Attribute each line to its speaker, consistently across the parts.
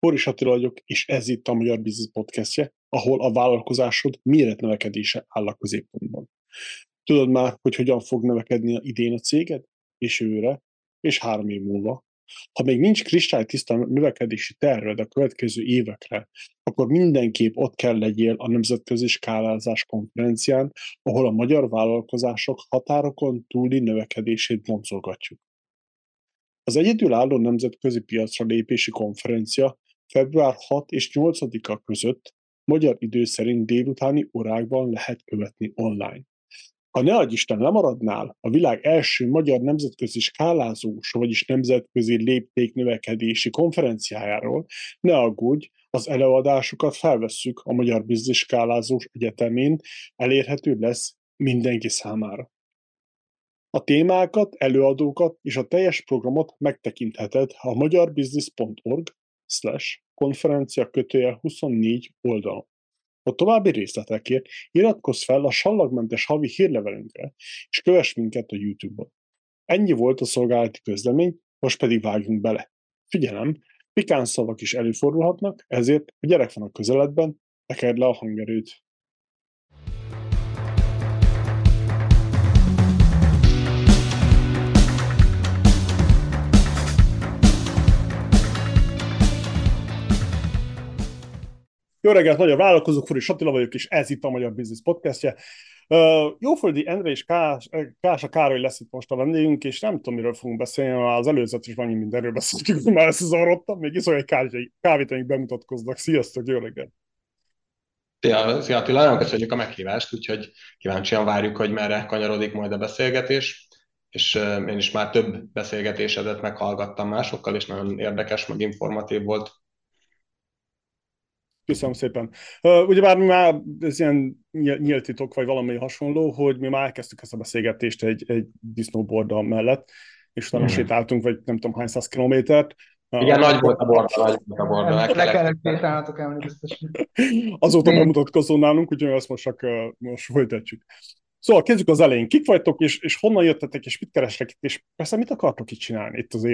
Speaker 1: Boris Attila vagyok, és ez itt a Magyar Business Podcastje, ahol a vállalkozásod méretnövekedése áll a középpontban. Tudod már, hogy hogyan fog növekedni a idén a céged, és őre, és három év múlva. Ha még nincs kristálytiszta növekedési terved a következő évekre, akkor mindenképp ott kell legyél a Nemzetközi Skálázás konferencián, ahol a magyar vállalkozások határokon túli növekedését boncolgatjuk. Az egyedülálló nemzetközi piacra lépési konferencia február 6 és 8-a között magyar idő szerint délutáni órákban lehet követni online. Ha ne adj Isten lemaradnál a világ első magyar nemzetközi skálázós, vagyis nemzetközi léptéknövekedési konferenciájáról, ne aggódj, az előadásokat felvesszük a Magyar Biznis Skálázós Egyetemén, elérhető lesz mindenki számára. A témákat, előadókat és a teljes programot megtekintheted a magyarbusiness.org slash konferencia kötője 24 oldalon. A további részletekért iratkozz fel a sallagmentes havi hírlevelünkre, és kövess minket a YouTube-on. Ennyi volt a szolgálati közlemény, most pedig vágjunk bele. Figyelem, pikán szavak is előfordulhatnak, ezért a gyerek van a közeledben, tekerd le a hangerőt. Jó reggelt, Magyar Vállalkozók, Furi Satila vagyok, és ez itt a Magyar Business Podcastje. Uh, Jóföldi Endre és Kás, Kása Károly lesz itt most a vendégünk, és nem tudom, miről fogunk beszélni, az előzet is annyi mindenről beszéltünk, hogy már összezavarodtam, még iszol egy kávét, kávét, amíg bemutatkoznak. Sziasztok, jó reggelt!
Speaker 2: Szia, szia Attila, nagyon köszönjük a meghívást, úgyhogy kíváncsian várjuk, hogy merre kanyarodik majd a beszélgetés, és én is már több beszélgetésedet meghallgattam másokkal, és nagyon érdekes, meg informatív volt.
Speaker 1: Köszönöm szépen. Uh, ugyebár mi már ez ilyen nyílt titok, vagy valami hasonló, hogy mi már elkezdtük ezt a beszélgetést egy, egy disznóborda mellett, és utána mm. sétáltunk, vagy nem tudom hány száz kilométert.
Speaker 2: Igen, nagy volt a borda, nagy volt a borda.
Speaker 3: Le kellett sétálnatok elmenni biztosan.
Speaker 1: Azóta bemutatkozó nálunk, úgyhogy ezt most csak most folytatjuk. Szóval kezdjük az elején. Kik vagytok, és, és honnan jöttetek, és mit kerestek itt, és persze mit akartok itt csinálni itt az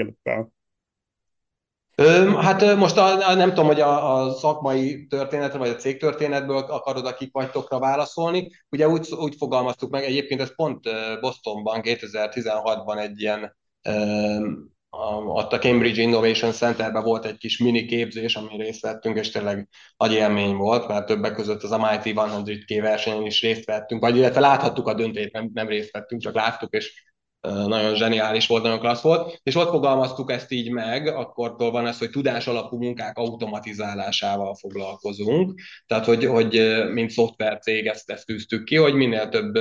Speaker 2: Hát most a, nem tudom, hogy a, a szakmai történetre vagy a cég történetből akarod, akik vagytokra válaszolni. Ugye úgy, úgy fogalmaztuk meg, egyébként ez pont Bostonban 2016-ban egy ilyen ott a Cambridge Innovation Centerben volt egy kis mini képzés, amin részt vettünk, és tényleg nagy élmény volt, mert többek között az MIT 100K versenyen is részt vettünk, vagy illetve láthattuk a döntét, nem, nem részt vettünk, csak láttuk, és nagyon zseniális volt, nagyon klassz volt, és ott fogalmaztuk ezt így meg, akkortól van ez, hogy tudás alapú munkák automatizálásával foglalkozunk, tehát hogy, hogy mint szoftvercég ezt, ezt tűztük ki, hogy minél több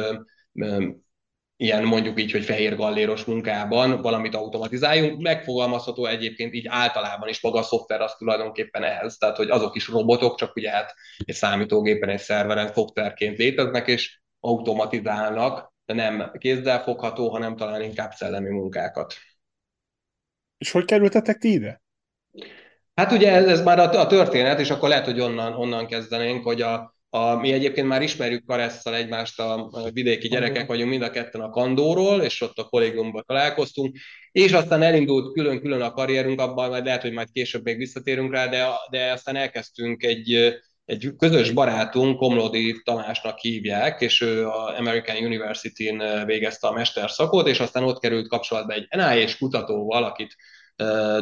Speaker 2: ilyen mondjuk így, hogy fehér galléros munkában valamit automatizáljunk. Megfogalmazható egyébként így általában is maga a szoftver az tulajdonképpen ehhez, tehát hogy azok is robotok, csak ugye hát egy számítógépen, egy szerveren szoftverként léteznek, és automatizálnak de nem kézzel fogható, hanem talán inkább szellemi munkákat.
Speaker 1: És hogy kerültetek ti ide?
Speaker 2: Hát ugye ez, ez már a, a történet, és akkor lehet, hogy onnan, onnan kezdenénk, hogy a, a, mi egyébként már ismerjük Karesszal egymást, a, a vidéki gyerekek vagyunk mind a ketten a Kandóról, és ott a kollégiumban találkoztunk, és aztán elindult külön-külön a karrierünk, abban majd lehet, hogy majd később még visszatérünk rá, de, de aztán elkezdtünk egy, egy közös barátunk, Komlodi Tamásnak hívják, és ő a American University-n végezte a mesterszakot, és aztán ott került kapcsolatba egy NIH kutatóval, akit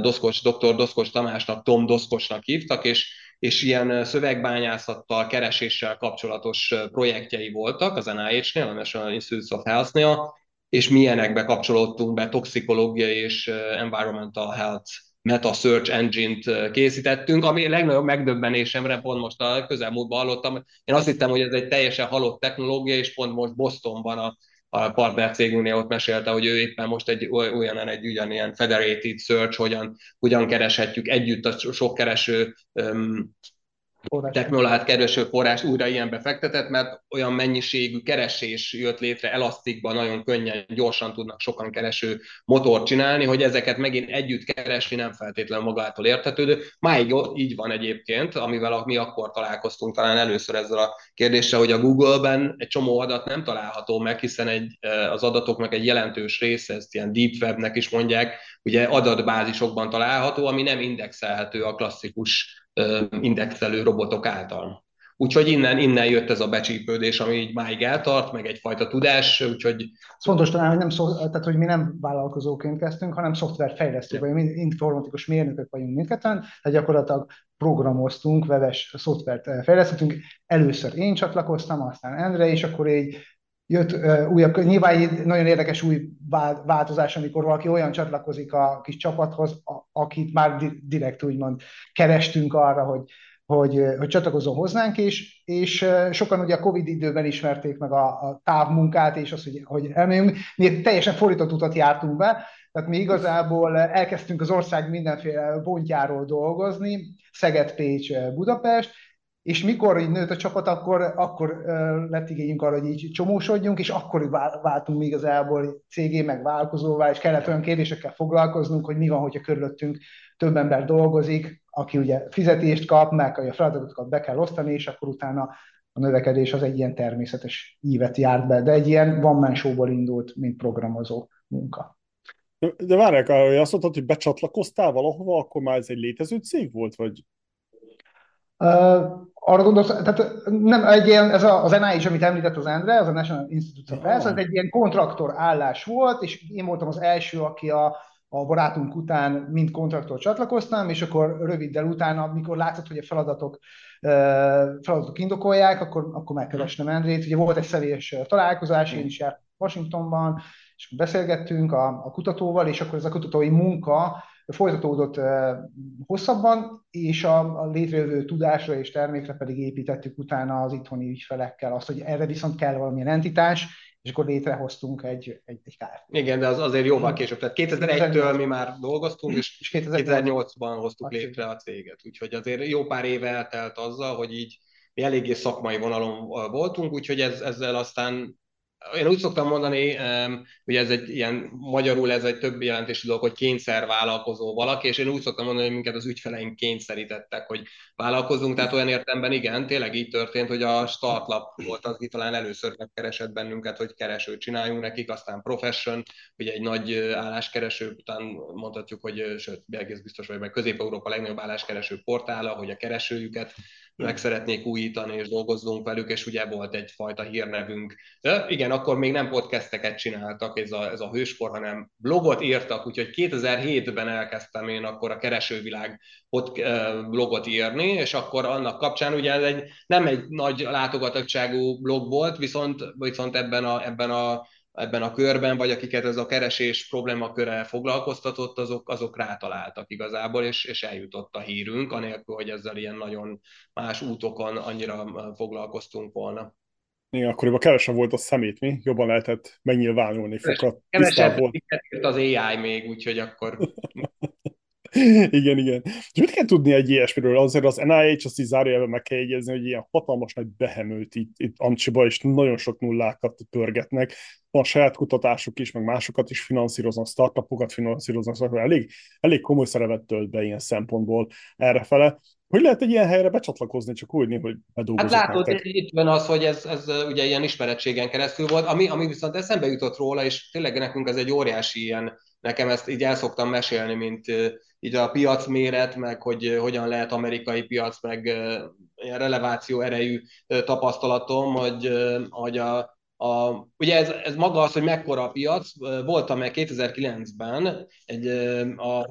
Speaker 2: Doszkos, dr. Doszkos Tamásnak, Tom Doszkosnak hívtak, és, és ilyen szövegbányászattal, kereséssel kapcsolatos projektjei voltak az NIH-nél, a National Institutes of Health-nél, és milyenekbe kapcsolódtunk be toxikológiai és environmental health meta search engine-t készítettünk, ami legnagyobb megdöbbenésemre pont most a közelmúltban hallottam. Én azt hittem, hogy ez egy teljesen halott technológia, és pont most Bostonban a, a partner cégünknél ott mesélte, hogy ő éppen most egy olyan egy ugyanilyen federated search, hogyan, hogyan kereshetjük együtt a sok kereső um, technológiát kereső forrás újra ilyenbe fektetett, mert olyan mennyiségű keresés jött létre elasztikban, nagyon könnyen, gyorsan tudnak sokan kereső motort csinálni, hogy ezeket megint együtt keresni nem feltétlenül magától értetődő. Máig így van egyébként, amivel mi akkor találkoztunk talán először ezzel a kérdéssel, hogy a Google-ben egy csomó adat nem található meg, hiszen egy, az adatoknak egy jelentős része, ezt ilyen deep webnek is mondják, ugye adatbázisokban található, ami nem indexelhető a klasszikus indexelő robotok által. Úgyhogy innen, innen jött ez a becsípődés, ami így máig eltart, meg egyfajta tudás, úgyhogy...
Speaker 3: Ez fontos talán, hogy, nem szó, tehát, hogy mi nem vállalkozóként kezdtünk, hanem szoftverfejlesztők, vagy informatikus mérnökök vagyunk mindketten, tehát gyakorlatilag programoztunk, webes szoftvert fejlesztettünk. Először én csatlakoztam, aztán Endre, és akkor így jött uh, újabb, nyilván egy nagyon érdekes új változás, amikor valaki olyan csatlakozik a kis csapathoz, a, akit már di- direkt úgymond kerestünk arra, hogy hogy, hogy csatlakozzon hozzánk is, és sokan ugye a Covid időben ismerték meg a, a távmunkát, és azt, hogy, hogy elmegyünk. Mi teljesen fordított utat jártunk be, tehát mi igazából elkezdtünk az ország mindenféle pontjáról dolgozni, Szeged, Pécs, Budapest, és mikor így nőtt a csapat, akkor, akkor lett igényünk arra, hogy így csomósodjunk, és akkor váltunk még igazából cégé, meg vállalkozóvá, és kellett olyan kérdésekkel foglalkoznunk, hogy mi van, hogyha körülöttünk több ember dolgozik, aki ugye fizetést kap, meg a feladatokat be kell osztani, és akkor utána a növekedés az egy ilyen természetes ívet járt be, de egy ilyen van showból indult, mint programozó munka.
Speaker 1: De várják, hogy azt mondtad, hogy becsatlakoztál valahova, akkor már ez egy létező cég volt, vagy?
Speaker 3: Arra gondolsz, tehát nem egy ilyen, ez a, az NIH, amit említett az Endre, az a National Institute of Health, ez egy ilyen kontraktor állás volt, és én voltam az első, aki a, a barátunk után mint kontraktor csatlakoztam, és akkor röviddel utána, amikor látszott, hogy a feladatok, feladatok indokolják, akkor, akkor megkerestem Endrét. Ugye volt egy személyes találkozás, én is jártam Washingtonban, és beszélgettünk a, a kutatóval, és akkor ez a kutatói munka folytatódott hosszabban, és a, a létrejövő tudásra és termékre pedig építettük utána az itthoni ügyfelekkel azt, hogy erre viszont kell valamilyen entitás, és akkor létrehoztunk egy, egy, egy kárt.
Speaker 2: Igen, de az azért jóval később. Tehát 2001-től mi már dolgoztunk, és, és 2008-ban hoztuk létre a céget. Úgyhogy azért jó pár éve eltelt azzal, hogy így mi eléggé szakmai vonalon voltunk, úgyhogy ez, ezzel aztán én úgy szoktam mondani, hogy ez egy ilyen, magyarul ez egy több jelentésű dolog, hogy kényszer vállalkozó valaki, és én úgy szoktam mondani, hogy minket az ügyfeleink kényszerítettek, hogy vállalkozunk, tehát olyan értemben igen, tényleg így történt, hogy a startlap volt az, aki talán először megkeresett bennünket, hogy keresőt csináljunk nekik, aztán profession, ugye egy nagy álláskereső, után mondhatjuk, hogy sőt, egész biztos vagy, meg Közép-Európa legnagyobb álláskereső portála, hogy a keresőjüket meg szeretnék újítani, és dolgozzunk velük, és ugye volt egyfajta hírnevünk. De igen, akkor még nem podcasteket csináltak, ez a, ez a hőspor, hanem blogot írtak, úgyhogy 2007-ben elkezdtem én akkor a keresővilág pod, blogot írni, és akkor annak kapcsán ugye ez egy, nem egy nagy látogatottságú blog volt, viszont, viszont ebben a, ebben a ebben a körben, vagy akiket ez a keresés problémaköre foglalkoztatott, azok, azok rátaláltak igazából, és, és eljutott a hírünk, anélkül, hogy ezzel ilyen nagyon más útokon annyira foglalkoztunk volna.
Speaker 1: Igen, akkoriban kevesebb volt a szemét, mi? Jobban lehetett megnyilvánulni.
Speaker 2: Fokat kevesebb volt. az AI még, úgyhogy akkor
Speaker 1: igen, igen. És mit kell tudni egy ilyesmiről? Azért az NIH azt így zárójelben meg kell jegyezni, hogy ilyen hatalmas nagy behemőt itt, itt Amcsiba, és nagyon sok nullákat pörgetnek. Van saját kutatásuk is, meg másokat is finanszíroznak, startupokat finanszíroznak, szóval elég, elég komoly szerepet tölt be ilyen szempontból errefele. Hogy lehet egy ilyen helyre becsatlakozni, csak úgy, hogy
Speaker 2: bedolgozik Hát látod, nektek? itt van az, hogy ez, ez ugye ilyen ismerettségen keresztül volt, ami, ami viszont eszembe jutott róla, és tényleg nekünk ez egy óriási ilyen, nekem ezt így el szoktam mesélni, mint így a piac méret, meg hogy hogyan lehet amerikai piac, meg ilyen releváció erejű tapasztalatom, hogy, hogy a, a, ugye ez, ez maga az, hogy mekkora a piac, voltam meg 2009-ben, egy, a,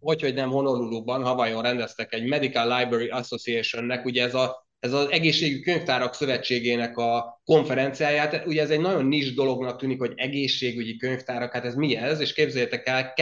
Speaker 2: hogy, hogy nem Honolulu-ban, Hawaiion rendeztek egy Medical Library Association-nek, ugye ez a ez az egészségügyi könyvtárak szövetségének a konferenciáját. Ugye ez egy nagyon nis dolognak tűnik, hogy egészségügyi könyvtárak, hát ez mi ez? És képzeljétek el,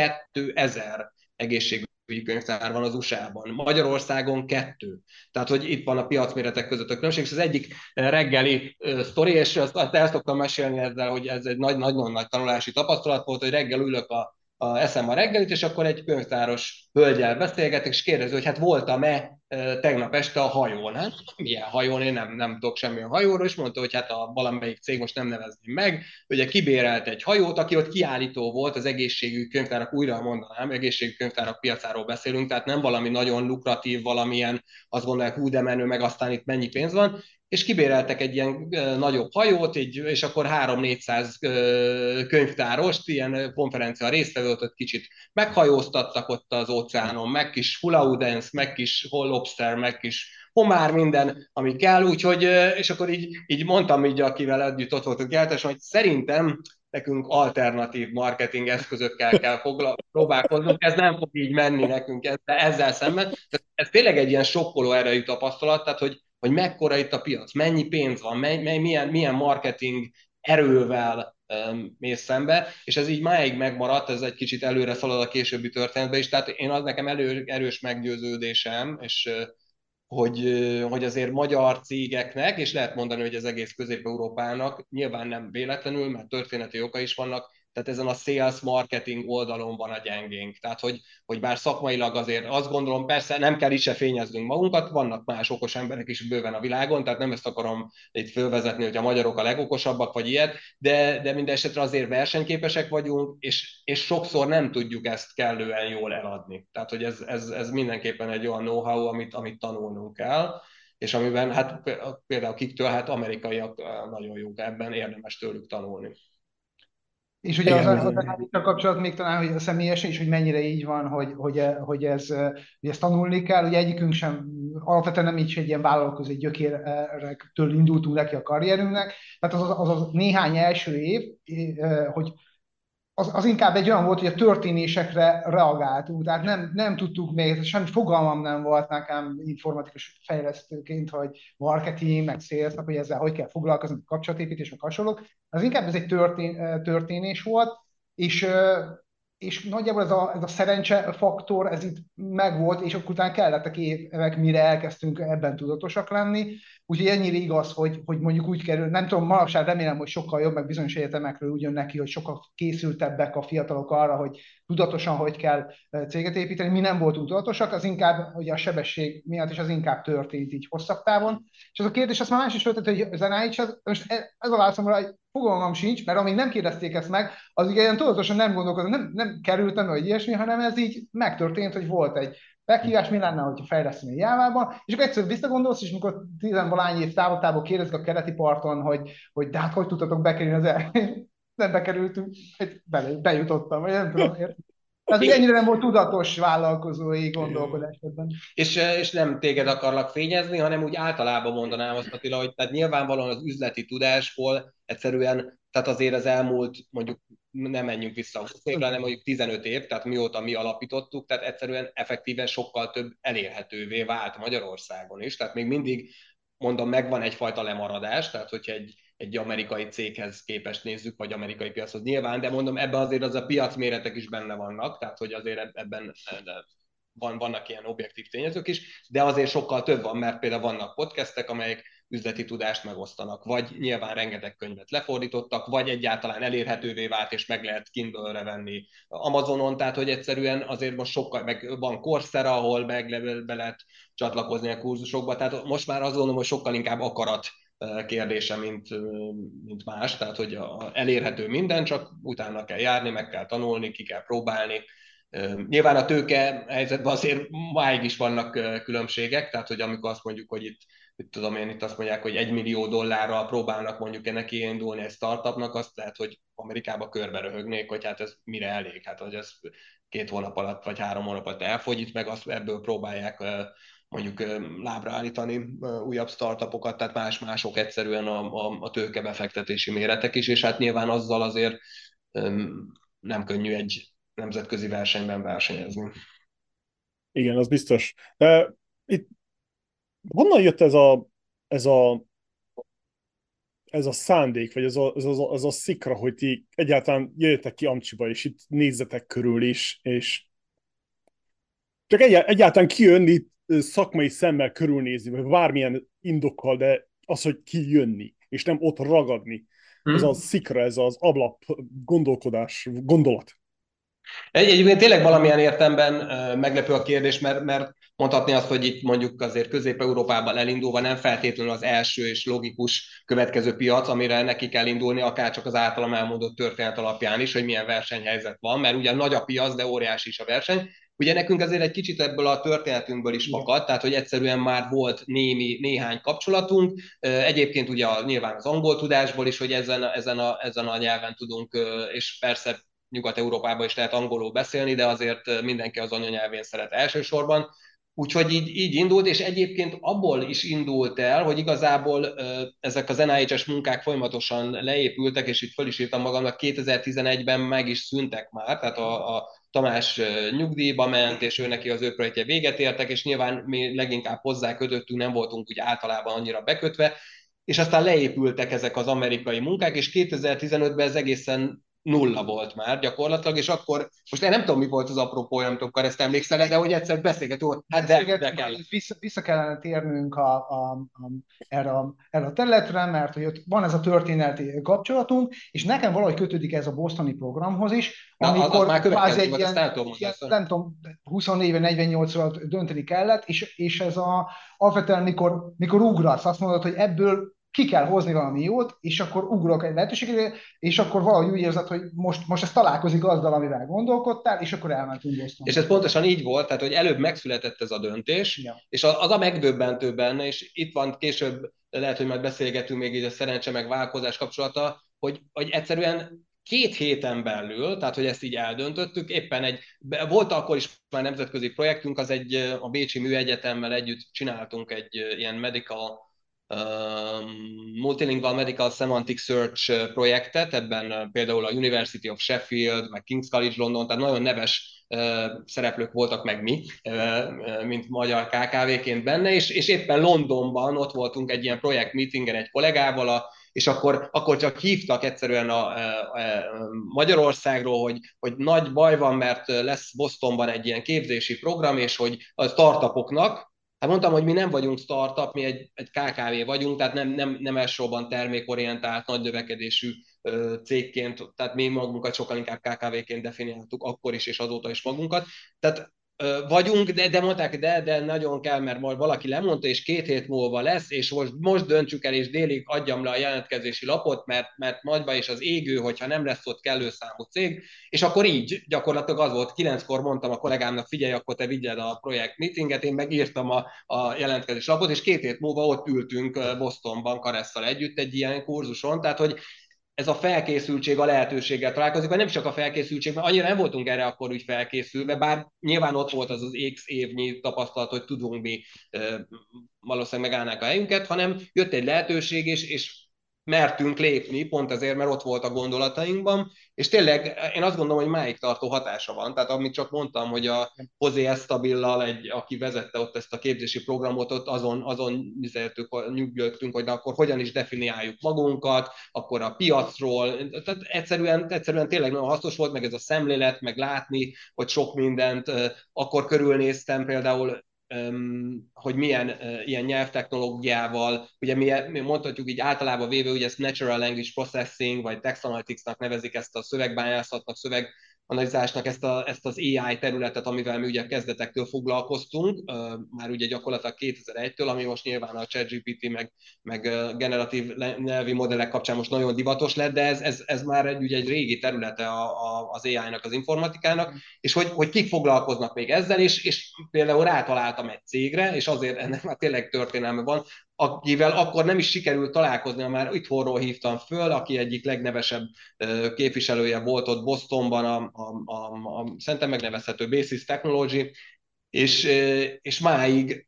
Speaker 2: 2000 egészségügyi könyvtár van az USA-ban, Magyarországon kettő. Tehát, hogy itt van a piacméretek között a különbség, és az egyik reggeli sztori, és azt el szoktam mesélni ezzel, hogy ez egy nagy, nagyon nagy tanulási tapasztalat volt, hogy reggel ülök a, a, eszem a reggelit, és akkor egy könyvtáros hölgyel beszélgetek, és kérdezi, hogy hát voltam-e tegnap este a hajón. Hát milyen hajón, én nem, nem tudok semmilyen hajóról, és mondta, hogy hát a valamelyik cég most nem nevezném meg, ugye kibérelt egy hajót, aki ott kiállító volt az egészségügyi könyvtárak, újra mondanám, egészségügyi könyvtárak piacáról beszélünk, tehát nem valami nagyon lukratív, valamilyen, azt gondolják, hú, de menő, meg aztán itt mennyi pénz van, és kibéreltek egy ilyen nagyobb hajót, így, és akkor 3-400 könyvtárost, ilyen konferencia résztvevőt ott kicsit meghajóztattak ott az óceánon, meg kis hula meg kis lobster, meg kis homár, minden, ami kell, úgyhogy, és akkor így, így mondtam így, akivel együtt ott voltunk jelentesen, hogy szerintem nekünk alternatív marketing eszközökkel kell fogla- próbálkoznunk, ez nem fog így menni nekünk ezzel, ezzel szemben. Ez tényleg egy ilyen sokkoló erejű tapasztalat, tehát hogy hogy mekkora itt a piac, mennyi pénz van, mely, mely, milyen, milyen marketing erővel mész szembe, és ez így máig megmaradt, ez egy kicsit előre szalad a későbbi történetbe is, tehát én az nekem elő, erős meggyőződésem, és hogy, hogy azért magyar cégeknek, és lehet mondani, hogy az egész Közép-Európának nyilván nem véletlenül, mert történeti oka is vannak, tehát ezen a sales marketing oldalon van a gyengénk. Tehát, hogy, hogy bár szakmailag azért azt gondolom, persze nem kell is se fényeznünk magunkat, vannak más okos emberek is bőven a világon, tehát nem ezt akarom itt fölvezetni, hogy a magyarok a legokosabbak, vagy ilyet, de, de minden esetre azért versenyképesek vagyunk, és, és sokszor nem tudjuk ezt kellően jól eladni. Tehát, hogy ez, ez, ez mindenképpen egy olyan know-how, amit, amit tanulnunk kell és amiben hát például kiktől, hát amerikaiak nagyon jók ebben, érdemes tőlük tanulni.
Speaker 3: És ugye Igen, az, az, az a kapcsolat még talán, hogy a személyesen is, hogy mennyire így van, hogy, hogy, hogy, ez, hogy ezt tanulni kell. Ugye egyikünk sem, alapvetően nem így egy ilyen vállalkozói gyökérektől indultunk neki a karrierünknek. Tehát az, az, az néhány első év, hogy az, az inkább egy olyan volt, hogy a történésekre reagáltunk, tehát nem, nem tudtuk még, semmi fogalmam nem volt nekem informatikus fejlesztőként, hogy marketing, meg sales, hogy ezzel hogy kell foglalkozni, kapcsolatépítés, meg hasonlók. Az inkább ez egy történ, történés volt, és és nagyjából ez a, ez a szerencse faktor, ez itt megvolt, és akkor utána kellettek évek, mire elkezdtünk ebben tudatosak lenni. Úgyhogy ennyire igaz, hogy, hogy mondjuk úgy kerül, nem tudom, manapság remélem, hogy sokkal jobb, meg bizonyos egyetemekről úgy jön neki, hogy sokkal készültebbek a fiatalok arra, hogy tudatosan hogy kell céget építeni. Mi nem voltunk tudatosak, az inkább ugye a sebesség miatt is az inkább történt így hosszabb távon. És az a kérdés, azt már más is feltett, hogy NIH, most e, ez a válaszomra, hogy fogalmam sincs, mert amíg nem kérdezték ezt meg, az ugye ilyen tudatosan nem gondolkodom, nem, nem kerültem, vagy ilyesmi, hanem ez így megtörtént, hogy volt egy meghívás, mi lenne, hogyha fejleszteni Jávában, és akkor egyszerűen visszagondolsz, és mikor tizenvalány év távoltából kérdezik a keleti parton, hogy, hogy de hát hogy tudtatok bekerülni az el... nem bekerültünk, bele, bejutottam, vagy nem tudom, tehát ennyire nem volt tudatos vállalkozói gondolkodás ebben.
Speaker 2: És, és nem téged akarlak fényezni, hanem úgy általában mondanám azt, Attila, hogy tehát nyilvánvalóan az üzleti tudásból egyszerűen, tehát azért az elmúlt mondjuk nem menjünk vissza 20 évre, hanem mondjuk 15 év, tehát mióta mi alapítottuk, tehát egyszerűen effektíven sokkal több elérhetővé vált Magyarországon is, tehát még mindig mondom, megvan egyfajta lemaradás, tehát hogyha egy, egy amerikai céghez képest nézzük, vagy amerikai piachoz nyilván, de mondom, ebben azért az a piacméretek is benne vannak, tehát hogy azért ebben van, vannak ilyen objektív tényezők is, de azért sokkal több van, mert például vannak podcastek, amelyek üzleti tudást megosztanak, vagy nyilván rengeteg könyvet lefordítottak, vagy egyáltalán elérhetővé vált, és meg lehet Kindle-re venni Amazonon, tehát hogy egyszerűen azért most sokkal, meg van Coursera, ahol meg be lehet csatlakozni a kurzusokba, tehát most már azt gondolom, hogy sokkal inkább akarat kérdése, mint, mint más, tehát hogy elérhető minden, csak utána kell járni, meg kell tanulni, ki kell próbálni. Nyilván a tőke helyzetben azért máig is vannak különbségek, tehát hogy amikor azt mondjuk, hogy itt mit tudom én, itt azt mondják, hogy egy millió dollárral próbálnak mondjuk neki indulni egy startupnak, azt lehet, hogy Amerikába körbe röhögnék, hogy hát ez mire elég, hát hogy ez két hónap alatt vagy három hónap alatt elfogy, itt meg azt ebből próbálják mondjuk lábra állítani újabb startupokat, tehát más-mások egyszerűen a, a, a tőkebefektetési méretek is, és hát nyilván azzal azért nem könnyű egy nemzetközi versenyben versenyezni.
Speaker 1: Igen, az biztos. De itt honnan jött ez a, ez a ez a szándék, vagy ez a, ez a, ez a szikra, hogy ti egyáltalán jöjjetek ki Amcsiba, és itt nézzetek körül is, és csak egy, egyáltalán kijönni szakmai szemmel körülnézni, vagy bármilyen indokkal, de az, hogy kijönni, és nem ott ragadni. Hmm. Ez a szikra, ez az ablap gondolkodás, gondolat.
Speaker 2: Egy, egyébként tényleg valamilyen értemben meglepő a kérdés, mert, mert mondhatni azt, hogy itt mondjuk azért Közép-Európában elindulva nem feltétlenül az első és logikus következő piac, amire neki kell indulni, akár csak az általam elmondott történet alapján is, hogy milyen versenyhelyzet van, mert ugye nagy a piac, de óriási is a verseny. Ugye nekünk azért egy kicsit ebből a történetünkből is fakad, tehát hogy egyszerűen már volt némi, néhány kapcsolatunk. Egyébként ugye nyilván az angol tudásból is, hogy ezen, ezen, a, ezen a nyelven tudunk, és persze Nyugat-Európában is lehet angolul beszélni, de azért mindenki az anyanyelvén szeret elsősorban. Úgyhogy így, így indult, és egyébként abból is indult el, hogy igazából ezek az NIH-es munkák folyamatosan leépültek, és itt föl is írtam magamnak, 2011-ben meg is szüntek már, tehát a, a Tamás nyugdíjba ment, és ő neki az ő projektje véget értek, és nyilván mi leginkább hozzá kötöttünk, nem voltunk úgy általában annyira bekötve, és aztán leépültek ezek az amerikai munkák, és 2015-ben ez egészen nulla volt már gyakorlatilag, és akkor, most én nem tudom, mi volt az apropó, nem tudom, ezt emlékszel, de hogy egyszer beszélgetünk, hát de, de kell.
Speaker 3: Vissza, vissza kellene térnünk a, a, a, erre, a, erre a területre, mert hogy ott van ez a történeti kapcsolatunk, és nekem valahogy kötődik ez a bostoni programhoz is,
Speaker 2: amikor az, az már kvázi egy ilyen,
Speaker 3: nem tudom, ilyen, nem tudom, 24 48 alatt dönteni kellett, és, és ez a, alapvetően mikor, mikor ugrasz, azt mondod, hogy ebből ki kell hozni valami jót, és akkor ugrok egy lehetőségre, és akkor valahogy úgy érzed, hogy most, most ez találkozik azzal, amivel gondolkodtál, és akkor elmentünk Boston.
Speaker 2: És ez pontosan így volt, tehát hogy előbb megszületett ez a döntés, ja. és az a megdöbbentő benne, és itt van később, lehet, hogy majd beszélgetünk még így a szerencse meg vállalkozás kapcsolata, hogy, hogy egyszerűen két héten belül, tehát hogy ezt így eldöntöttük, éppen egy, volt akkor is már nemzetközi projektünk, az egy a Bécsi Műegyetemmel együtt csináltunk egy ilyen medical Multilingual Medical Semantic Search projektet, ebben például a University of Sheffield, meg King's College London, tehát nagyon neves szereplők voltak meg mi, mint magyar KKV-ként benne, és, és éppen Londonban ott voltunk egy ilyen projekt meetingen egy kollégával, a, és akkor, akkor csak hívtak egyszerűen a, a, a Magyarországról, hogy, hogy nagy baj van, mert lesz Bostonban egy ilyen képzési program, és hogy a startupoknak, Hát mondtam, hogy mi nem vagyunk startup, mi egy, egy KKV vagyunk, tehát nem, nem, nem elsősorban termékorientált, nagy növekedésű cégként, tehát mi magunkat sokkal inkább KKV-ként definiáltuk akkor is, és azóta is magunkat. Tehát vagyunk, de, de mondták, de, de nagyon kell, mert majd valaki lemondta, és két hét múlva lesz, és most, most döntsük el, és délig adjam le a jelentkezési lapot, mert, mert nagyba is az égő, hogyha nem lesz ott kellő számú cég, és akkor így gyakorlatilag az volt, kilenckor mondtam a kollégámnak, figyelj, akkor te vigyed a projekt meetinget, én megírtam a, a jelentkezési lapot, és két hét múlva ott ültünk Bostonban Karesszal együtt egy ilyen kurzuson, tehát hogy ez a felkészültség a lehetőséggel találkozik, vagy nem csak a felkészültség, mert annyira nem voltunk erre akkor úgy felkészülve, bár nyilván ott volt az az X évnyi tapasztalat, hogy tudunk mi valószínűleg megállnák a helyünket, hanem jött egy lehetőség, és, és mertünk lépni, pont ezért, mert ott volt a gondolatainkban, és tényleg én azt gondolom, hogy máig tartó hatása van. Tehát amit csak mondtam, hogy a José Estabillal, egy, aki vezette ott ezt a képzési programot, ott azon, azon nyugodtunk, hogy de akkor hogyan is definiáljuk magunkat, akkor a piacról, tehát egyszerűen, egyszerűen tényleg nagyon hasznos volt, meg ez a szemlélet, meg látni, hogy sok mindent, akkor körülnéztem például hogy milyen ilyen nyelvtechnológiával, ugye mi, mi mondhatjuk így általában véve, hogy ezt Natural Language Processing, vagy Text Analytics-nak nevezik ezt a szövegbányászatnak, szöveg analizálásnak ezt, a, ezt az AI területet, amivel mi ugye kezdetektől foglalkoztunk, már ugye gyakorlatilag 2001-től, ami most nyilván a ChatGPT meg, meg generatív nyelvi modellek kapcsán most nagyon divatos lett, de ez, ez, ez már egy, ugye egy régi területe a, a, az AI-nak, az informatikának, és hogy, hogy kik foglalkoznak még ezzel, és, és például rátaláltam egy cégre, és azért ennek már tényleg történelme van, akivel akkor nem is sikerült találkozni, már itthonról hívtam föl, aki egyik legnevesebb képviselője volt ott Bostonban, a, a, a, a szerintem megnevezhető Basis Technology, és, és máig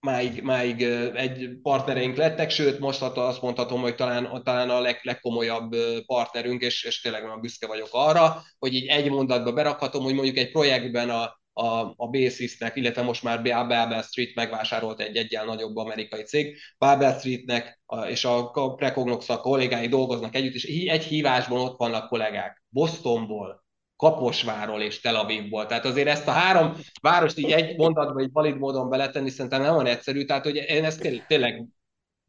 Speaker 2: máig, máig egy partnereink lettek, sőt, most azt mondhatom, hogy talán, talán a leg, legkomolyabb partnerünk, és, és tényleg nagyon büszke vagyok arra, hogy így egy mondatba berakhatom, hogy mondjuk egy projektben a, a, a Basisnek, illetve most már Babel Street megvásárolt egy egyel nagyobb amerikai cég. Babel Streetnek a, és a Precognox a kollégái dolgoznak együtt, és egy hívásban ott vannak kollégák. Bostonból, Kaposváról és Tel Avivból. Tehát azért ezt a három várost így egy mondatba, egy valid módon beletenni, szerintem nem van egyszerű. Tehát hogy én ezt tényleg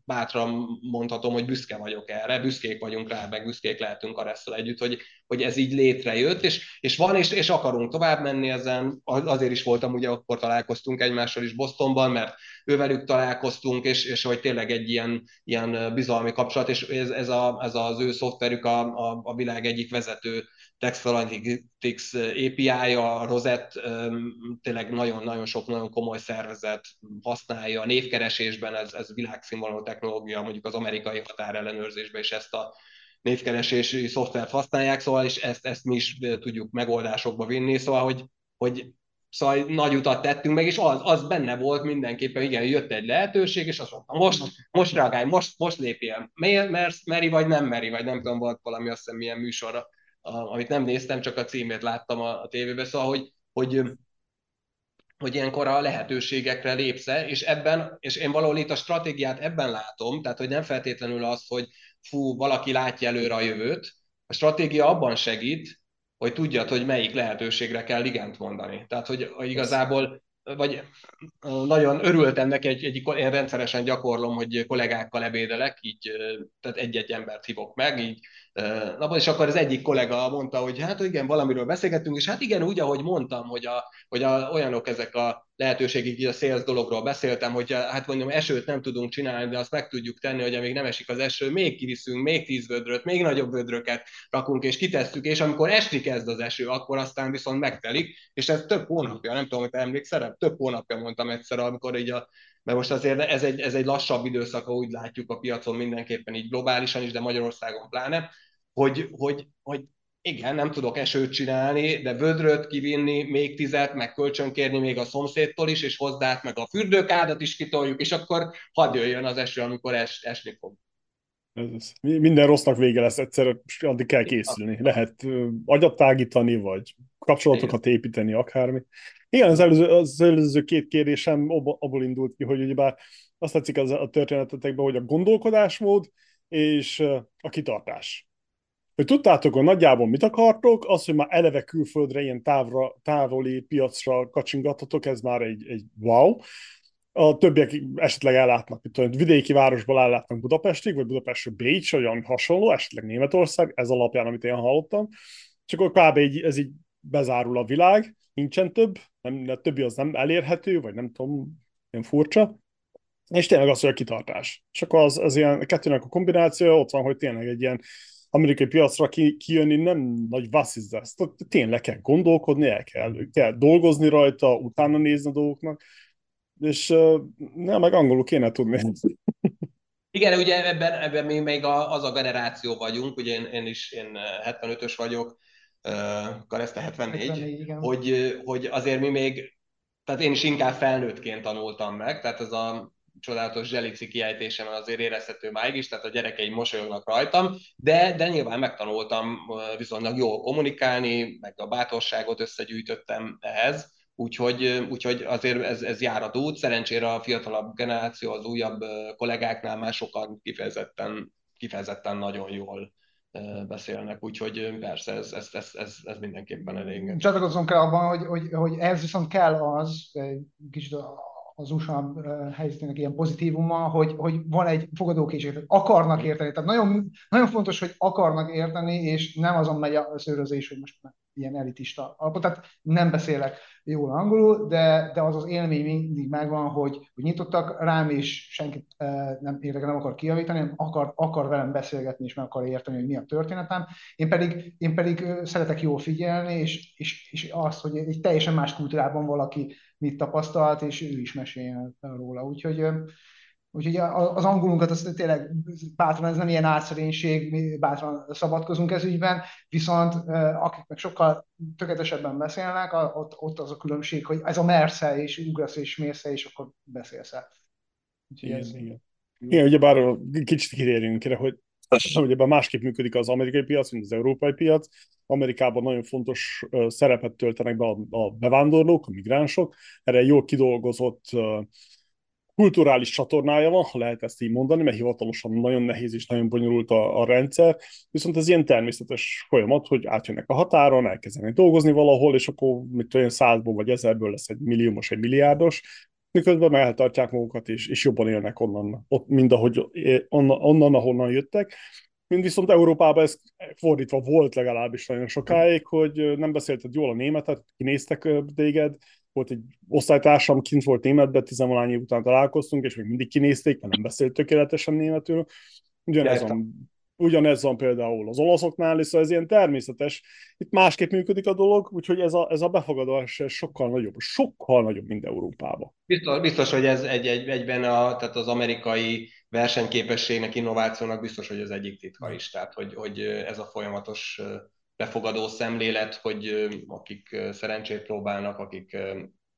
Speaker 2: bátran mondhatom, hogy büszke vagyok erre, büszkék vagyunk rá, meg büszkék lehetünk a együtt, hogy, hogy ez így létrejött, és, és van, és, és akarunk tovább menni ezen. Azért is voltam, ugye akkor találkoztunk egymással is Bostonban, mert ővelük találkoztunk, és, és hogy tényleg egy ilyen, ilyen bizalmi kapcsolat, és ez, ez, a, ez az ő szoftverük a, a, a világ egyik vezető Text Analytics API-ja, a Rosett tényleg nagyon-nagyon sok nagyon komoly szervezet használja. A névkeresésben ez, ez világszínvonalú technológia, mondjuk az amerikai határellenőrzésben is ezt a névkeresési szoftvert használják, szóval és ezt, ezt mi is tudjuk megoldásokba vinni, szóval hogy, hogy Szóval nagy utat tettünk meg, és az, az benne volt mindenképpen, igen, jött egy lehetőség, és azt mondtam, most, most reagálj, most, most lépjél. Mersz, meri vagy nem meri, vagy nem tudom, volt valami azt hiszem milyen műsorra amit nem néztem, csak a címét láttam a, a tévében, szóval, hogy, hogy, hogy ilyenkor a lehetőségekre lépsz és ebben, és én valahol itt a stratégiát ebben látom, tehát hogy nem feltétlenül az, hogy fú, valaki látja előre a jövőt, a stratégia abban segít, hogy tudjad, hogy melyik lehetőségre kell igent mondani. Tehát, hogy igazából vagy nagyon örültem neki, egy, egy, én rendszeresen gyakorlom, hogy kollégákkal ebédelek, így, tehát egy-egy embert hívok meg, így Na, és akkor az egyik kollega mondta, hogy hát igen, valamiről beszélgettünk, és hát igen, úgy, ahogy mondtam, hogy, a, hogy a, olyanok ezek a lehetőségig, így a sales dologról beszéltem, hogy hát mondjam, esőt nem tudunk csinálni, de azt meg tudjuk tenni, hogy amíg nem esik az eső, még kiviszünk, még tíz vödröt, még nagyobb vödröket rakunk és kitesszük, és amikor esni kezd az eső, akkor aztán viszont megtelik, és ez több hónapja, nem tudom, hogy emlékszel, több hónapja mondtam egyszer, amikor így a mert most azért ez egy, ez egy lassabb időszak, úgy látjuk a piacon mindenképpen így globálisan is, de Magyarországon pláne, hogy, hogy, hogy igen, nem tudok esőt csinálni, de vödröt kivinni, még tizet, meg kölcsönkérni még a szomszédtól is, és hozzá meg a fürdőkádat is kitoljuk, és akkor hadd jöjjön az eső, amikor es, esni fog.
Speaker 1: Ez, minden rossznak vége lesz egyszer, és addig kell készülni. Lehet agyat tágítani, vagy kapcsolatokat építeni, akármi. Igen, az előző, az előző két kérdésem abból indult ki, hogy ugyebár azt tetszik az a történetetekben, hogy a gondolkodásmód és a kitartás. Hogy tudtátok, hogy nagyjából mit akartok, az, hogy már eleve külföldre, ilyen távra, távoli piacra kacsingatotok, ez már egy, egy wow. A többiek esetleg ellátnak, mint tudom, vidéki városból ellátnak Budapestig, vagy Budapestről Bécs, olyan hasonló, esetleg Németország, ez alapján, amit én hallottam. Csak akkor kb. Így, ez így bezárul a világ, nincsen több, nem, a többi az nem elérhető, vagy nem tudom, ilyen furcsa. És tényleg az, hogy a kitartás. Csak az, az ilyen a kettőnek a kombináció, ott van, hogy tényleg egy ilyen amerikai piacra ki, kijönni nem nagy vasszizza. Ezt tényleg kell gondolkodni, el kell, kell dolgozni rajta, utána nézni a dolgoknak, és nem, meg angolul kéne tudni.
Speaker 2: Igen, ugye ebben, ebben mi még az a generáció vagyunk, ugye én, én is én 75-ös vagyok, Kareszte 74, 74 hogy, hogy azért mi még, tehát én is inkább felnőttként tanultam meg, tehát ez a csodálatos zselici kiejtésem azért érezhető máig is, tehát a gyerekeim mosolyognak rajtam, de, de nyilván megtanultam viszonylag jól kommunikálni, meg a bátorságot összegyűjtöttem ehhez, úgyhogy, úgyhogy azért ez, ez jár a út. Szerencsére a fiatalabb generáció, az újabb kollégáknál már sokan kifejezetten, kifejezetten nagyon jól beszélnek, úgyhogy persze ez, ez, ez, ez, ez mindenképpen elég.
Speaker 3: Csatlakozom kell abban, hogy, hogy, hogy ez viszont kell az, kicsit az USA helyzetének ilyen pozitívuma, hogy, hogy van egy fogadókészség, akarnak érteni. Tehát nagyon, nagyon fontos, hogy akarnak érteni, és nem azon megy a szőrözés, hogy most ilyen elitista alapot. Tehát nem beszélek jól angolul, de, de az az élmény mindig megvan, hogy, hogy nyitottak rám, és senkit nem érdekel, nem akar kijavítani, hanem akar, akar velem beszélgetni, és meg akar érteni, hogy mi a történetem. Én pedig, én pedig szeretek jól figyelni, és, és, és azt, hogy egy teljesen más kultúrában valaki mit tapasztalt, és ő is meséljen róla. Úgyhogy Úgyhogy az angolunkat az tényleg bátran, ez nem ilyen átszerénység, mi bátran szabadkozunk ez ügyben, viszont akik meg sokkal tökéletesebben beszélnek, ott, ott az a különbség, hogy ez a mersze, és ugrasz és mérsze, és akkor beszélsz el.
Speaker 1: Úgyhogy igen, ez... igen. igen, ugye bár kicsit kitérjünk erre, hogy ugye másképp működik az amerikai piac, mint az európai piac. Amerikában nagyon fontos szerepet töltenek be a, a bevándorlók, a migránsok. Erre jól kidolgozott kulturális csatornája van, ha lehet ezt így mondani, mert hivatalosan nagyon nehéz és nagyon bonyolult a, a rendszer, viszont ez ilyen természetes folyamat, hogy átjönnek a határon, elkezdenek dolgozni valahol, és akkor mit olyan százból vagy ezerből lesz egy milliómos, egy milliárdos, miközben eltartják magukat, és, és jobban élnek onnan, ott, mind ahogy, onnan, onnan, ahonnan jöttek. Mint viszont Európában ez fordítva volt legalábbis nagyon sokáig, hogy nem beszélted jól a németet, kinéztek téged, volt egy osztálytársam, kint volt németben, tizenvalány év után találkoztunk, és még mindig kinézték, mert nem beszélt tökéletesen németül. Ugyanez van, ugyanez van például az olaszoknál, és szóval ez ilyen természetes. Itt másképp működik a dolog, úgyhogy ez a, ez a befogadás sokkal nagyobb, sokkal nagyobb, mint Európában.
Speaker 2: Biztos, biztos hogy ez egy, egy, egyben a, tehát az amerikai versenyképességnek, innovációnak biztos, hogy az egyik titka is. Tehát, hogy, hogy ez a folyamatos befogadó szemlélet, hogy akik szerencsét próbálnak, akik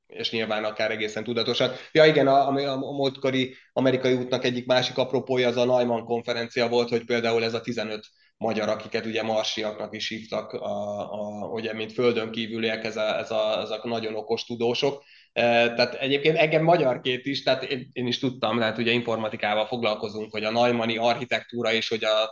Speaker 2: és nyilván akár egészen tudatosan. Ja igen, a, a, a múltkori amerikai útnak egyik másik apropója az a Neumann konferencia volt, hogy például ez a 15 magyar, akiket ugye marsiaknak is hívtak, a, a, ugye, mint földön kívüliek, ez a, ez a, ezek nagyon okos tudósok. E, tehát egyébként engem magyarként is, tehát én, én is tudtam, tehát ugye informatikával foglalkozunk, hogy a Neumanni architektúra és hogy a,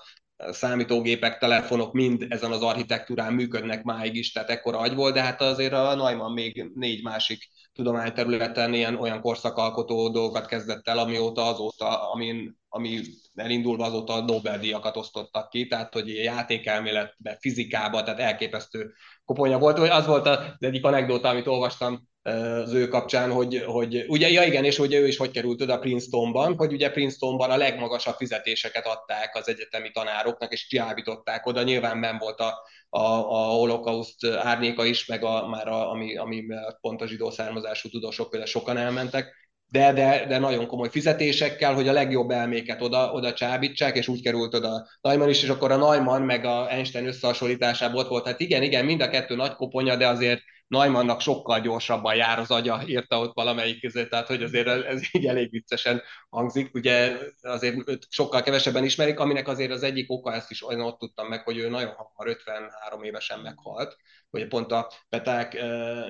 Speaker 2: számítógépek, telefonok mind ezen az architektúrán működnek máig is, tehát ekkora agy volt, de hát azért a Neumann még négy másik tudományterületen ilyen olyan korszakalkotó dolgokat kezdett el, amióta azóta, amin, ami elindulva azóta Nobel-díjakat osztottak ki, tehát hogy játékelméletben, fizikában, tehát elképesztő koponya volt. Az volt az egyik anekdóta, amit olvastam az ő kapcsán, hogy, hogy ugye, ja igen, és hogy ő is hogy került oda Princetonban, hogy ugye Princetonban a legmagasabb fizetéseket adták az egyetemi tanároknak, és csiábították oda, nyilván nem volt a, a, a holokauszt árnyéka is, meg a, már a, ami, ami pont a zsidó származású tudósok például sokan elmentek, de, de, de nagyon komoly fizetésekkel, hogy a legjobb elméket oda, oda csábítsák, és úgy került oda Neumann is, és akkor a Neumann meg a Einstein összehasonlításában ott volt. Hát igen, igen, mind a kettő nagy koponya, de azért Neumannnak sokkal gyorsabban jár az agya, írta ott valamelyik között, tehát hogy azért ez így elég viccesen hangzik. Ugye azért sokkal kevesebben ismerik, aminek azért az egyik oka, ezt is olyan ott tudtam meg, hogy ő nagyon hamar 53 évesen meghalt. Ugye pont a Peták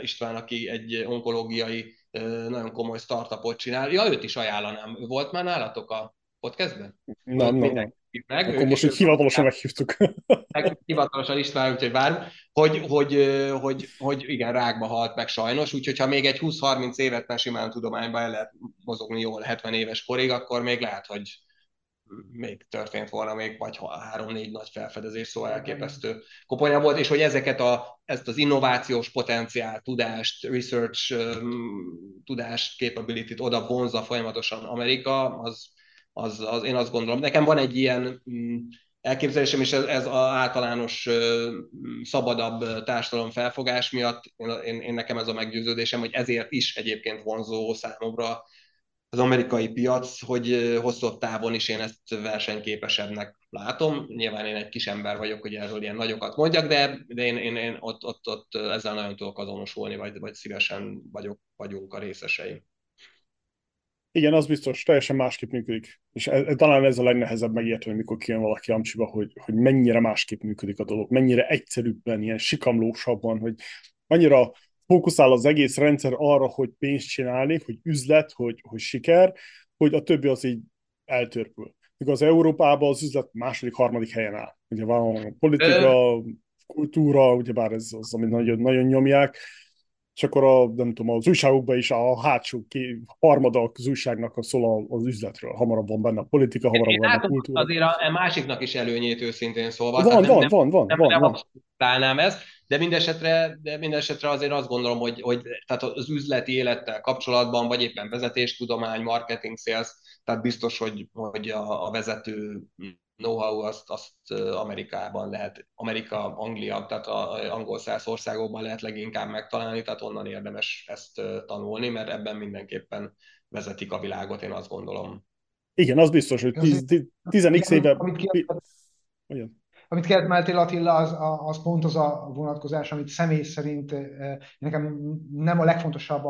Speaker 2: István, aki egy onkológiai nagyon komoly startupot csinál. Ja, őt is ajánlanám. Volt már nálatok a podcastben?
Speaker 1: Nem, nem. Meg, Akkor most így hivatalosan meghívtuk.
Speaker 2: Meg, hivatalosan István, úgyhogy várunk, hogy, hogy, hogy, hogy, igen, rákba halt meg sajnos, úgyhogy ha még egy 20-30 évet már simán tudományban el lehet mozogni jól 70 éves korig, akkor még lehet, hogy még történt volna még, vagy három-négy nagy felfedezés, szóval elképesztő koponya volt, és hogy ezeket a, ezt az innovációs potenciál, tudást, research um, tudást, capability-t oda vonza folyamatosan Amerika, az, az, az én azt gondolom. Nekem van egy ilyen um, elképzelésem, és ez, ez az általános szabadabb társadalom felfogás miatt, én, én, én nekem ez a meggyőződésem, hogy ezért is egyébként vonzó számomra az amerikai piac, hogy hosszabb távon is én ezt versenyképesebbnek látom. Nyilván én egy kis ember vagyok, hogy erről ilyen nagyokat mondjak, de, de én, én, én ott, ott, ott ezzel nagyon tudok azonosulni, vagy, vagy szívesen vagyok, vagyunk a részesei.
Speaker 1: Igen, az biztos, teljesen másképp működik. És ez, talán ez a legnehezebb megérteni, mikor kijön valaki Amcsiba, hogy, hogy mennyire másképp működik a dolog, mennyire egyszerűbben, ilyen sikamlósabban, hogy annyira fókuszál az egész rendszer arra, hogy pénzt csinálni, hogy üzlet, hogy, hogy siker, hogy a többi az így eltörpül. Míg az Európában az üzlet második, harmadik helyen áll. Ugye van a politika, kultúra, ugyebár ez az, amit nagyon, nagyon nyomják, és akkor a, nem tudom, az újságokban is a hátsó ki, harmada az újságnak a szól az üzletről. Hamarabb van benne a politika, hamarabb van benne a kultúra.
Speaker 2: Azért a, a másiknak is előnyét őszintén szólva.
Speaker 1: Van, van, nem, van, van,
Speaker 2: nem,
Speaker 1: van,
Speaker 2: nem,
Speaker 1: van.
Speaker 2: Nem ezt, de mindesetre, de mindesetre azért azt gondolom, hogy, hogy tehát az üzleti élettel kapcsolatban, vagy éppen vezetéstudomány, marketing, sales, tehát biztos, hogy, hogy a, a vezető know-how azt, azt Amerikában lehet, Amerika, Anglia, tehát a angol száz országokban lehet leginkább megtalálni, tehát onnan érdemes ezt tanulni, mert ebben mindenképpen vezetik a világot, én azt gondolom.
Speaker 1: Igen, az biztos, hogy 10x éve...
Speaker 3: Amit kérdeztél Attila, az, az pont az a vonatkozás, amit személy szerint nekem nem a legfontosabb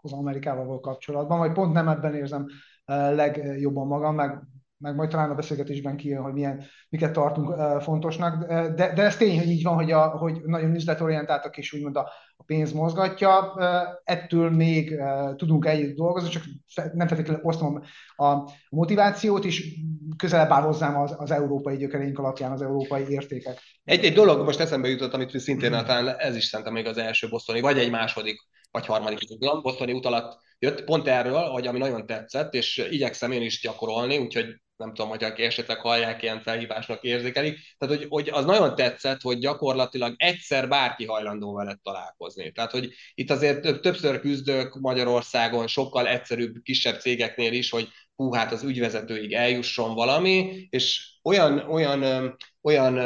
Speaker 3: az Amerikával való kapcsolatban, vagy pont nem ebben érzem legjobban magam, meg meg majd talán a beszélgetésben kijön, hogy milyen, miket tartunk fontosnak, de, de ez tény, hogy így van, hogy, a, hogy nagyon üzletorientáltak, és úgymond a, a pénz mozgatja. Ettől még tudunk együtt dolgozni, csak nem feltétlenül osztom a, motivációt, és közelebb áll hozzám az, az európai gyökereink alapján, az európai értékek.
Speaker 2: Egy, egy dolog most eszembe jutott, amit szintén mm. talán ez is szerintem még az első bosztoni, vagy egy második vagy harmadik bosztoni út alatt jött, pont erről, hogy ami nagyon tetszett, és igyekszem én is gyakorolni, úgyhogy nem tudom, hogy aki esetleg hallják, ilyen felhívásnak érzékelik. Tehát, hogy, hogy az nagyon tetszett, hogy gyakorlatilag egyszer bárki hajlandó veled találkozni. Tehát, hogy itt azért többször küzdök Magyarországon, sokkal egyszerűbb kisebb cégeknél is, hogy hú, hát az ügyvezetőig eljusson valami, és olyan, olyan, olyan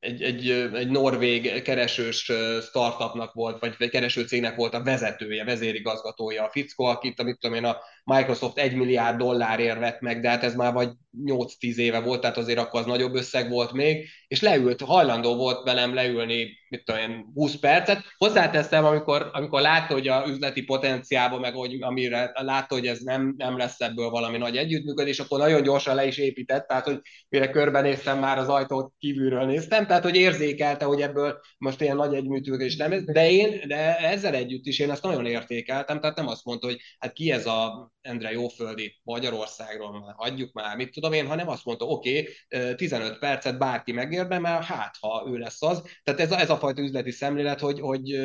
Speaker 2: egy, egy, egy norvég keresős startupnak volt, vagy egy kereső cégnek volt a vezetője, vezérigazgatója a fickó, akit, amit tudom én, a Microsoft 1 milliárd dollárért vett meg, de hát ez már vagy 8-10 éve volt, tehát azért akkor az nagyobb összeg volt még, és leült, hajlandó volt velem leülni, mit tudom én, 20 percet. Hozzáteszem, amikor, amikor látta, hogy a üzleti potenciálba, meg hogy, amire látta, hogy ez nem, nem lesz ebből valami nagy együttműködés, akkor nagyon gyorsan le is épített, tehát hogy mire körbenéztem, már az ajtót kívülről néztem, tehát hogy érzékelte, hogy ebből most ilyen nagy együttműködés nem, de én, de ezzel együtt is én ezt nagyon értékeltem, tehát nem azt mondta, hogy hát ki ez a Endre Jóföldi Magyarországról, már hagyjuk már, mit tudom én, hanem azt mondta, oké, okay, 15 percet bárki megérdemel, hát ha ő lesz az. Tehát ez a, ez a fajta üzleti szemlélet, hogy, hogy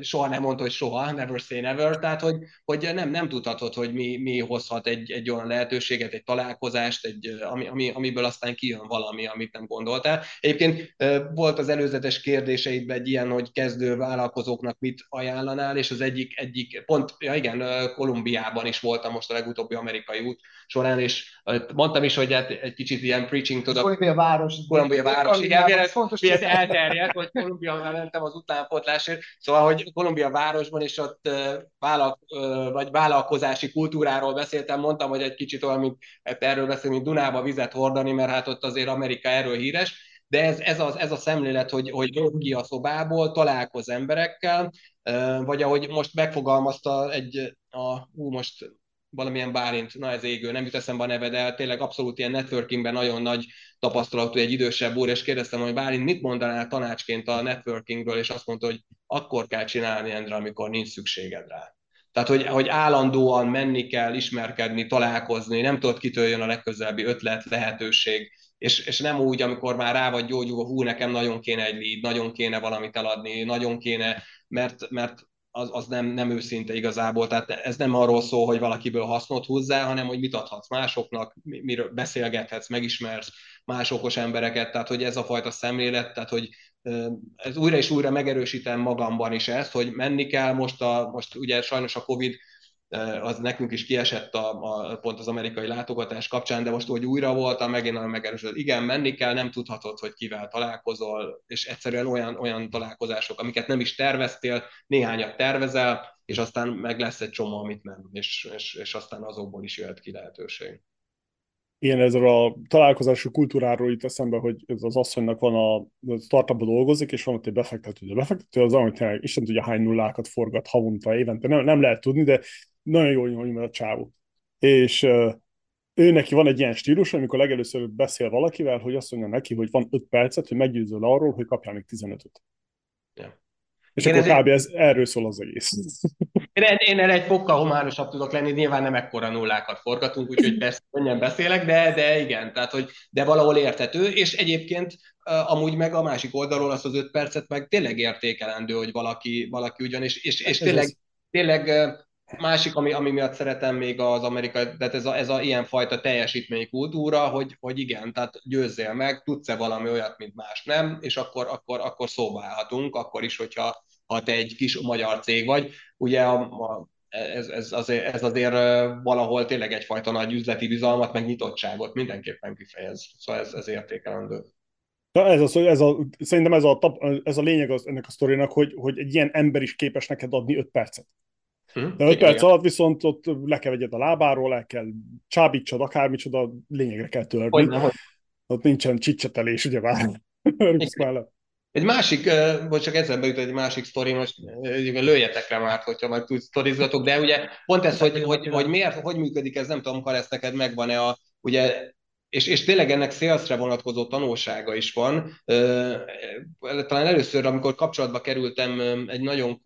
Speaker 2: soha nem mondta, hogy soha, never say never, tehát hogy, hogy nem, nem tudhatod, hogy mi, mi hozhat egy, egy olyan lehetőséget, egy találkozást, egy, ami, ami, amiből aztán kijön valami, amit nem gondoltál. Egyébként volt az előzetes kérdéseidben egy ilyen, hogy kezdő vállalkozóknak mit ajánlanál, és az egyik, egyik pont, ja igen, Kolumbiában is voltam most a legutóbbi amerikai út során, és mondtam is, hogy hát egy kicsit ilyen preaching to
Speaker 3: the... Kolumbia város.
Speaker 2: Kolumbia város, igen, hogy elterjedt, hogy Kolumbia mentem az utánpótlásért, szóval, hogy Kolumbia városban, és ott vállalk, vagy vállalkozási kultúráról beszéltem, mondtam, hogy egy kicsit olyan, mint hát erről beszélünk, mint Dunába vizet hordani, mert hát ott azért Amerika erről híres, de ez, ez, az, ez a szemlélet, hogy, hogy ki a szobából, találkoz emberekkel, vagy ahogy most megfogalmazta egy, a, ú, most valamilyen Bálint, na ez égő, nem jut eszembe a neve, de tényleg abszolút ilyen networkingben nagyon nagy tapasztalatú egy idősebb úr, és kérdeztem, hogy Bálint mit mondanál tanácsként a networkingről, és azt mondta, hogy akkor kell csinálni, Endre, amikor nincs szükséged rá. Tehát, hogy, hogy állandóan menni kell, ismerkedni, találkozni, nem tudod, kitől jön a legközelebbi ötlet, lehetőség, és, és nem úgy, amikor már rá vagy gyógyulva, hú, nekem nagyon kéne egy lead, nagyon kéne valamit eladni, nagyon kéne, mert, mert az, az nem, nem őszinte igazából. Tehát ez nem arról szól, hogy valakiből hasznot húzzál, hanem hogy mit adhatsz másoknak, miről beszélgethetsz, megismersz más okos embereket, tehát hogy ez a fajta szemlélet, tehát hogy ez újra és újra megerősítem magamban is ezt, hogy menni kell most, a, most ugye sajnos a Covid az nekünk is kiesett a, a, pont az amerikai látogatás kapcsán, de most, hogy újra voltam, megint nagyon megerősödött. Igen, menni kell, nem tudhatod, hogy kivel találkozol, és egyszerűen olyan, olyan találkozások, amiket nem is terveztél, néhányat tervezel, és aztán meg lesz egy csomó, amit nem, és, és, és aztán azokból is jöhet ki lehetőség.
Speaker 1: Igen, ezzel a találkozási kultúráról itt eszembe, hogy ez az asszonynak van a, a startupban dolgozik, és van ott egy befektető. A befektető az, amit Isten tudja hány nullákat forgat havonta, évente, nem, nem lehet tudni, de nagyon jól nyomja a csávó. És ő neki van egy ilyen stílus, amikor legelőször beszél valakivel, hogy azt mondja neki, hogy van 5 percet, hogy meggyőzöl arról, hogy kapjál még 15-öt. Yeah. És én akkor kb. Ez, erről szól az egész.
Speaker 2: Én, én erre egy fokkal homárosabb tudok lenni, nyilván nem ekkora nullákat forgatunk, úgyhogy persze könnyen beszélek, de, de igen, tehát hogy de valahol értető, és egyébként amúgy meg a másik oldalról azt az öt percet meg tényleg értékelendő, hogy valaki, valaki ugyan, és, és, és tényleg, tényleg Másik, ami, ami miatt szeretem még az amerikai, tehát ez a, ez a ilyen fajta kultúra, hogy, hogy igen, tehát győzzél meg, tudsz-e valami olyat, mint más nem, és akkor, akkor, akkor szóba állhatunk, akkor is, hogyha ha te egy kis magyar cég vagy. Ugye a, a, ez, ez, azért, ez azért valahol tényleg egyfajta nagy üzleti bizalmat, meg nyitottságot mindenképpen kifejez. Szóval ez, ez értékelendő.
Speaker 1: Ja, ez az, ez a, szerintem ez a, ez a lényeg az, ennek a sztorinak, hogy, hogy egy ilyen ember is képes neked adni 5 percet. Hm? De 5 perc igen. alatt viszont ott le kell vegyed a lábáról, le kell csábítsad, akármicsoda, lényegre kell törni. Hogyne, hogy... Ott nincsen csicsetelés, ugye már.
Speaker 2: Egy másik, vagy csak ezzel beüt egy másik sztori, most lőjetek rá már, hogyha majd tudsz sztorizgatok, de ugye pont ez, hogy, hogy, hogy miért, hogy működik ez, nem tudom, Karesz, neked megvan-e a, ugye és, és tényleg ennek szélszre vonatkozó tanulsága is van. Talán először, amikor kapcsolatba kerültem egy nagyon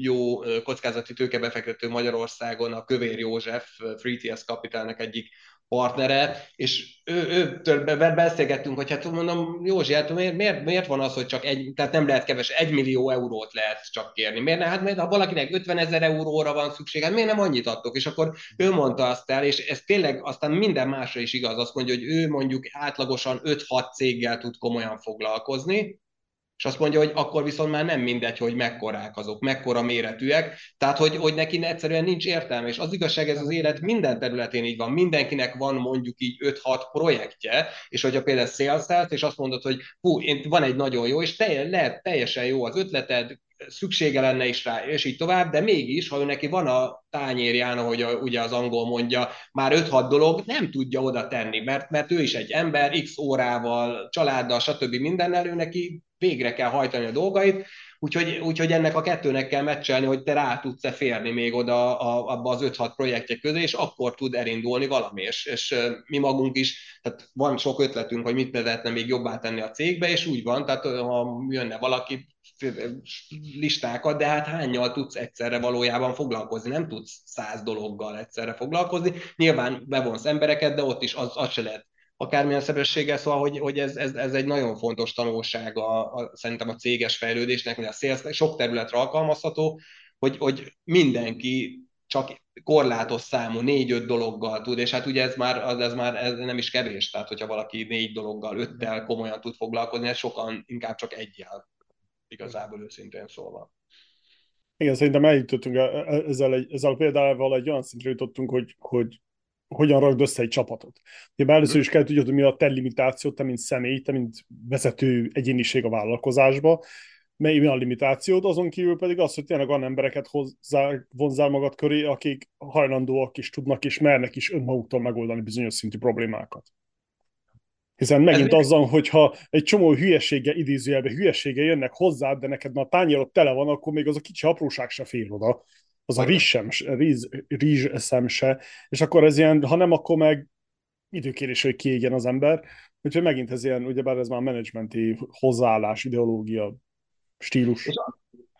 Speaker 2: jó kockázati tőkebefektető Magyarországon, a Kövér József, FreeTS Capitalnek egyik partnere, és ő, őtől beszélgettünk, hogy hát mondom, Józsi, hát miért, miért, miért van az, hogy csak egy, tehát nem lehet keves, egy millió eurót lehet csak kérni. Miért ne? Hát mert ha valakinek 50 ezer euróra van szüksége, hát miért nem annyit adtok? És akkor ő mondta azt el, és ez tényleg aztán minden másra is igaz, azt mondja, hogy ő mondjuk átlagosan 5-6 céggel tud komolyan foglalkozni, és azt mondja, hogy akkor viszont már nem mindegy, hogy mekkorák azok, mekkora méretűek, tehát hogy, hogy neki egyszerűen nincs értelme, és az igazság, ez az élet minden területén így van, mindenkinek van mondjuk így 5-6 projektje, és hogyha például sales és azt mondod, hogy hú, van egy nagyon jó, és telj, lehet teljesen jó az ötleted, szüksége lenne is rá, és így tovább, de mégis, ha ő neki van a tányérján, ahogy a, ugye az angol mondja, már 5-6 dolog, nem tudja oda tenni, mert, mert ő is egy ember, x órával, családdal, stb. mindennel, ő neki végre kell hajtani a dolgait, úgyhogy, úgyhogy ennek a kettőnek kell meccselni, hogy te rá tudsz-e férni még oda a, abba az 5-6 projektje közé, és akkor tud elindulni valami, és, és mi magunk is, tehát van sok ötletünk, hogy mit lehetne még jobbá tenni a cégbe, és úgy van, tehát ha jönne valaki, listákat, de hát hányal tudsz egyszerre valójában foglalkozni? Nem tudsz száz dologgal egyszerre foglalkozni. Nyilván bevonsz embereket, de ott is az, az se lehet akármilyen sebességgel, szóval, hogy, hogy ez, ez, ez, egy nagyon fontos tanulság a, a, szerintem a céges fejlődésnek, mert a sales sok területre alkalmazható, hogy, hogy mindenki csak korlátos számú négy-öt dologgal tud, és hát ugye ez már, ez már ez nem is kevés, tehát hogyha valaki négy dologgal, öttel komolyan tud foglalkozni, ez sokan inkább csak egyel igazából őszintén szólva.
Speaker 1: Igen, szerintem eljutottunk e, e, ezzel, egy, ezzel a példával egy olyan szintre jutottunk, hogy, hogy hogyan rakd össze egy csapatot. Ugye először is kell tudjad, hogy mi a te limitáció, te mint személy, te mint vezető egyéniség a vállalkozásba, mely mi a limitációt, azon kívül pedig az, hogy tényleg olyan embereket hozzá, vonzál magad köré, akik hajlandóak is tudnak és mernek is önmaguktól megoldani bizonyos szintű problémákat. Hiszen megint azzal, hogyha egy csomó hülyesége, idézőjelben hülyesége jönnek hozzá, de neked már a tányérod tele van, akkor még az a kicsi apróság se fér oda. Az a rizs, sem, rizs, rizs szem se. És akkor ez ilyen, ha nem, akkor meg időkérés, hogy kiégjen az ember. Úgyhogy megint ez ilyen, ugyebár ez már menedzsmenti hozzáállás, ideológia, stílus. És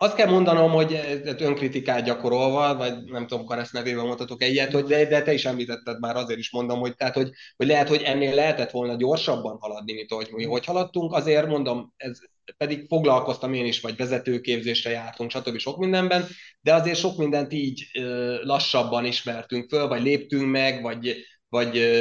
Speaker 2: azt kell mondanom, hogy önkritikát gyakorolva, vagy nem tudom, Karesz nevében mondhatok egyet, hogy de, de te is említetted már, azért is mondom, hogy, tehát, hogy, hogy lehet, hogy ennél lehetett volna gyorsabban haladni, mint ahogy mi hogy haladtunk. Azért mondom, ez pedig foglalkoztam én is, vagy vezetőképzésre jártunk, stb. sok mindenben, de azért sok mindent így lassabban ismertünk föl, vagy léptünk meg, vagy, vagy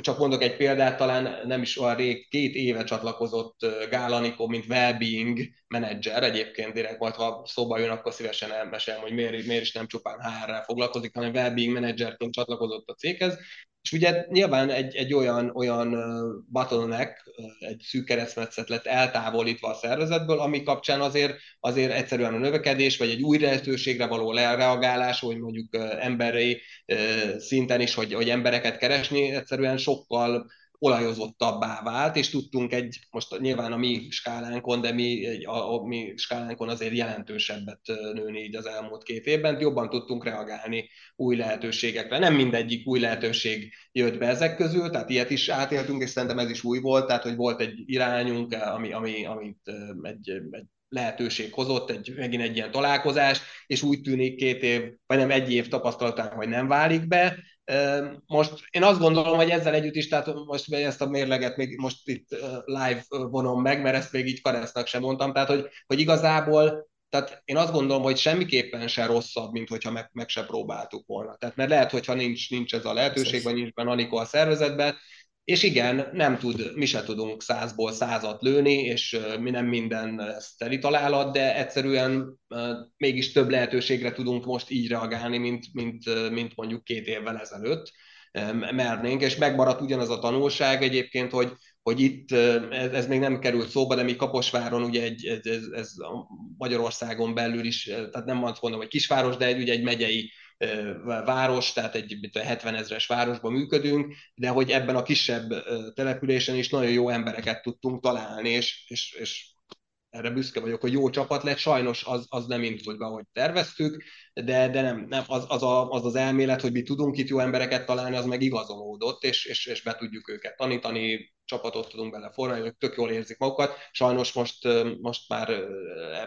Speaker 2: csak mondok egy példát, talán nem is olyan rég, két éve csatlakozott Gálanikó, mint well-being menedzser, egyébként direkt majd, ha szóba jön, akkor szívesen elmesélem, hogy miért, miért is nem csupán HR-rel foglalkozik, hanem well-being menedzserként csatlakozott a céghez, és ugye nyilván egy, egy olyan, olyan bottleneck, egy szűk keresztmetszet lett eltávolítva a szervezetből, ami kapcsán azért, azért egyszerűen a növekedés, vagy egy új lehetőségre való reagálás, hogy mondjuk emberi szinten is, hogy, hogy embereket keresni, egyszerűen sokkal olajozottabbá vált, és tudtunk egy, most nyilván a mi skálánkon, de mi, egy, a, a mi skálánkon azért jelentősebbet nőni így az elmúlt két évben, jobban tudtunk reagálni új lehetőségekre. Nem mindegyik új lehetőség jött be ezek közül, tehát ilyet is átéltünk, és szerintem ez is új volt, tehát hogy volt egy irányunk, ami, ami, amit egy, egy lehetőség hozott, egy, megint egy ilyen találkozás, és úgy tűnik két év, vagy nem egy év tapasztalatán, hogy nem válik be, most én azt gondolom, hogy ezzel együtt is, tehát most ezt a mérleget még most itt live vonom meg, mert ezt még így Karesznak sem mondtam, tehát hogy, hogy igazából tehát én azt gondolom, hogy semmiképpen se rosszabb, mint hogyha meg, meg se próbáltuk volna. Tehát mert lehet, hogyha nincs, nincs ez a lehetőség, vagy nincs benne Anikó a szervezetben, és igen, nem tud, mi se tudunk százból százat lőni, és mi nem minden teli találat, de egyszerűen mégis több lehetőségre tudunk most így reagálni, mint, mint, mint mondjuk két évvel ezelőtt mernénk, és megmaradt ugyanaz a tanulság egyébként, hogy, hogy itt ez, ez még nem került szóba, de mi Kaposváron ugye egy, ez, ez Magyarországon belül is, tehát nem azt mondom, hogy kisváros, de egy, ugye egy megyei város, tehát egy 70 ezres városban működünk, de hogy ebben a kisebb településen is nagyon jó embereket tudtunk találni, és, és, és erre büszke vagyok, hogy jó csapat lett, sajnos az, az nem indult be, ahogy terveztük, de, de nem, nem az, az, a, az, az elmélet, hogy mi tudunk itt jó embereket találni, az meg igazolódott, és, és, és be tudjuk őket tanítani, csapatot tudunk bele formálni, ők tök jól érzik magukat. Sajnos most, most már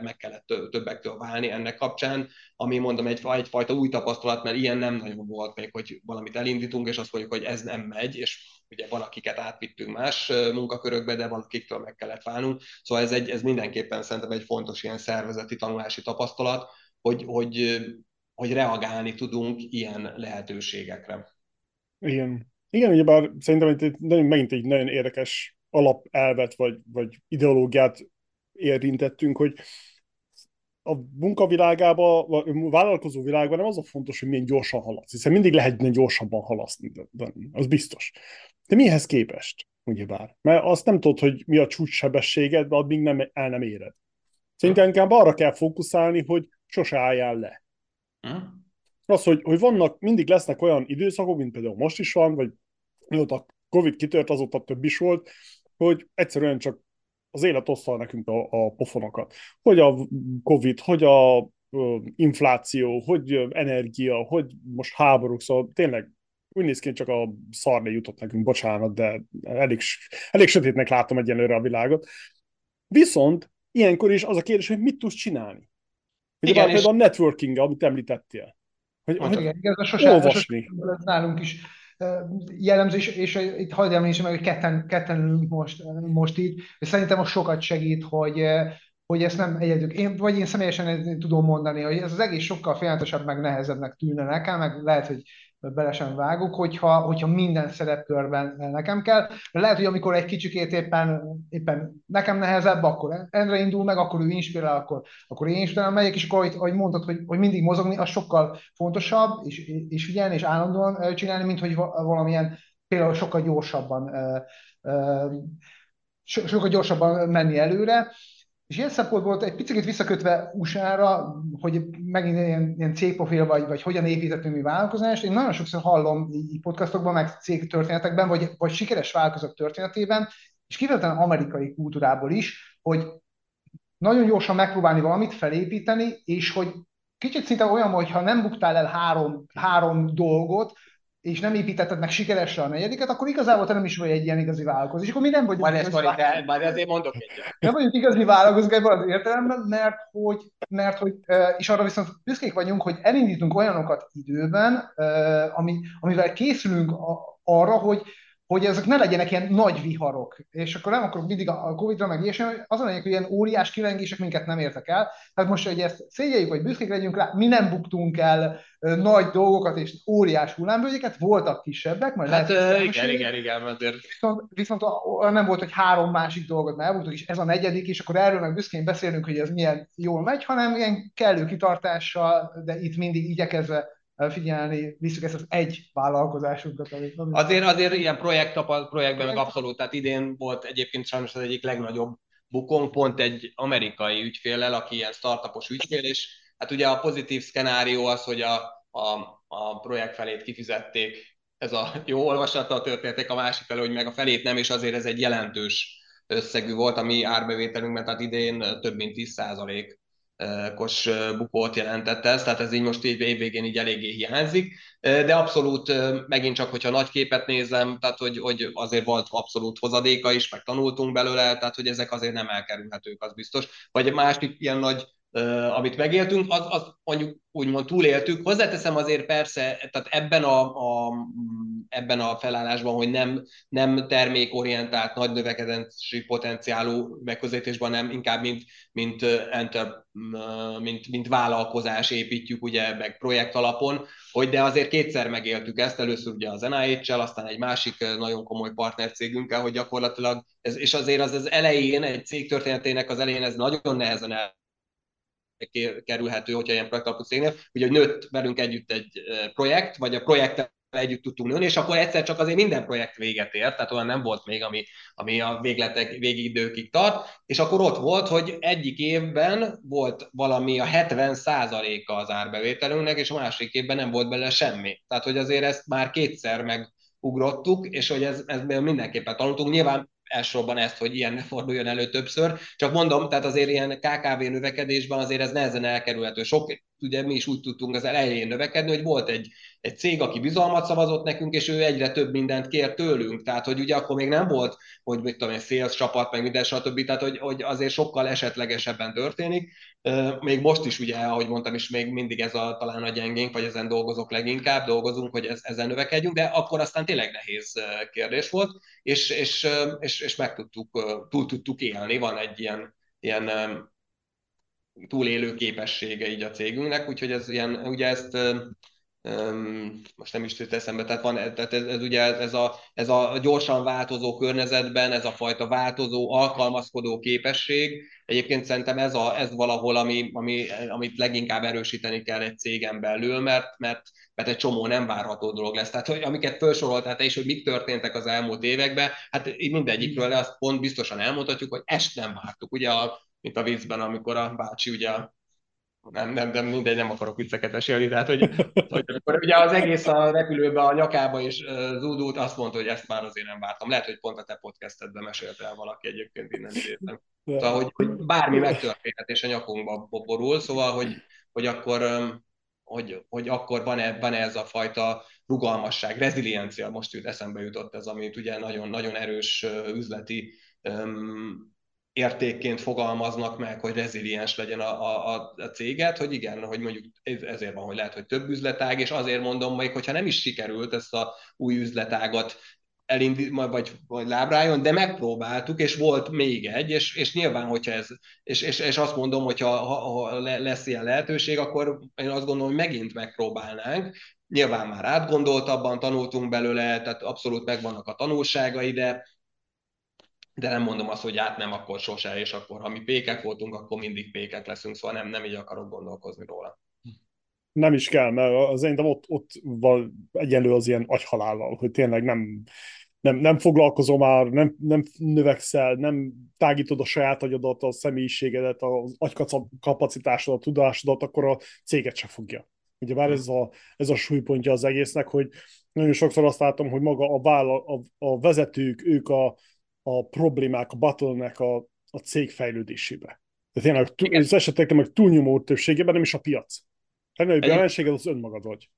Speaker 2: meg kellett többektől válni ennek kapcsán, ami mondom egy, egyfajta új tapasztalat, mert ilyen nem nagyon volt még, hogy valamit elindítunk, és azt mondjuk, hogy ez nem megy, és ugye valakiket átvittünk más munkakörökbe, de valakiktől meg kellett válnunk. Szóval ez, egy, ez mindenképpen szerintem egy fontos ilyen szervezeti tanulási tapasztalat, hogy, hogy, hogy reagálni tudunk ilyen lehetőségekre.
Speaker 1: Igen. Igen, ugyebár szerintem itt megint egy nagyon érdekes alapelvet vagy, vagy ideológiát érintettünk, hogy a munkavilágában, a vállalkozó világban nem az a fontos, hogy milyen gyorsan haladsz, hiszen mindig lehet gyorsabban halaszni, de, az biztos. De mihez képest, ugyebár? Mert azt nem tudod, hogy mi a csúcssebességed, de addig nem, el nem éred. Szerintem inkább arra kell fókuszálni, hogy sose álljál le. Az, hogy, hogy vannak, mindig lesznek olyan időszakok, mint például most is van, vagy mióta Covid kitört, azóta több is volt, hogy egyszerűen csak az élet osztal nekünk a, a pofonokat. Hogy a Covid, hogy a infláció, hogy energia, hogy most háborúk, szóval tényleg úgy néz ki, csak a szarné jutott nekünk, bocsánat, de elég, elég sötétnek látom egyenlőre a világot. Viszont ilyenkor is az a kérdés, hogy mit tudsz csinálni. Ugye Igen, például a networking amit említettél.
Speaker 3: Hogy, hogy igen, ez a sosem, olvasni. Sosem, nálunk is jellemző, és, itt hagyd említsem meg, hogy ketten, ketten ülünk most, most így, és szerintem most sokat segít, hogy, hogy ezt nem egyedül, én, vagy én személyesen tudom mondani, hogy ez az egész sokkal félelmetesebb, meg nehezebbnek tűnne nekem, meg lehet, hogy bele sem vágok, hogyha, hogyha minden szerepkörben nekem kell. De lehet, hogy amikor egy kicsikét éppen, éppen nekem nehezebb, akkor Endre indul meg, akkor ő inspirál, akkor, akkor én is utána megyek, és akkor, ahogy mondtad, hogy, hogy mindig mozogni, az sokkal fontosabb, és, és figyelni, és állandóan csinálni, mint hogy valamilyen például sokkal gyorsabban sokkal gyorsabban menni előre. És ilyen szempontból egy picit visszakötve USA-ra, hogy megint ilyen, ilyen cégprofil, vagy, vagy hogyan építettünk mi vállalkozást, én nagyon sokszor hallom így podcastokban, meg cég történetekben, vagy, vagy sikeres vállalkozók történetében, és kifejezetten amerikai kultúrából is, hogy nagyon gyorsan megpróbálni valamit felépíteni, és hogy kicsit szinte olyan, hogy ha nem buktál el három, három dolgot, és nem építetted meg sikeresen a negyediket, akkor igazából te nem is vagy egy ilyen igazi vállalkozó. És akkor mi nem vagyunk
Speaker 2: majd igazi vállalkozók. Majd azért mondok egyet.
Speaker 3: Nem vagyunk igazi vállalkozók ebben az értelemben, mert hogy, mert hogy, és arra viszont büszkék vagyunk, hogy elindítunk olyanokat időben, ami, amivel készülünk arra, hogy, hogy ezek ne legyenek ilyen nagy viharok. És akkor nem akarok mindig a Covid-ra meg ilyesmi, az a lényeg, hogy ilyen óriás kilengések minket nem értek el. Tehát most, hogy ezt szégyeljük, vagy büszkék legyünk rá, mi nem buktunk el nagy dolgokat és óriás hullámvölgyeket, voltak kisebbek,
Speaker 2: majd hát, lehet, igen, igen, igen,
Speaker 3: azért. Viszont, viszont nem volt, hogy három másik dolgot már elbuktuk, és ez a negyedik, és akkor erről meg büszkén beszélünk, hogy ez milyen jól megy, hanem ilyen kellő kitartással, de itt mindig igyekezve figyelni, visszük ezt az egy vállalkozásunkat. Amit,
Speaker 2: amit azért, azért ilyen projekt, projektben meg abszolút, tehát idén volt egyébként sajnos az egyik legnagyobb bukónk, pont egy amerikai ügyféllel, aki ilyen startupos ügyfél, és hát ugye a pozitív szkenárió az, hogy a, a, a projekt felét kifizették, ez a jó olvasata a történetek, a másik felé, hogy meg a felét nem, és azért ez egy jelentős összegű volt a mi árbevételünkben, tehát idén több mint 10 százalék kos bukót jelentett ez, tehát ez így most így évvégén így eléggé hiányzik, de abszolút megint csak, hogyha nagy képet nézem, tehát hogy, hogy azért volt abszolút hozadéka is, meg tanultunk belőle, tehát hogy ezek azért nem elkerülhetők, az biztos. Vagy másik ilyen nagy amit megéltünk, az, az mondjuk úgymond túléltük. Hozzáteszem azért persze, tehát ebben a, a, ebben a felállásban, hogy nem, nem termékorientált, nagy növekedési potenciálú megközelítésben, nem inkább mint, mint, enter, mint, mint vállalkozás építjük, ugye, meg projekt alapon, hogy de azért kétszer megéltük ezt, először ugye az NIH-sel, aztán egy másik nagyon komoly partnercégünkkel, hogy gyakorlatilag, ez, és azért az, az elején, egy cég történetének az elején ez nagyon nehezen el kerülhető, hogyha ilyen projekt alapú cégnél, ugye, hogy nőtt velünk együtt egy projekt, vagy a projektet együtt tudtunk nőni, és akkor egyszer csak azért minden projekt véget ért, tehát olyan nem volt még, ami, ami a végletek, végig időkig tart, és akkor ott volt, hogy egyik évben volt valami a 70 a az árbevételünknek, és a másik évben nem volt bele semmi. Tehát, hogy azért ezt már kétszer megugrottuk, és hogy ez, ez mindenképpen tanultunk. Nyilván elsősorban ezt, hogy ilyen forduljon elő többször. Csak mondom, tehát azért ilyen KKV növekedésben azért ez nehezen elkerülhető. Sok ugye mi is úgy tudtunk az elején növekedni, hogy volt egy, egy cég, aki bizalmat szavazott nekünk, és ő egyre több mindent kér tőlünk. Tehát, hogy ugye akkor még nem volt, hogy mit tudom, egy sales csapat, meg minden, stb. Tehát, hogy, hogy azért sokkal esetlegesebben történik. Még most is ugye, ahogy mondtam is, még mindig ez a talán a gyengénk, vagy ezen dolgozok leginkább, dolgozunk, hogy ez, ezen növekedjünk, de akkor aztán tényleg nehéz kérdés volt, és, és, és, és meg tudtuk, túl tudtuk élni. Van egy ilyen, ilyen túlélő képessége így a cégünknek, úgyhogy ez ilyen, ugye ezt um, most nem is jut eszembe, tehát, van, tehát ez, ez ugye ez a, ez a gyorsan változó környezetben, ez a fajta változó, alkalmazkodó képesség, egyébként szerintem ez, a, ez valahol, ami, ami, amit leginkább erősíteni kell egy cégen belül, mert, mert, mert egy csomó nem várható dolog lesz. Tehát, hogy amiket felsoroltál te is, hogy mik történtek az elmúlt években, hát mindegyikről de azt pont biztosan elmondhatjuk, hogy ezt nem vártuk. Ugye a mint a vízben, amikor a bácsi ugye nem, nem, nem, mindegy, nem akarok vicceket mesélni, tehát hogy, hogy amikor ugye az egész a repülőbe a nyakába is zúdult, azt mondta, hogy ezt már azért nem vártam. Lehet, hogy pont a te podcastedben mesélte el valaki egyébként innen szépen. Szóval, hogy, hogy bármi megtörténhet, és a nyakunkba borul, szóval, hogy, hogy akkor hogy, hogy akkor van-e, van-e ez a fajta rugalmasság, reziliencia, most jut, eszembe jutott ez, amit ugye nagyon, nagyon erős üzleti értékként fogalmaznak meg, hogy reziliens legyen a, a, a céget, hogy igen, hogy mondjuk ezért van, hogy lehet, hogy több üzletág, és azért mondom még, hogyha nem is sikerült ezt a új üzletágat elindít, vagy, vagy lábrájon, de megpróbáltuk, és volt még egy, és, és nyilván, hogyha ez, és, és, és azt mondom, hogyha ha, ha lesz ilyen lehetőség, akkor én azt gondolom, hogy megint megpróbálnánk, nyilván már átgondoltabban tanultunk belőle, tehát abszolút megvannak a tanulságai, de, de nem mondom azt, hogy át nem, akkor sose, és akkor ha mi pékek voltunk, akkor mindig pékek leszünk, szóval nem, nem így akarok gondolkozni róla.
Speaker 1: Nem is kell, mert szerintem ott, ott van egyenlő az ilyen agyhalállal, hogy tényleg nem, nem, nem foglalkozom már, nem, nem növekszel, nem tágítod a saját agyadat, a személyiségedet, az agykapacitásodat, a tudásodat, akkor a céget se fogja. Ugye bár ez a, ez a súlypontja az egésznek, hogy nagyon sokszor azt látom, hogy maga a, vállal, a, a vezetők, ők a, a problémák, a bottleneck a, a cég fejlődésébe. Tehát tényleg Igen. az eseteknek meg túlnyomó többségében nem is a piac. Legnagyobb jelenséged az önmagad vagy.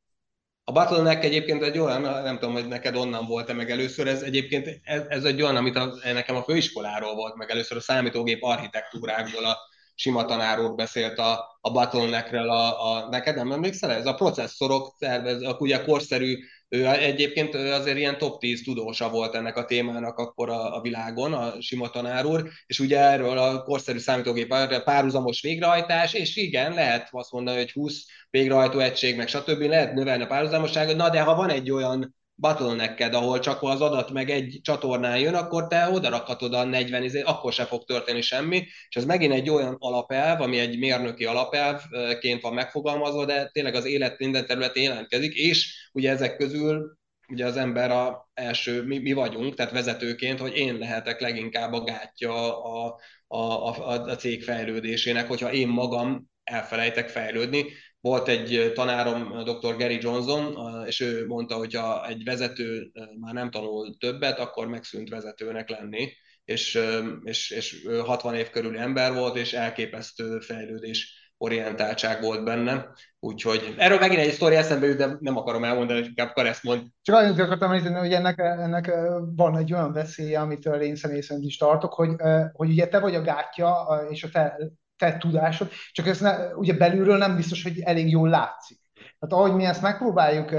Speaker 2: A bottleneck egyébként egy olyan, nem tudom, hogy neked onnan volt-e meg először, ez egyébként ez, ez egy olyan, amit a, nekem a főiskoláról volt meg először, a számítógép architektúrákból a sima tanár úr beszélt a, a bottleneckről, a, a, neked nem emlékszel? Ez a processzorok szervez, a, ugye korszerű ő egyébként azért ilyen top 10 tudósa volt ennek a témának akkor a, a világon, a sima tanár úr, és ugye erről a korszerű számítógép párhuzamos végrehajtás, és igen, lehet azt mondani, hogy 20 végrehajtó egység, meg stb. lehet növelni a párhuzamosságot, na de ha van egy olyan bottlenecked, ahol csak az adat meg egy csatornán jön, akkor te oda rakhatod a 40 izé, akkor se fog történni semmi, és ez megint egy olyan alapelv, ami egy mérnöki alapelvként van megfogalmazva, de tényleg az élet minden területén jelentkezik, és ugye ezek közül ugye az ember a első, mi, mi vagyunk, tehát vezetőként, hogy én lehetek leginkább a gátja a, a, a, a cég fejlődésének, hogyha én magam elfelejtek fejlődni, volt egy tanárom, dr. Gary Johnson, és ő mondta, hogy ha egy vezető már nem tanul többet, akkor megszűnt vezetőnek lenni, és, és, és 60 év körüli ember volt, és elképesztő fejlődés orientáltság volt benne. Úgyhogy erről megint egy sztori eszembe jut, de nem akarom elmondani, inkább Karesz mond.
Speaker 3: Csak annyit akartam említeni, hogy ennek, ennek van egy olyan veszélye, amitől én személy szerint is tartok, hogy, hogy ugye te vagy a gátja, és a te te tudásod, csak ez ne, ugye belülről nem biztos, hogy elég jól látszik. Tehát ahogy mi ezt megpróbáljuk,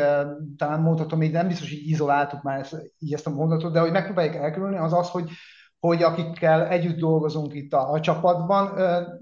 Speaker 3: talán mondhatom, még nem biztos, hogy izoláltuk már ezt, így ezt a mondatot, de hogy megpróbáljuk elkerülni, az az, hogy, hogy akikkel együtt dolgozunk itt a, a csapatban,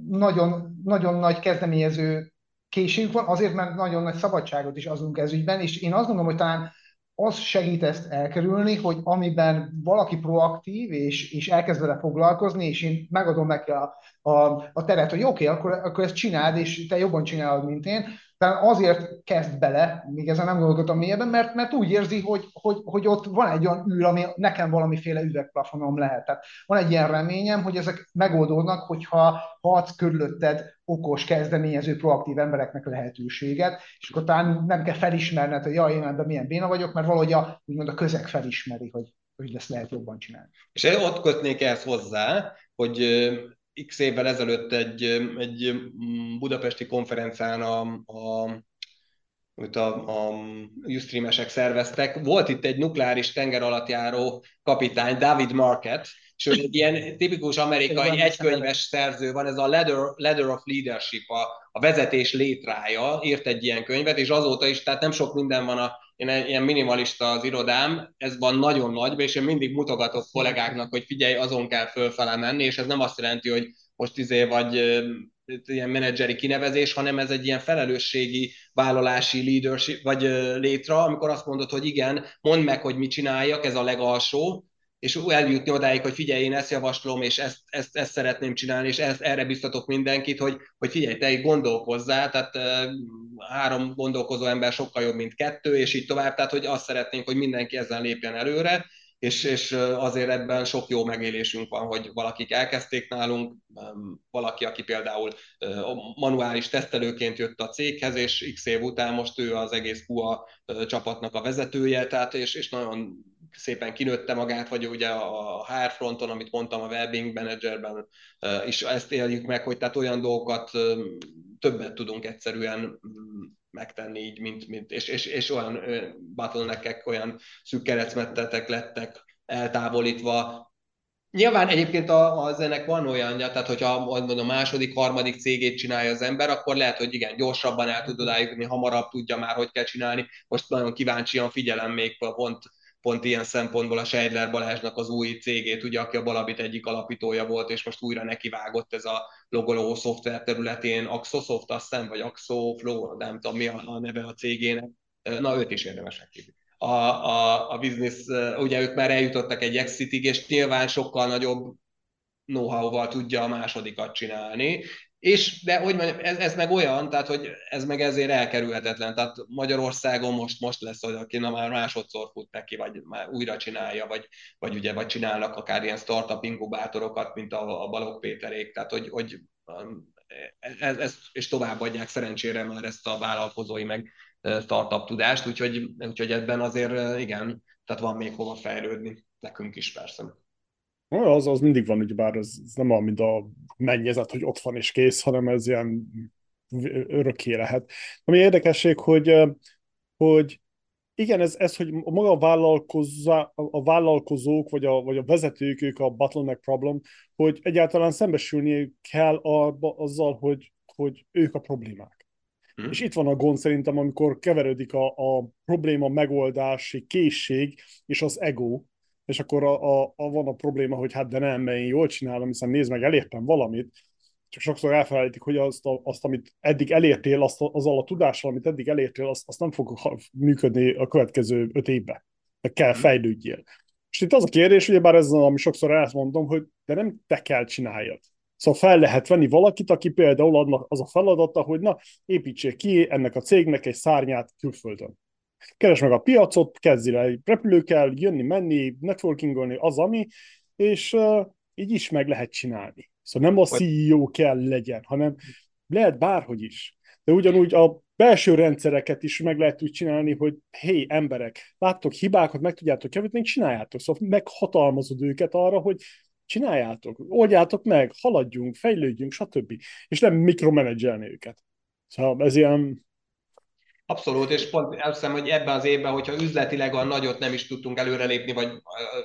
Speaker 3: nagyon, nagyon nagy kezdeményező készségünk van, azért, mert nagyon nagy szabadságot is azunk ez ügyben, és én azt gondolom, hogy talán az segít ezt elkerülni, hogy amiben valaki proaktív, és, és elkezd vele foglalkozni, és én megadom neki a, a, a teret, hogy oké, okay, akkor, akkor ezt csináld, és te jobban csinálod, mint én, tehát azért kezd bele, még ezen nem gondolkodtam mélyebben, mert, mert úgy érzi, hogy, hogy, hogy ott van egy olyan űr, ami nekem valamiféle üvegplafonom lehet. Tehát van egy ilyen reményem, hogy ezek megoldódnak, hogyha adsz körülötted okos, kezdeményező, proaktív embereknek lehetőséget, és akkor talán nem kell felismerned, hogy jaj, én ebben milyen béna vagyok, mert valahogy a, úgymond a közeg felismeri, hogy, hogy ezt lehet jobban csinálni.
Speaker 2: És én ott kötnék ezt hozzá, hogy x évvel ezelőtt egy, egy budapesti konferencián a, a amit a, a Ustreamesek szerveztek. Volt itt egy nukleáris tenger alatt járó kapitány, David Market, ő egy ilyen tipikus amerikai egykönyves szerző van, ez a Ladder, Ladder of Leadership, a, a vezetés létrája, írt egy ilyen könyvet, és azóta is, tehát nem sok minden van a én ilyen minimalista az irodám, ez van nagyon nagy, és én mindig mutogatok kollégáknak, hogy figyelj, azon kell fölfele menni, és ez nem azt jelenti, hogy most izé vagy ilyen menedzseri kinevezés, hanem ez egy ilyen felelősségi vállalási leadership, vagy létra, amikor azt mondod, hogy igen, mondd meg, hogy mit csináljak, ez a legalsó, és eljutni odáig, hogy figyelj, én ezt javaslom, és ezt, ezt, ezt szeretném csinálni, és ezt, erre biztatok mindenkit, hogy, hogy figyelj, te gondolkozzál, tehát három gondolkozó ember sokkal jobb, mint kettő, és így tovább, tehát hogy azt szeretnénk, hogy mindenki ezen lépjen előre, és, és azért ebben sok jó megélésünk van, hogy valakik elkezdték nálunk, valaki, aki például manuális tesztelőként jött a céghez, és x év után most ő az egész QA csapatnak a vezetője, tehát és, és nagyon szépen kinőtte magát, vagy ugye a HR fronton, amit mondtam a Wellbeing Managerben is ezt éljük meg, hogy tehát olyan dolgokat többet tudunk egyszerűen mm, megtenni így, mint, mint és, és, és olyan bottleneckek, olyan szűk keresztmettetek lettek eltávolítva, Nyilván egyébként az ennek van olyanja, tehát hogyha a második, harmadik cégét csinálja az ember, akkor lehet, hogy igen, gyorsabban el tud odájutni, hamarabb tudja már, hogy kell csinálni. Most nagyon kíváncsian figyelem még pont pont ilyen szempontból a Seidler Balázsnak az új cégét, ugye, aki a Balabit egyik alapítója volt, és most újra nekivágott ez a logoló szoftver területén, Axosoft azt hiszem, vagy Axoflow, nem tudom mi a neve a cégének. Na, őt is érdemes megkívni. A, a, a business, ugye ők már eljutottak egy exitig, és nyilván sokkal nagyobb know-how-val tudja a másodikat csinálni, és, de hogy mondjam, ez, ez meg olyan, tehát hogy ez meg ezért elkerülhetetlen. Tehát Magyarországon most, most lesz, hogy aki na már másodszor fut neki, vagy már újra csinálja, vagy, vagy ugye, vagy csinálnak akár ilyen startup inkubátorokat, mint a, a Balog Péterék, tehát hogy, hogy um, ez, ez, és továbbadják szerencsére már ezt a vállalkozói meg startup tudást, úgyhogy, úgyhogy ebben azért igen, tehát van még hova fejlődni, nekünk is persze.
Speaker 1: Az, az mindig van, bár ez, ez nem olyan, mint a mennyezet, hogy ott van és kész, hanem ez ilyen örökké lehet. Ami érdekesség, hogy, hogy igen, ez, ez hogy maga a, vállalkozá, a vállalkozók, vagy a, vagy a vezetők, ők a bottleneck problem, hogy egyáltalán szembesülni kell arba, azzal, hogy, hogy ők a problémák. Hmm. És itt van a gond szerintem, amikor keverődik a, a probléma megoldási készség és az ego, és akkor a, a, a, van a probléma, hogy hát de nem, mert én jól csinálom, hiszen nézd meg, elértem valamit, csak sokszor elfelejtik, hogy azt, a, azt amit eddig elértél, azt, azzal a tudással, amit eddig elértél, azt, azt nem fog működni a következő öt évben. De kell mhm. fejlődjél. És itt az a kérdés, ugye bár ez ami sokszor elmondom, hogy de nem te kell csináljad. Szóval fel lehet venni valakit, aki például adnak az a feladata, hogy na, építsék ki ennek a cégnek egy szárnyát külföldön keres meg a piacot, kezdj el repülőkkel, jönni, menni, networkingolni, az ami, és uh, így is meg lehet csinálni. Szóval nem a CEO kell legyen, hanem lehet bárhogy is. De ugyanúgy a belső rendszereket is meg lehet úgy csinálni, hogy hé, emberek, láttok hibákat, meg tudjátok javítani, csináljátok. Szóval meghatalmazod őket arra, hogy csináljátok, oldjátok meg, haladjunk, fejlődjünk, stb. És nem mikromenedzselni őket. Szóval ez ilyen
Speaker 2: Abszolút, és pont azt hiszem, hogy ebben az évben, hogyha üzletileg a nagyot nem is tudtunk előrelépni, vagy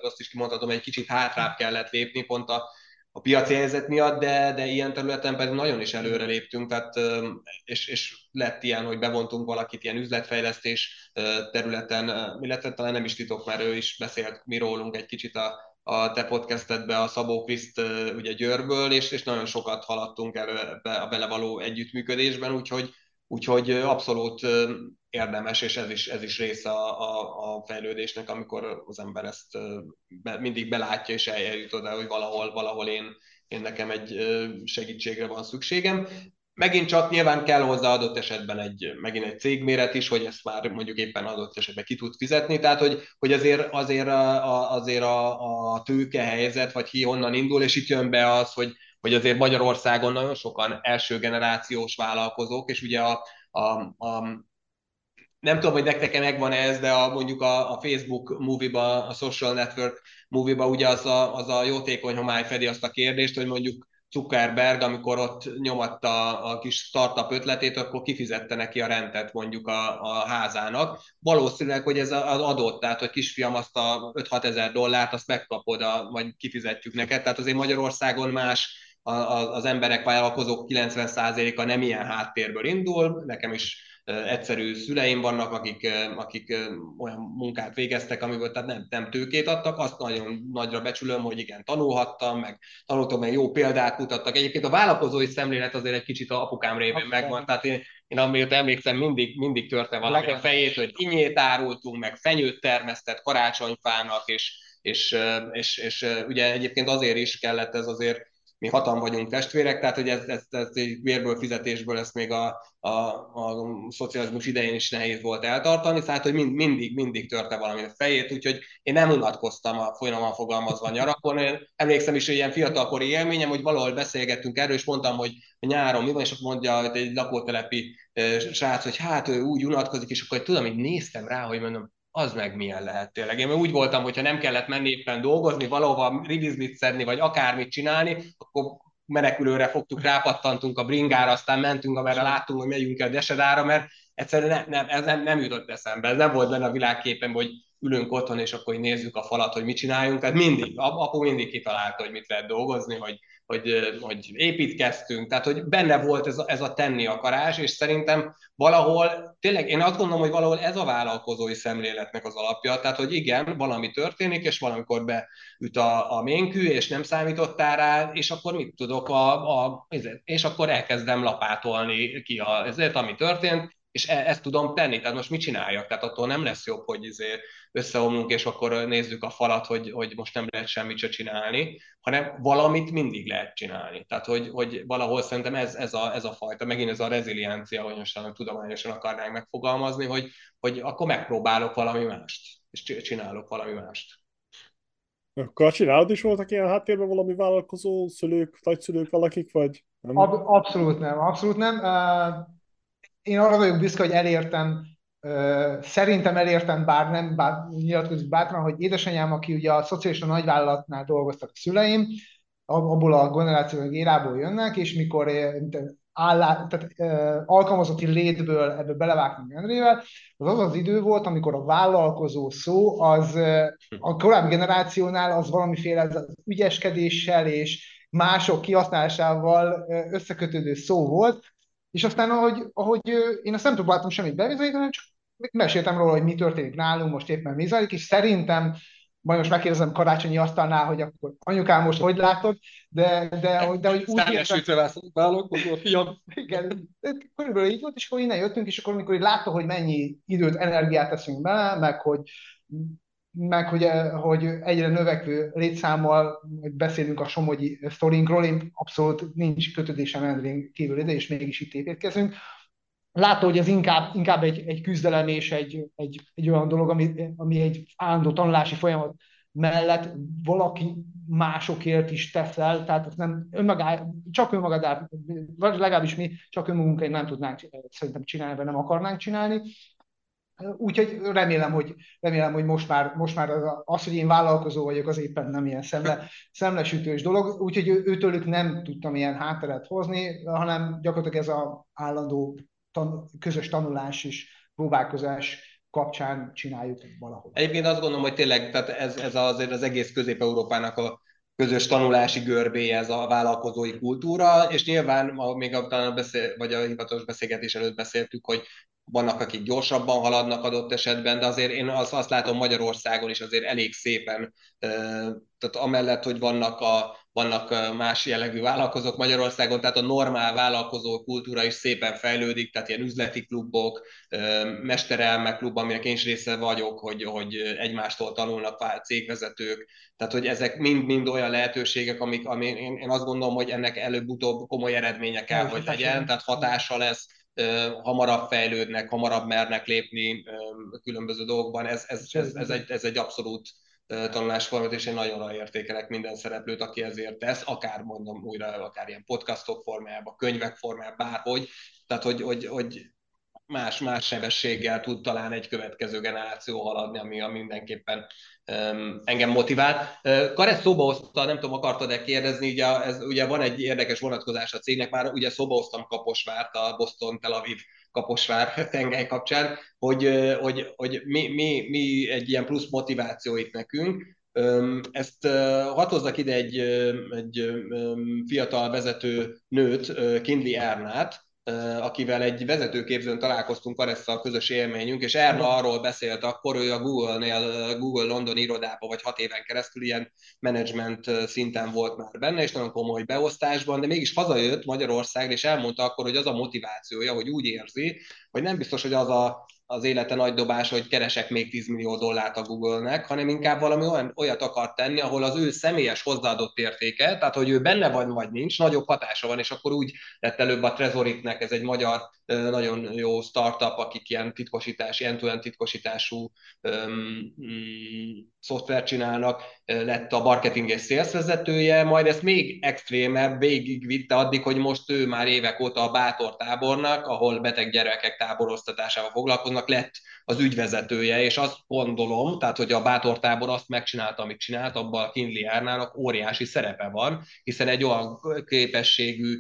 Speaker 2: azt is kimondhatom, egy kicsit hátrább kellett lépni, pont a, a piaci helyzet miatt, de, de ilyen területen pedig nagyon is előre léptünk, tehát, és, és lett ilyen, hogy bevontunk valakit ilyen üzletfejlesztés területen, illetve talán nem is titok, mert ő is beszélt mi rólunk egy kicsit a, a te podcastedbe a Szabó Kriszt ugye Győrből, és, és nagyon sokat haladtunk elő ebbe a bele való együttműködésben, úgyhogy Úgyhogy abszolút érdemes, és ez is, ez is része a, a, a fejlődésnek, amikor az ember ezt be, mindig belátja, és eljut oda, hogy valahol, valahol én, én nekem egy segítségre van szükségem. Megint csak nyilván kell hozzá adott esetben egy, megint egy cégméret is, hogy ezt már mondjuk éppen adott esetben ki tud fizetni, tehát hogy, hogy azért, azért, a, azért a, a tőke helyzet, vagy ki honnan indul, és itt jön be az, hogy, hogy azért Magyarországon nagyon sokan első generációs vállalkozók, és ugye a, a, a nem tudom, hogy nektek megvan ez, de a, mondjuk a, a Facebook movie-ba, a social network movie-ba ugye az a, az a jótékony homály fedi azt a kérdést, hogy mondjuk Zuckerberg, amikor ott nyomatta a kis startup ötletét, akkor kifizette neki a rendet mondjuk a, a házának. Valószínűleg, hogy ez az adott, tehát hogy kisfiam azt a 5-6 ezer dollárt, azt megkapod, a, vagy kifizetjük neked. Tehát azért Magyarországon más az emberek, vállalkozók 90%-a nem ilyen háttérből indul, nekem is egyszerű szüleim vannak, akik, akik olyan munkát végeztek, amiből tehát nem, nem tőkét adtak, azt nagyon nagyra becsülöm, hogy igen, tanulhattam, meg tanultam, meg jó példát mutattak. Egyébként a vállalkozói szemlélet azért egy kicsit a apukám révén megvan, tehát én, én amiért emlékszem, mindig, mindig törte valami a fejét, hogy inyét árultunk, meg fenyőt termesztett karácsonyfának, és, és, és, és, és ugye egyébként azért is kellett ez azért mi hatan vagyunk testvérek, tehát hogy ez, ez, ez egy vérből, fizetésből ezt még a, a, a szocializmus idején is nehéz volt eltartani, tehát hogy mind, mindig, mindig törte valami a fejét, úgyhogy én nem unatkoztam a folyamán fogalmazva nyarakon. Én emlékszem is, hogy ilyen fiatalkori élményem, hogy valahol beszélgettünk erről, és mondtam, hogy nyáron mi van, és mondja hogy egy lakótelepi srác, hogy hát ő úgy unatkozik, és akkor tudom, hogy néztem rá, hogy mondom, az meg milyen lehet tényleg. Én úgy voltam, hogyha nem kellett menni éppen dolgozni, valahova rivizlit szedni, vagy akármit csinálni, akkor menekülőre fogtuk, rápattantunk a bringára, aztán mentünk, amerre láttunk, hogy megyünk el Desedára, mert egyszerűen nem, nem, ez nem, nem jutott eszembe. Ez nem volt benne a világképen, hogy ülünk otthon, és akkor nézzük a falat, hogy mit csináljunk. Tehát mindig, apu mindig kitalálta, hogy mit lehet dolgozni, hogy hogy, hogy építkeztünk, tehát hogy benne volt ez a, ez a tenni akarás, és szerintem valahol, tényleg én azt gondolom, hogy valahol ez a vállalkozói szemléletnek az alapja, tehát hogy igen, valami történik, és valamikor beüt a, a ménkű, és nem számítottál rá, és akkor mit tudok, a, a, és akkor elkezdem lapátolni ki a, ezért, ami történt, és e, ezt tudom tenni, tehát most mit csináljak? Tehát attól nem lesz jobb, hogy izé összeomlunk, és akkor nézzük a falat, hogy, hogy most nem lehet semmit se csinálni, hanem valamit mindig lehet csinálni. Tehát, hogy, hogy valahol szerintem ez, ez, a, ez a fajta, megint ez a reziliencia, hogy most tudományosan akarnánk megfogalmazni, hogy, hogy akkor megpróbálok valami mást, és csinálok valami mást.
Speaker 1: Akkor csinálod is voltak ilyen háttérben valami vállalkozó szülők, nagyszülők valakik, vagy
Speaker 3: nem? abszolút nem, abszolút nem. Uh én arra vagyok büszke, hogy elértem, szerintem elértem, bár nem bár, nyilatkozik bátran, hogy édesanyám, aki ugye a szociális nagyvállalatnál dolgoztak a szüleim, abból a generációi érából jönnek, és mikor állá, tehát, uh, alkalmazotti létből ebbe belevágtunk Endrével, az az az idő volt, amikor a vállalkozó szó az a korábbi generációnál az valamiféle az ügyeskedéssel és mások kihasználásával összekötődő szó volt, és aztán, ahogy, ahogy én azt nem próbáltam semmit bebizonyítani, csak meséltem róla, hogy mi történik nálunk, most éppen mi zajlik, és szerintem majd most megkérdezem karácsonyi asztalnál, hogy akkor anyukám most hogy látod, de, de, de, hogy
Speaker 2: úgy értem... vállalkozó a fiam.
Speaker 3: Igen, körülbelül így volt, és akkor innen jöttünk, és akkor amikor látta, hogy mennyi időt, energiát teszünk bele, meg hogy meg hogy, eh, hogy egyre növekvő létszámmal beszélünk a somogyi sztorinkról, én abszolút nincs kötődésem Endrén kívül ide, és mégis itt építkezünk. Látta, hogy ez inkább, inkább egy, egy küzdelem és egy, egy, egy olyan dolog, ami, ami egy állandó tanulási folyamat mellett valaki másokért is teszel, tehát nem önmagá, csak önmagadát, vagy legalábbis mi csak önmagunkért nem tudnánk szerintem csinálni, vagy nem akarnánk csinálni, Úgyhogy remélem, hogy, remélem, hogy most már, most már az, az, hogy én vállalkozó vagyok, az éppen nem ilyen szemle, szemlesütős dolog. Úgyhogy ő, őtőlük nem tudtam ilyen hátteret hozni, hanem gyakorlatilag ez az állandó tan, közös tanulás és próbálkozás kapcsán csináljuk valahol.
Speaker 2: Egyébként azt gondolom, hogy tényleg tehát ez, ez azért az egész Közép-Európának a közös tanulási görbéje ez a vállalkozói kultúra, és nyilván, még a, beszél, vagy a hivatalos beszélgetés előtt beszéltük, hogy vannak, akik gyorsabban haladnak adott esetben, de azért én azt, azt látom Magyarországon is azért elég szépen, tehát amellett, hogy vannak, a, vannak más jellegű vállalkozók Magyarországon, tehát a normál vállalkozó kultúra is szépen fejlődik, tehát ilyen üzleti klubok, mesterelme klub, aminek én is része vagyok, hogy, hogy egymástól tanulnak cégvezetők, tehát hogy ezek mind-mind olyan lehetőségek, amik, ami én, én azt gondolom, hogy ennek előbb-utóbb komoly eredménye kell, hogy legyen, tehát hatása lesz hamarabb fejlődnek, hamarabb mernek lépni különböző dolgokban. Ez, ez, ez, ez, egy, ez egy abszolút tanulásformat, és én nagyon értékelek minden szereplőt, aki ezért tesz, akár mondom újra, akár ilyen podcastok formájában, könyvek formájában, bárhogy. Tehát, hogy, hogy, hogy más, más sebességgel tud talán egy következő generáció haladni, ami a mindenképpen um, engem motivál. Uh, Karesz szóba hozta, nem tudom, akartad-e kérdezni, ugye, ez, ugye van egy érdekes vonatkozás a cégnek, már ugye szóba hoztam Kaposvárt, a Boston-Tel Aviv Kaposvár tengely kapcsán, hogy, hogy, hogy mi, mi, mi egy ilyen plusz motiváció itt nekünk, ezt hatoznak ide egy, egy fiatal vezető nőt, Kindli Ernát, akivel egy vezetőképzőn találkoztunk, ezt a közös élményünk, és Erna arról beszélt akkor, hogy a Google-nél, Google London irodában vagy hat éven keresztül ilyen menedzsment szinten volt már benne, és nagyon komoly beosztásban, de mégis hazajött Magyarországra, és elmondta akkor, hogy az a motivációja, hogy úgy érzi, hogy nem biztos, hogy az a az élete nagy dobása, hogy keresek még 10 millió dollárt a Google-nek, hanem inkább valami olyan, olyat akar tenni, ahol az ő személyes hozzáadott értéke, tehát hogy ő benne van vagy nincs, nagyobb hatása van, és akkor úgy lett előbb a Trezoriknek, ez egy magyar nagyon jó startup, akik ilyen titkosítás, ilyen titkosítású um, um, szoftvert csinálnak, lett a marketing és sales vezetője, majd ezt még extrémebb vitte addig, hogy most ő már évek óta a Bátor tábornak, ahol beteg gyerekek táboroztatásával foglalkoznak, lett az ügyvezetője, és azt gondolom, tehát hogy a Bátor tábor azt megcsinálta, amit csinált, abban a Kinley Árnának óriási szerepe van, hiszen egy olyan képességű,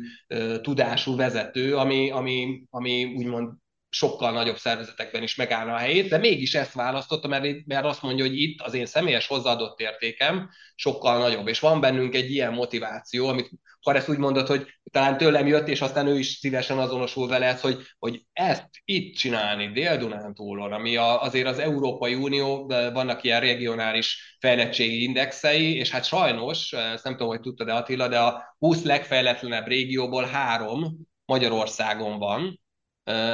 Speaker 2: tudású vezető, ami, ami, ami úgymond sokkal nagyobb szervezetekben is megállna a helyét, de mégis ezt választotta, mert, mert azt mondja, hogy itt az én személyes hozzáadott értékem sokkal nagyobb, és van bennünk egy ilyen motiváció, amit ezt úgy mondod, hogy talán tőlem jött, és aztán ő is szívesen azonosul vele, ez, hogy, hogy ezt itt csinálni Dél-Dunántúlon, ami a, azért az Európai Unió, vannak ilyen regionális fejlettségi indexei, és hát sajnos, ezt nem tudom, hogy tudtad-e Attila, de a 20 legfejletlenebb régióból három Magyarországon van,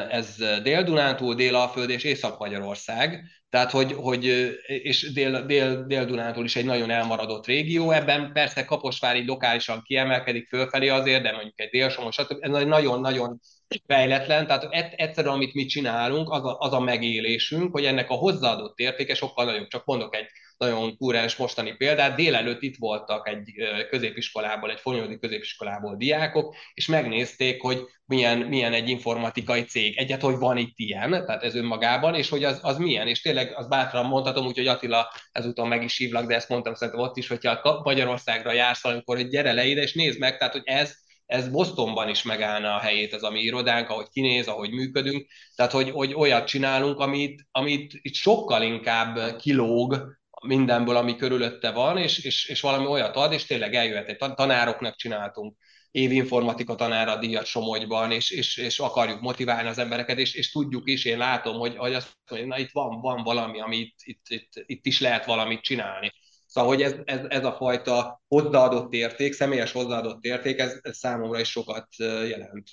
Speaker 2: ez Dél-Dunántúl, Dél-Alföld és Észak-Magyarország, tehát hogy, hogy és Dél, Dél, Dél-Dunántúl is egy nagyon elmaradott régió, ebben persze Kaposvári lokálisan kiemelkedik fölfelé azért, de mondjuk egy Dél-Somos, ez nagyon-nagyon fejletlen, tehát egyszerűen amit mi csinálunk, az a, az a megélésünk, hogy ennek a hozzáadott értéke sokkal nagyobb. Csak mondok egy nagyon kúrens mostani példát. Délelőtt itt voltak egy középiskolából, egy fonyódi középiskolából diákok, és megnézték, hogy milyen, milyen egy informatikai cég. Egyet, hogy van itt ilyen, tehát ez önmagában, és hogy az, az milyen. És tényleg az bátran mondhatom, úgyhogy Attila ezúton meg is hívlak, de ezt mondtam szerintem ott is, hogyha Magyarországra jársz, amikor hogy gyere le ide, és nézd meg, tehát hogy ez ez Bostonban is megállna a helyét, ez a mi irodánk, ahogy kinéz, ahogy működünk, tehát hogy, hogy olyat csinálunk, amit, amit itt sokkal inkább kilóg mindenből, ami körülötte van, és, és, és valami olyat ad, és tényleg eljöhet. Egy tanároknak csináltunk évi informatika tanára díjat Somogyban, és, és, és akarjuk motiválni az embereket, és, és tudjuk is, én látom, hogy, hogy azt mondja, na itt van, van valami, ami itt, itt, itt, itt is lehet valamit csinálni. Szóval, hogy ez, ez, ez a fajta hozzáadott érték, személyes hozzáadott érték, ez, ez számomra is sokat jelent.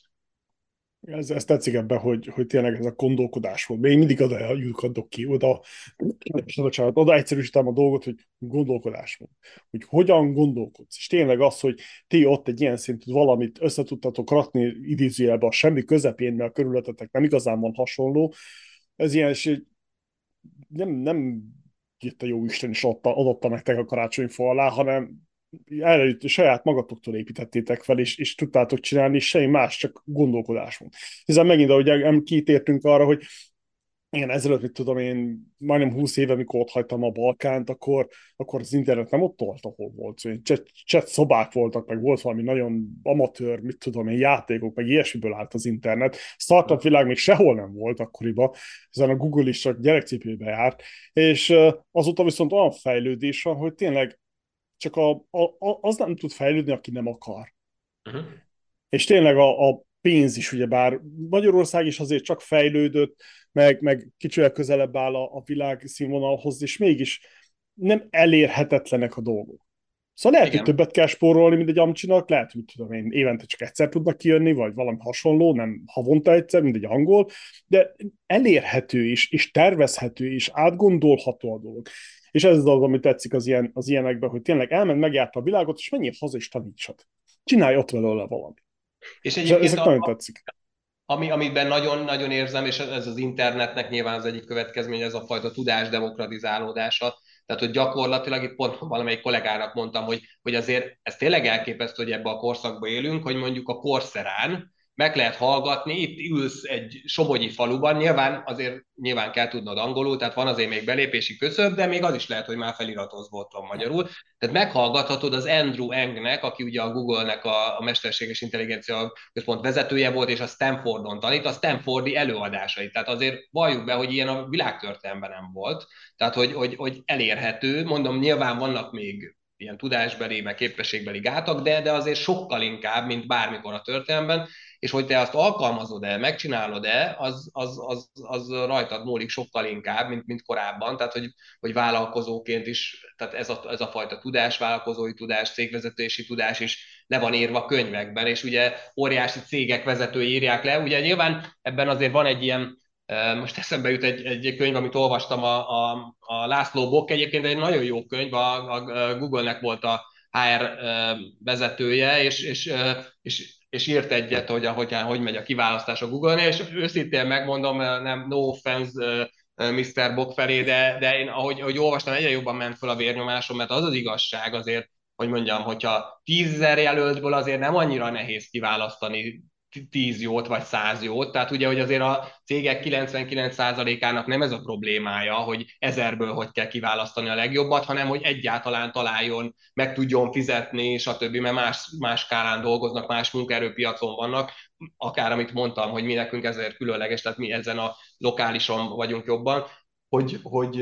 Speaker 1: Ez, ez tetszik ebben, hogy, hogy tényleg ez a gondolkodás volt. Még mindig oda adok ki, oda, bocsánat, oda egyszerűsítem a dolgot, hogy gondolkodás volt. Hogy hogyan gondolkodsz. És tényleg az, hogy ti ott egy ilyen szintű valamit összetudtatok rakni idézőjelbe a semmi közepén, mert a körülöttetek nem igazán van hasonló, ez ilyen, és nem, nem itt a jó Isten is adta, adotta nektek a karácsonyfa alá, hanem erre saját magatoktól építettétek fel, és, és tudtátok csinálni, és semmi más, csak gondolkodás volt. Hiszen megint, ahogy kitértünk arra, hogy igen, ezelőtt, mit tudom én, majdnem 20 éve, amikor ott hagytam a Balkánt, akkor, akkor az internet nem ott volt, ahol volt. Szóval chat, chat szobák voltak, meg volt valami nagyon amatőr, mit tudom én, játékok, meg ilyesmiből állt az internet. Startup világ még sehol nem volt akkoriban, hiszen a Google is csak gyerekcipőbe járt, és azóta viszont olyan fejlődés van, hogy tényleg csak a, a, az nem tud fejlődni, aki nem akar. Uh-huh. És tényleg a, a pénz is, ugye bár Magyarország is azért csak fejlődött, meg, meg kicsivel közelebb áll a, a világ színvonalhoz, és mégis nem elérhetetlenek a dolgok. Szóval lehet, Igen. hogy többet kell spórolni, mint egy amcsinak, lehet, hogy tudom én, évente csak egyszer tudnak kijönni, vagy valami hasonló, nem havonta egyszer, mint egy angol, de elérhető is, és tervezhető, és átgondolható a dolog. És ez az, ami tetszik az, ilyen, az ilyenekben, hogy tényleg elment, megjárta a világot, és menjél haza és tanítsad. Csinálj ott vele valami. És egyébként ezek a, nagyon tetszik.
Speaker 2: Ami, amiben nagyon-nagyon érzem, és ez az internetnek nyilván az egyik következménye, ez a fajta tudás demokratizálódása. Tehát, hogy gyakorlatilag itt pont valamelyik kollégának mondtam, hogy, hogy azért ez tényleg elképesztő, hogy ebbe a korszakba élünk, hogy mondjuk a korszerán meg lehet hallgatni, itt ülsz egy somogyi faluban, nyilván azért nyilván kell tudnod angolul, tehát van azért még belépési köszöb, de még az is lehet, hogy már feliratozva ott van magyarul. Tehát meghallgathatod az Andrew Engnek, aki ugye a Google-nek a, a mesterséges intelligencia központ vezetője volt, és a Stanfordon tanít, a Stanfordi előadásait. Tehát azért valljuk be, hogy ilyen a világtörténelemben nem volt. Tehát, hogy, hogy, hogy elérhető, mondom, nyilván vannak még ilyen tudásbeli, meg képességbeli gátak, de, de azért sokkal inkább, mint bármikor a történelemben, és hogy te azt alkalmazod-e, megcsinálod-e, az, az, az, az rajtad múlik sokkal inkább, mint, mint korábban, tehát hogy, hogy vállalkozóként is, tehát ez a, ez a fajta tudás, vállalkozói tudás, cégvezetési tudás is le van írva könyvekben, és ugye óriási cégek vezetői írják le, ugye nyilván ebben azért van egy ilyen most eszembe jut egy, egy könyv, amit olvastam a, a, a László Bok, egyébként egy nagyon jó könyv, a, a Google-nek volt a HR vezetője, és, és, és, és írt egyet, hogy hogy, hogy megy a kiválasztás a Google-nél, és őszintén megmondom, nem no offense Mr. Bok felé, de, de én ahogy, ahogy olvastam, egyre jobban ment fel a vérnyomásom, mert az az igazság azért, hogy mondjam, hogyha tízzer jelöltből azért nem annyira nehéz kiválasztani 10 jót vagy 100 jót, tehát ugye, hogy azért a cégek 99%-ának nem ez a problémája, hogy ezerből hogy kell kiválasztani a legjobbat, hanem hogy egyáltalán találjon, meg tudjon fizetni, stb., mert más, más skálán dolgoznak, más munkaerőpiacon vannak, akár amit mondtam, hogy mi nekünk ezért különleges, tehát mi ezen a lokálison vagyunk jobban, hogy, hogy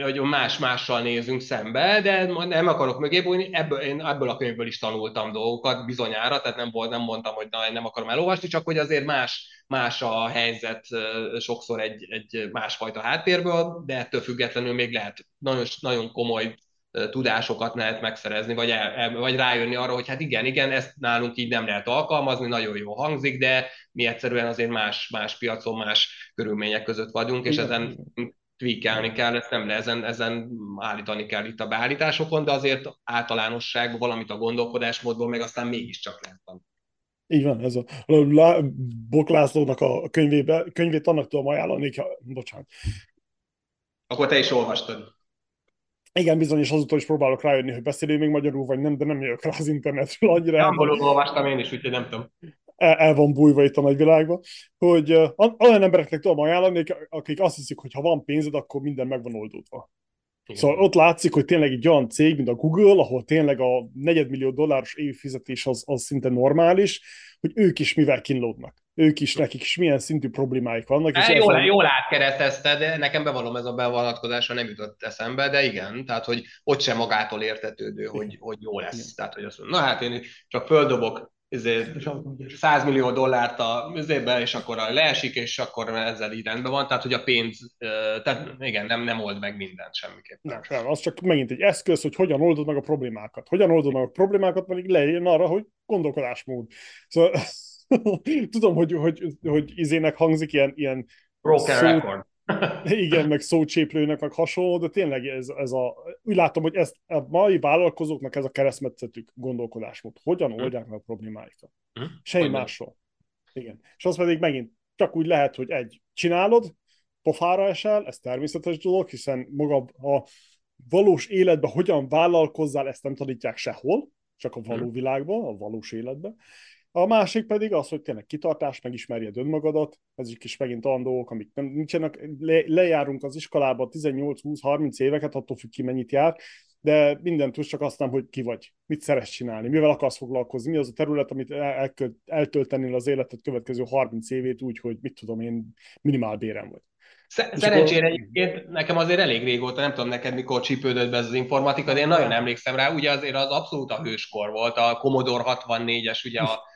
Speaker 2: hogy más-mással nézünk szembe, de nem akarok mögé bújni, ebből, én ebből a könyvből is tanultam dolgokat bizonyára, tehát nem, volt, nem mondtam, hogy na, én nem akarom elolvasni, csak hogy azért más, más a helyzet sokszor egy, egy másfajta háttérből, de ettől függetlenül még lehet nagyon, nagyon komoly tudásokat lehet megszerezni, vagy, el, el, vagy rájönni arra, hogy hát igen, igen, ezt nálunk így nem lehet alkalmazni, nagyon jó hangzik, de mi egyszerűen azért más, más piacon, más körülmények között vagyunk, és ezen tweakelni kell, ezt nem le, ezen, ezen állítani kell itt a beállításokon, de azért általánosságban valamit a gondolkodásmódból meg aztán mégiscsak lehet tanulni.
Speaker 1: Így van, ez a, a Bok Lászlónak a könyvébe, könyvét annak tudom ajánlani, ha, bocsánat.
Speaker 2: Akkor te is olvastad.
Speaker 1: Igen, bizony, és azóta is próbálok rájönni, hogy beszélő még magyarul, vagy nem, de nem jövök rá az internetről annyira.
Speaker 2: Angolul olvastam én is, úgyhogy nem tudom
Speaker 1: el, el van bújva itt a nagyvilágban, hogy uh, olyan embereknek tudom ajánlani, akik azt hiszik, hogy ha van pénzed, akkor minden meg van oldódva. Igen. Szóval ott látszik, hogy tényleg egy olyan cég, mint a Google, ahol tényleg a negyedmillió dolláros évi fizetés az, az szinte normális, hogy ők is mivel kínlódnak. Ők is, nekik is milyen szintű problémáik vannak.
Speaker 2: És jól, ezzel... jól átkeresztezted, nekem bevallom ez a bevonatkozása nem jutott eszembe, de igen, tehát hogy ott sem magától értetődő, hogy, hogy jó lesz. Igen. Tehát, hogy azt mondom, na hát én csak földobok 100 millió dollárt a műzébe, és akkor leesik, és akkor ezzel így rendben van. Tehát, hogy a pénz, tehát igen, nem, nem old meg mindent semmiképpen.
Speaker 1: Nem, nem, az csak megint egy eszköz, hogy hogyan oldod meg a problémákat. Hogyan oldod meg a problémákat, pedig lejön arra, hogy gondolkodásmód. Szóval tudom, hogy, hogy, hogy izének hangzik ilyen, ilyen
Speaker 2: Broken szó, record.
Speaker 1: Igen, meg szócséplőnek, meg hasonló, de tényleg ez, ez a, úgy látom, hogy ezt a mai vállalkozóknak ez a keresztmetszetük gondolkodásmód. Hogyan hm. oldják meg a problémáikat? Hm? Semmi másról. Igen. És az pedig megint csak úgy lehet, hogy egy, csinálod, pofára esel, ez természetes dolog, hiszen maga a valós életben hogyan vállalkozzál, ezt nem tanítják sehol, csak a való hm. világban, a valós életben. A másik pedig az, hogy tényleg kitartás, megismerjed önmagadat, ezek is megint olyan dolgok, amik nem, nincsenek, le, lejárunk az iskolába 18-20-30 éveket, attól függ ki mennyit jár, de mindent tudsz, csak azt nem, hogy ki vagy, mit szeretsz csinálni, mivel akarsz foglalkozni, mi az a terület, amit el, eltöltenél az életed következő 30 évét úgy, hogy mit tudom én, minimál bérem vagy.
Speaker 2: Szerencsére egyébként nekem azért elég régóta, nem tudom neked mikor csípődött be ez az informatika, de én nagyon emlékszem rá, ugye azért az abszolút a hőskor volt, a Commodore 64-es, ugye a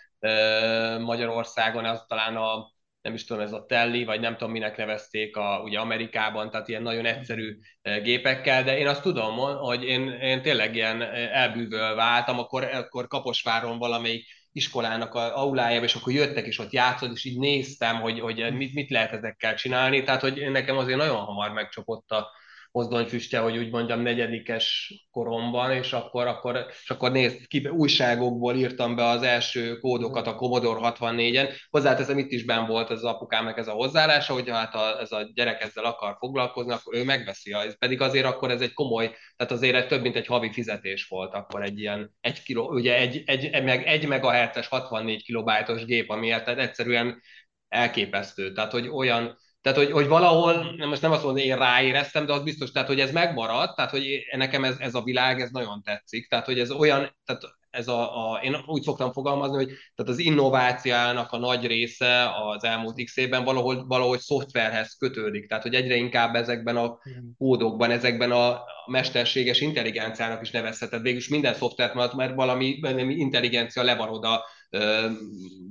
Speaker 2: Magyarországon, az talán a nem is tudom, ez a Telly, vagy nem tudom, minek nevezték a, ugye Amerikában, tehát ilyen nagyon egyszerű gépekkel, de én azt tudom, hogy én, én tényleg ilyen elbűvölve váltam, akkor, akkor Kaposváron valamelyik iskolának a aulájába, és akkor jöttek, és ott játszott, és így néztem, hogy, hogy mit, mit lehet ezekkel csinálni, tehát hogy nekem azért nagyon hamar megcsapott a, mozdonyfüstje, hogy úgy mondjam, negyedikes koromban, és akkor, akkor, és akkor nézd, ki, újságokból írtam be az első kódokat a Commodore 64-en. Hozzáteszem, itt is ben volt az apukámnak ez a hozzáállása, hogy hát a, ez a gyerek ezzel akar foglalkozni, akkor ő megveszi. Ez pedig azért akkor ez egy komoly, tehát azért egy több mint egy havi fizetés volt akkor egy ilyen egy kiló, ugye egy, egy, meg, egy megahertzes 64 kilobájtos gép, ami tehát egyszerűen elképesztő. Tehát, hogy olyan, tehát, hogy, hogy valahol, nem, most nem azt mondom, hogy én ráéreztem, de az biztos, tehát, hogy ez megmaradt, tehát, hogy nekem ez, ez a világ, ez nagyon tetszik, tehát, hogy ez olyan, tehát ez a, a, én úgy szoktam fogalmazni, hogy tehát az innovációnak a nagy része az elmúlt x évben valahol, valahogy szoftverhez kötődik, tehát hogy egyre inkább ezekben a kódokban, ezekben a mesterséges intelligenciának is nevezheted. Végülis minden szoftvert, mert valami, valami intelligencia le van oda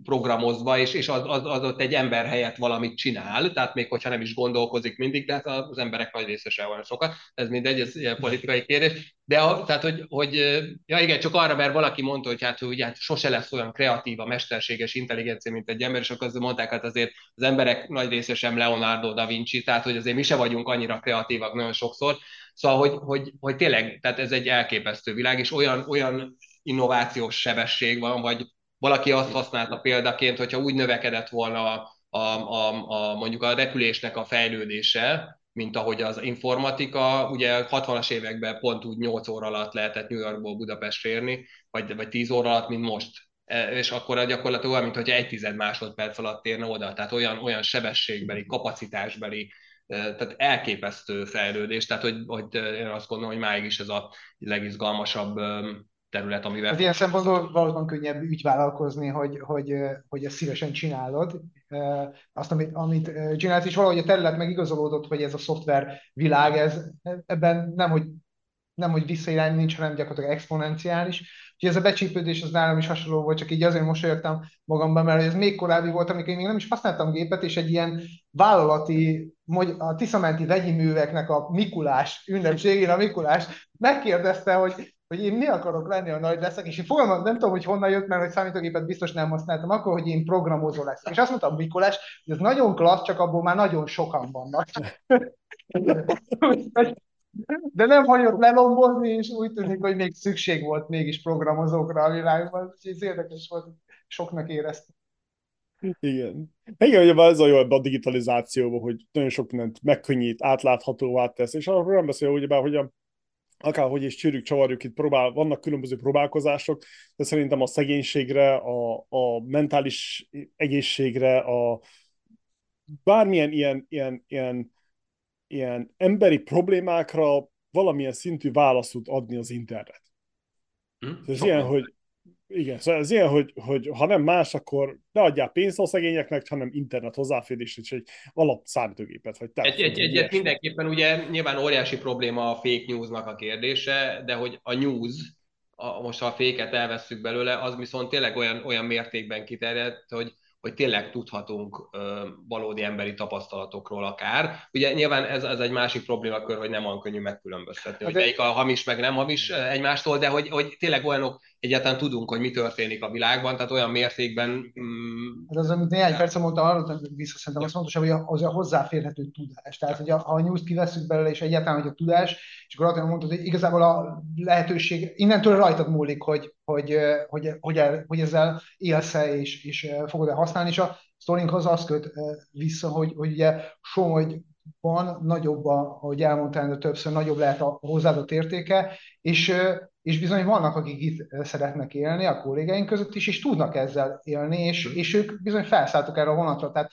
Speaker 2: programozva, és, és az, az, az ott egy ember helyett valamit csinál, tehát még hogyha nem is gondolkozik mindig, de hát az emberek nagy része se olyan sokat, ez mindegy, ez ilyen politikai kérdés. De a, tehát, hogy, hogy, ja igen, csak arra, mert valaki mondta, hogy hát, hogy hát sose lesz olyan kreatív a mesterséges intelligencia, mint egy ember, és akkor azért mondták, hát azért az emberek nagy része sem Leonardo da Vinci, tehát hogy azért mi se vagyunk annyira kreatívak nagyon sokszor, Szóval, hogy, hogy, hogy tényleg, tehát ez egy elképesztő világ, és olyan, olyan innovációs sebesség van, vagy valaki azt használta példaként, hogyha úgy növekedett volna a, a, a, a, mondjuk a repülésnek a fejlődése, mint ahogy az informatika, ugye 60-as években pont úgy 8 óra alatt lehetett New Yorkból Budapestre érni, vagy, vagy 10 óra alatt, mint most. E, és akkor gyakorlatilag olyan, mint hogy egy tized másodperc alatt érne oda. Tehát olyan, olyan sebességbeli, kapacitásbeli, e, tehát elképesztő fejlődés. Tehát, hogy, hogy én azt gondolom, hogy máig is ez a legizgalmasabb terület, amivel...
Speaker 3: Az ilyen szempontból valóban könnyebb ügyvállalkozni, hogy, hogy, hogy ezt szívesen csinálod. Azt, amit, amit csinálsz, és valahogy a terület megigazolódott, hogy ez a szoftver világ, ez, ebben nem, hogy nem, hogy visszairány nincs, hanem gyakorlatilag exponenciális. Úgyhogy ez a becsípődés az nálam is hasonló volt, csak így azért mosolyogtam magamban, mert ez még korábbi volt, amikor én még nem is használtam gépet, és egy ilyen vállalati, a Tiszamenti vegyi műveknek a Mikulás ünnepségén a Mikulás megkérdezte, hogy hogy én mi akarok lenni, a nagy leszek, és én fogalmam, nem tudom, hogy honnan jött, mert hogy számítógépet biztos nem használtam, akkor, hogy én programozó leszek. És azt mondtam Mikulás, hogy ez nagyon klassz, csak abból már nagyon sokan vannak. De nem hagyott lelombozni, és úgy tűnik, hogy még szükség volt mégis programozókra a világban, és ez érdekes volt, soknak éreztem.
Speaker 1: Igen. Igen, ugye ez a jó ebben a digitalizációban, hogy nagyon sok mindent megkönnyít, átláthatóvá tesz, és arról nem beszél, ugye, hogy a akárhogy is csűrjük, csavarjuk, itt próbál, vannak különböző próbálkozások, de szerintem a szegénységre, a, a mentális egészségre, a bármilyen ilyen, ilyen, ilyen, ilyen emberi problémákra valamilyen szintű választ tud adni az internet. Hm? Ez ilyen, hogy igen, szóval ez ilyen, hogy, hogy ha nem más, akkor ne adjál pénzt a szegényeknek, hanem internet hozzáférés, és egy alap számítógépet, vagy
Speaker 2: Egy, egy, egy, egy mindenképpen ugye nyilván óriási probléma a fake newsnak a kérdése, de hogy a news, a, most ha a féket elvesszük belőle, az viszont tényleg olyan, olyan mértékben kiterjedt, hogy, hogy tényleg tudhatunk ö, valódi emberi tapasztalatokról akár. Ugye nyilván ez, ez egy másik problémakör, hogy nem olyan könnyű megkülönböztetni, hogy melyik a hamis meg nem hamis egymástól, de hogy, hogy tényleg olyanok egyáltalán tudunk, hogy mi történik a világban, tehát olyan mértékben... Mm,
Speaker 3: hát az, amit néhány perc mondta, arra vissza szerintem az fontos, hogy az a hozzáférhető tudás. Tehát, hogy a, ha a news kiveszünk belőle, és egyáltalán, hogy a tudás, és akkor azt mondtad, hogy igazából a lehetőség innentől rajtad múlik, hogy, hogy, hogy, hogy, el, hogy ezzel élsz-e, és, és fogod-e használni, és a sztorinkhoz azt köt vissza, hogy, hogy ugye Somogy van nagyobb, a, ahogy elmondtál, de többször nagyobb lehet a hozzáadott értéke, és, és bizony vannak, akik itt szeretnek élni a kollégáink között is, és tudnak ezzel élni, és, és ők bizony felszálltak erre a vonatra. Tehát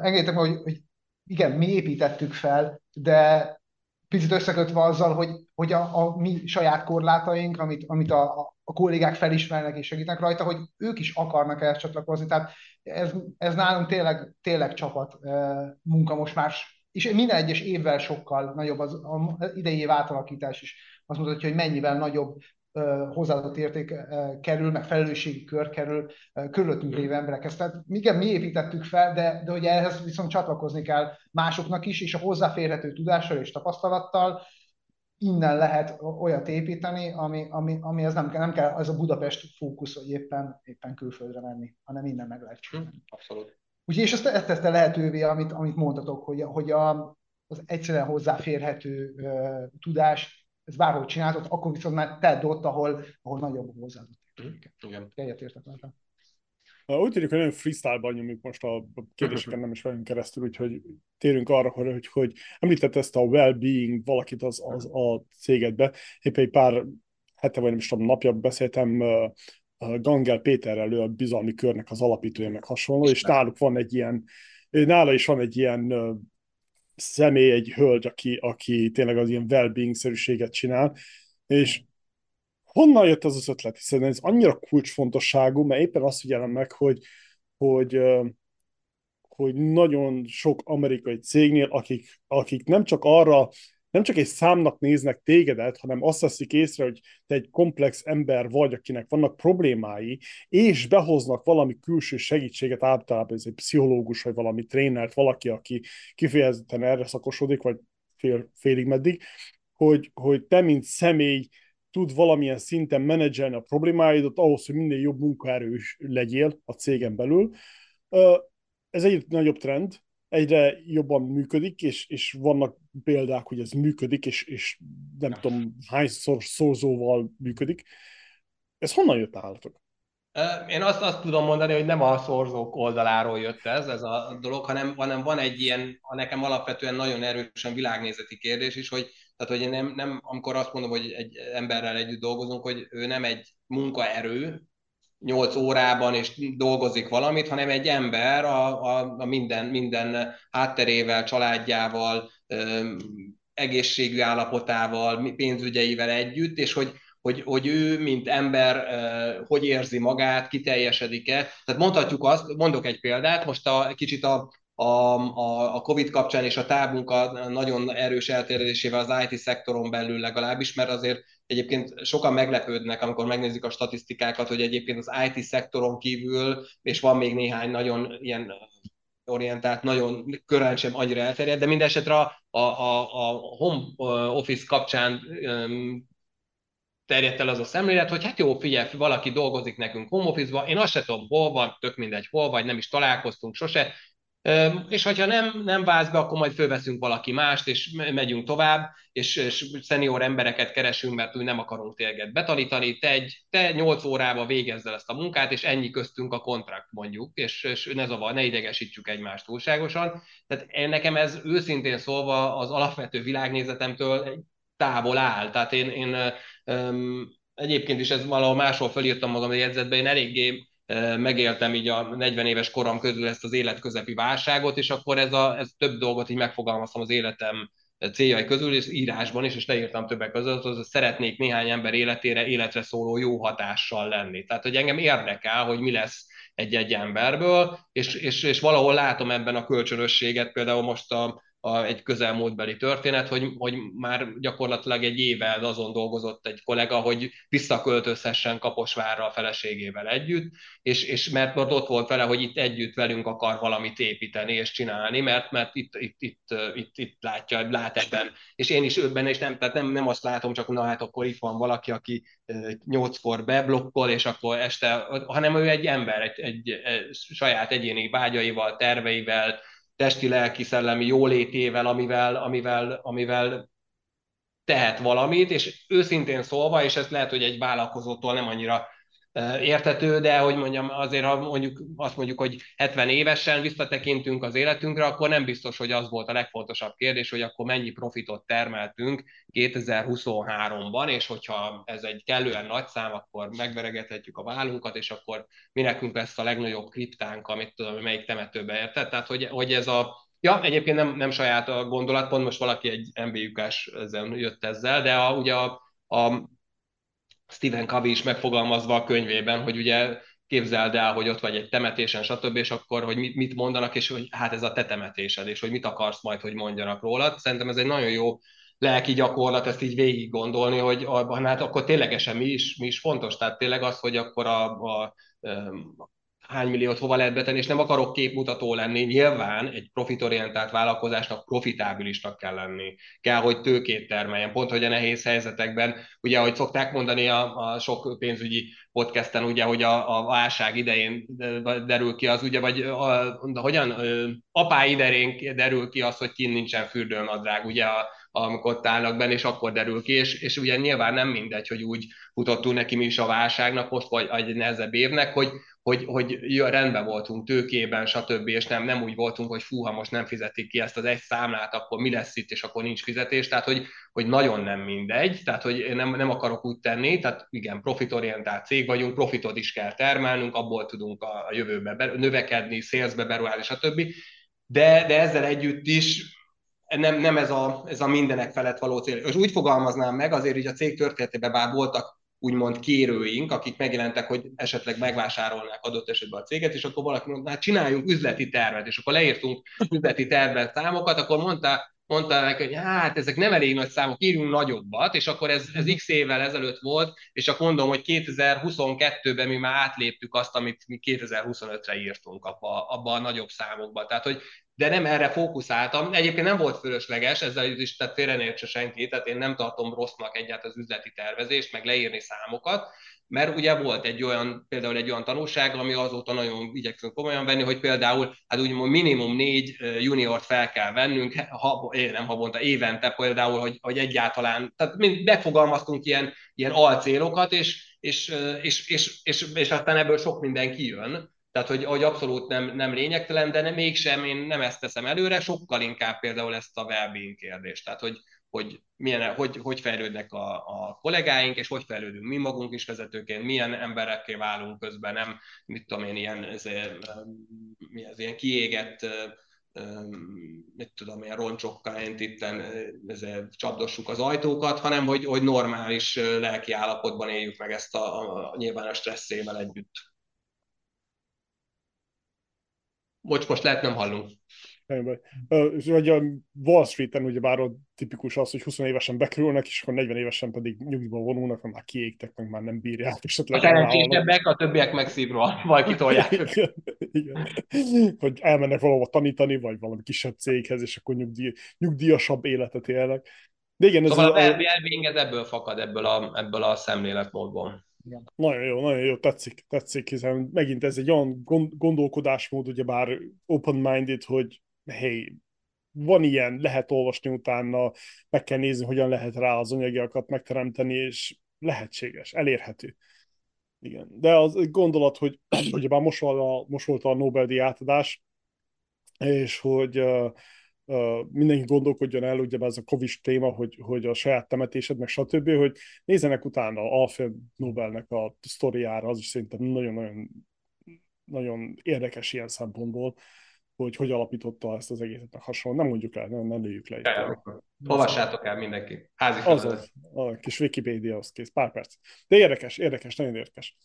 Speaker 3: engedjétek meg, hogy, hogy igen, mi építettük fel, de picit összekötve azzal, hogy, hogy a, a mi saját korlátaink, amit, amit a, a kollégák felismernek és segítenek rajta, hogy ők is akarnak ehhez csatlakozni. Tehát ez, ez nálunk tényleg, tényleg csapat munka most már és minden egyes évvel sokkal nagyobb az, az idei év átalakítás is azt mutatja, hogy mennyivel nagyobb hozzáadott érték kerül, meg felelősségi kör kerül körülöttünk lévő emberekhez. Tehát igen, mi építettük fel, de, de hogy ehhez viszont csatlakozni kell másoknak is, és a hozzáférhető tudással és tapasztalattal innen lehet olyat építeni, ami, ami, ami ez nem kell, nem kell, ez a Budapest fókusz, hogy éppen, éppen külföldre menni, hanem innen meg lehet csinálni.
Speaker 2: Abszolút.
Speaker 3: Úgyhogy és ezt, ezt tette lehetővé, amit, amit mondtatok, hogy, hogy a, az egyszerűen hozzáférhető uh, tudás, ez bárhol csinálhatod, akkor viszont már tedd ott, ahol, ahol nagyobb a hozzáadott
Speaker 2: Igen.
Speaker 3: Egyetértek vele.
Speaker 1: Úgy tűnik, hogy nagyon freestyle-ban nyomjuk most a kérdéseken, nem is velünk keresztül, úgyhogy térünk arra, hogy, hogy, említett ezt a well-being valakit az, az a cégedbe. Éppen egy pár hete, vagy nem is tudom, napja beszéltem Gangel Péterrel, ő a bizalmi körnek az alapítója, meg hasonló, és náluk van egy ilyen, nála is van egy ilyen személy, egy hölgy, aki, aki tényleg az ilyen well-being-szerűséget csinál, és honnan jött ez az ötlet? Hiszen ez annyira kulcsfontosságú, mert éppen azt figyelem meg, hogy, hogy, hogy nagyon sok amerikai cégnél, akik, akik nem csak arra, nem csak egy számnak néznek tégedet, hanem azt veszik észre, hogy te egy komplex ember vagy, akinek vannak problémái, és behoznak valami külső segítséget, általában ez egy pszichológus, vagy valami trénert, valaki, aki kifejezetten erre szakosodik, vagy fél, félig meddig, hogy, hogy te, mint személy, tud valamilyen szinten menedzselni a problémáidat ahhoz, hogy minél jobb munkaerős legyél a cégen belül. Ez egy nagyobb trend, egyre jobban működik, és, és vannak példák, hogy ez működik, és, és nem tudom hányszor szorzóval működik. Ez honnan jött állatok?
Speaker 2: Én azt, azt tudom mondani, hogy nem a szorzók oldaláról jött ez, ez a dolog, hanem, hanem van egy ilyen, a nekem alapvetően nagyon erősen világnézeti kérdés is, hogy tehát, hogy nem, nem, amikor azt mondom, hogy egy emberrel együtt dolgozunk, hogy ő nem egy munkaerő, 8 órában és dolgozik valamit, hanem egy ember a, a, a minden, minden hátterével, családjával, egészségű állapotával, pénzügyeivel együtt, és hogy, hogy, hogy ő, mint ember, hogy érzi magát, kiteljesedik-e. Tehát mondhatjuk azt, mondok egy példát, most a, kicsit a, a, a, a COVID kapcsán és a távmunka nagyon erős elterjedésével az IT szektoron belül legalábbis, mert azért egyébként sokan meglepődnek, amikor megnézik a statisztikákat, hogy egyébként az IT szektoron kívül, és van még néhány nagyon ilyen orientált, nagyon körán sem annyira elterjedt, de minden esetre a, a, a home office kapcsán terjedt el az a szemlélet, hogy hát jó, figyelj, valaki dolgozik nekünk home office-ba, én azt se tudom, hol van, tök mindegy, hol vagy, nem is találkoztunk sose, és hogyha nem, nem válsz be, akkor majd fölveszünk valaki mást, és megyünk tovább, és, és szenior embereket keresünk, mert úgy nem akarunk téged betanítani. Te, egy, te 8 órába végezd el ezt a munkát, és ennyi köztünk a kontrakt mondjuk, és, és ne zavar, ne idegesítsük egymást túlságosan. Tehát én, nekem ez őszintén szólva az alapvető világnézetemtől távol áll. Tehát én, én um, egyébként is ez valahol máshol felírtam magam a jegyzetbe, én eléggé megéltem így a 40 éves korom közül ezt az életközepi válságot, és akkor ez, a, ez több dolgot így megfogalmaztam az életem céljai közül, és írásban is, és leírtam többek között, hogy szeretnék néhány ember életére, életre szóló jó hatással lenni. Tehát, hogy engem érdekel, hogy mi lesz egy-egy emberből, és, és, és valahol látom ebben a kölcsönösséget, például most a, a, egy közelmúltbeli történet, hogy, hogy már gyakorlatilag egy évvel azon dolgozott egy kollega, hogy visszaköltözhessen Kaposvárra a feleségével együtt, és, és mert ott volt vele, hogy itt együtt velünk akar valamit építeni és csinálni, mert, mert itt, itt, itt, itt, itt látja, lát ebben. És én is őben, és nem, tehát nem, nem azt látom, csak na hát akkor itt van valaki, aki nyolckor beblokkol, és akkor este, hanem ő egy ember, egy, egy, egy saját egyéni vágyaival, terveivel, testi, lelki, szellemi jólétével, amivel, amivel, amivel tehet valamit, és őszintén szólva, és ezt lehet, hogy egy vállalkozótól nem annyira értető, de hogy mondjam, azért ha mondjuk azt mondjuk, hogy 70 évesen visszatekintünk az életünkre, akkor nem biztos, hogy az volt a legfontosabb kérdés, hogy akkor mennyi profitot termeltünk 2023-ban, és hogyha ez egy kellően nagy szám, akkor megveregethetjük a vállunkat, és akkor mi nekünk lesz a legnagyobb kriptánk, amit tudom, melyik temetőbe érted. Tehát, hogy, hogy ez a Ja, egyébként nem, nem saját a gondolat, pont most valaki egy MBU-kás jött ezzel, de a, ugye a, a Stephen Covey is megfogalmazva a könyvében, hogy ugye képzeld el, hogy ott vagy egy temetésen, stb., és akkor, hogy mit mondanak, és hogy hát ez a te temetésed, és hogy mit akarsz majd, hogy mondjanak rólad. Szerintem ez egy nagyon jó lelki gyakorlat ezt így végig gondolni, hogy hát akkor ténylegesen mi is, mi is fontos. Tehát tényleg az, hogy akkor a, a, a hány milliót hova lehet betenni, és nem akarok képmutató lenni. Nyilván egy profitorientált vállalkozásnak profitábilisnak kell lenni. Kell, hogy tőkét termeljen. Pont, hogy a nehéz helyzetekben, ugye, ahogy szokták mondani a, a sok pénzügyi podcasten, ugye, hogy a, a válság idején derül ki az, ugye, vagy a, hogyan, apá idején derül ki az, hogy kint nincsen fürdőnadrág, ugye, a, amikor ott állnak benne, és akkor derül ki, és, és ugye nyilván nem mindegy, hogy úgy futottunk neki mi is a válságnak most, vagy egy nehezebb évnek, hogy, hogy, hogy jó, rendben voltunk tőkében, stb., és nem, nem úgy voltunk, hogy fú, most nem fizetik ki ezt az egy számlát, akkor mi lesz itt, és akkor nincs fizetés, tehát hogy, hogy nagyon nem mindegy, tehát hogy nem, nem akarok úgy tenni, tehát igen, profitorientált cég vagyunk, profitot is kell termelnünk, abból tudunk a, a jövőbe be, növekedni, szélzbe beruházni, stb., de, de ezzel együtt is nem, nem ez, a, ez a mindenek felett való cél. És úgy fogalmaznám meg, azért hogy a cég történetében bár voltak úgymond kérőink, akik megjelentek, hogy esetleg megvásárolnák adott esetben a céget, és akkor valaki mondta, hát csináljunk üzleti tervet, és akkor leírtunk üzleti tervet számokat, akkor mondta, mondta neki, hogy hát ezek nem elég nagy számok, írjunk nagyobbat, és akkor ez, ez x évvel ezelőtt volt, és akkor mondom, hogy 2022-ben mi már átléptük azt, amit mi 2025-re írtunk abba, abba a nagyobb számokba. Tehát, hogy de nem erre fókuszáltam. Egyébként nem volt fölösleges, ezzel is tehát félrenértse senki, tehát én nem tartom rossznak egyáltalán az üzleti tervezést, meg leírni számokat, mert ugye volt egy olyan, például egy olyan tanulság, ami azóta nagyon igyekszünk komolyan venni, hogy például, hát úgymond minimum négy juniort fel kell vennünk, ha, nem havonta, évente például, hogy, hogy egyáltalán, tehát mind befogalmaztunk ilyen, ilyen alcélokat, és, és, és, és, és, és aztán ebből sok minden kijön, tehát, hogy, hogy abszolút nem, nem lényegtelen, de nem, mégsem én nem ezt teszem előre, sokkal inkább például ezt a well kérdést. Tehát, hogy, hogy, milyen, hogy, hogy fejlődnek a, a kollégáink, és hogy fejlődünk mi magunk is vezetőként, milyen emberekké válunk közben, nem, mit tudom én, ilyen, ez, mi az, ilyen kiégett mit tudom, ilyen roncsokkal itt ezért csapdossuk az ajtókat, hanem hogy, hogy normális lelki állapotban éljük meg ezt a, a, a nyilván a stresszével együtt. Bocs, most lehet nem hallunk.
Speaker 1: Vagy a Wall Street-en ugye bár ott tipikus az, hogy 20 évesen bekerülnek, és akkor 40 évesen pedig nyugdíjba vonulnak, mert már kiégtek, meg már nem bírják.
Speaker 2: a szerencsésebbek, a többiek meg szívról, vagy kitolják.
Speaker 1: Igen, igen. Hogy elmennek valahova tanítani, vagy valami kisebb céghez, és akkor nyugdíj, nyugdíjasabb életet élnek.
Speaker 2: De igen, ez szóval a, a ebből fakad, ebből a, ebből a szemléletmódból.
Speaker 1: Igen. Nagyon jó, nagyon jó, tetszik, tetszik, hiszen megint ez egy olyan gondolkodásmód, ugye bár open-minded, hogy hey, van ilyen, lehet olvasni utána, meg kell nézni, hogyan lehet rá az anyagiakat megteremteni, és lehetséges, elérhető. Igen. De az gondolat, hogy ugye már most, a, most volt a Nobel-díj átadás, és hogy uh, mindenki gondolkodjon el, ugye ez a Covid téma, hogy, hogy a saját temetésed, meg stb., hogy nézzenek utána Alfred Nobelnek a sztoriára, az is szerintem nagyon-nagyon nagyon érdekes ilyen szempontból, hogy hogy alapította ezt az egészet, meg hasonló. Nem mondjuk el, nem, nem lőjük le.
Speaker 2: Olvassátok el mindenki. Házi
Speaker 1: Az, a kis Wikipedia, az kész, pár perc. De érdekes, érdekes, nagyon érdekes.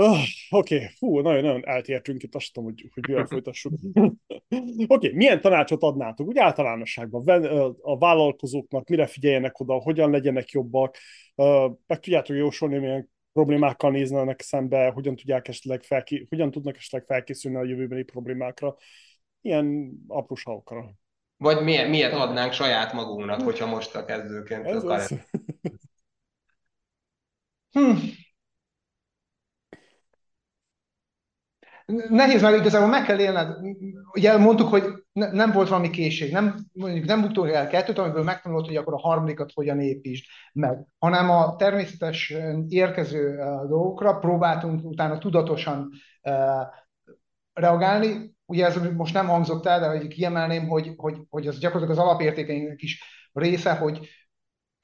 Speaker 1: Oh, Oké, okay. fú, nagyon-nagyon eltértünk itt, azt tudom, hogy, hogy mivel folytassuk. Oké, okay. milyen tanácsot adnátok úgy általánosságban a vállalkozóknak, mire figyeljenek oda, hogyan legyenek jobbak, meg tudjátok jósolni, milyen problémákkal néznek szembe, hogyan, tudják esetleg felké... hogyan tudnak esetleg felkészülni a jövőbeni problémákra, ilyen apróságokra.
Speaker 2: Vagy miért, miért adnánk saját magunknak, hogyha most a kezdőként Ez az.
Speaker 3: hm. Nehéz, mert igazából meg kell élned. Ugye mondtuk, hogy ne, nem volt valami készség, nem, mondjuk nem buktunk el kettőt, amiből megtanulod, hogy akkor a harmadikat hogyan építsd meg, hanem a természetes érkező dolgokra próbáltunk utána tudatosan reagálni. Ugye ez most nem hangzott el, de hogy kiemelném, hogy, hogy, hogy az gyakorlatilag az alapértékeinknek is része, hogy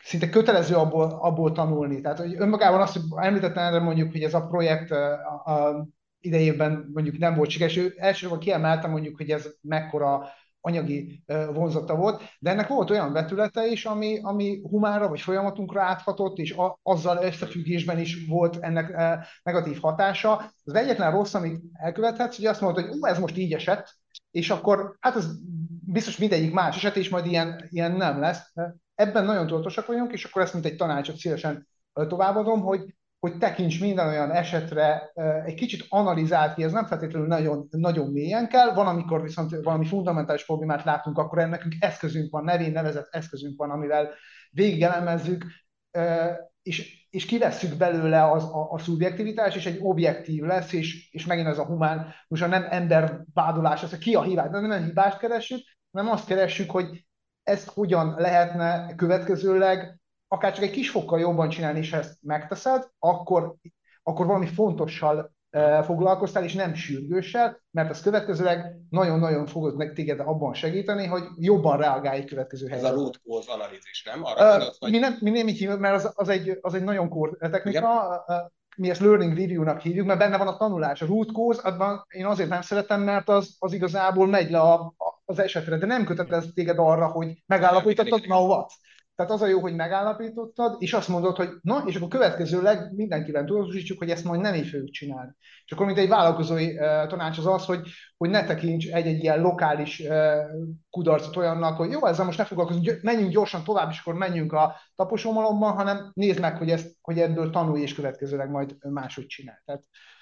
Speaker 3: szinte kötelező abból, abból tanulni. Tehát, hogy önmagában azt, hogy említettem mondjuk, hogy ez a projekt a, a idejében mondjuk nem volt sikeres. Elsősorban kiemeltem mondjuk, hogy ez mekkora anyagi vonzata volt, de ennek volt olyan vetülete is, ami, ami humára vagy folyamatunkra áthatott, és a, azzal összefüggésben is volt ennek negatív hatása. Az egyetlen rossz, amit elkövethetsz, hogy azt mondod, hogy ez most így esett, és akkor hát az biztos mindegyik más eset, és majd ilyen, ilyen nem lesz. Ebben nagyon tudatosak vagyunk, és akkor ezt mint egy tanácsot szívesen továbbadom, hogy hogy tekints minden olyan esetre, egy kicsit analizált ki, ez nem feltétlenül nagyon, nagyon mélyen kell, van, amikor viszont valami fundamentális problémát látunk, akkor ennek eszközünk van, nevén nevezett eszközünk van, amivel végigelemezzük, és, és kivesszük belőle az, a, a szubjektivitás, és egy objektív lesz, és, és megint ez a humán, most nem ember vádolás, ez a ki a hibás, nem a hibást keresünk, hanem azt keresünk, hogy ezt hogyan lehetne következőleg akár csak egy kis fokkal jobban csinálni, és ha ezt megteszed, akkor, akkor valami fontossal foglalkoztál, és nem sürgőssel, mert ez következőleg nagyon-nagyon fogod meg téged abban segíteni, hogy jobban reagálj egy következő helyzetre.
Speaker 2: Ez a root cause analízis, nem? Arra uh,
Speaker 3: gondolsz, vagy... mi, nem, mi nem így hívjuk, mert az, az, egy, az egy nagyon kór technika, Igen? mi ezt learning review-nak hívjuk, mert benne van a tanulás. A root cause, abban én azért nem szeretem, mert az, az igazából megy le a, a, az esetre, de nem kötelez téged arra, hogy megállapítottad, na what? Tehát az a jó, hogy megállapítottad, és azt mondod, hogy na, és akkor következőleg mindenkivel tudatosítsuk, hogy ezt majd nem így fogjuk csinálni. És akkor, mint egy vállalkozói uh, tanács az az, hogy, hogy ne tekints egy-egy ilyen lokális uh, kudarcot olyannak, hogy jó, ezzel most ne foglalkozunk, menjünk gyorsan tovább, és akkor menjünk a taposómalomban, hanem nézd meg, hogy, ezt, hogy ebből tanulj, és következőleg majd máshogy csinál. Tehát E,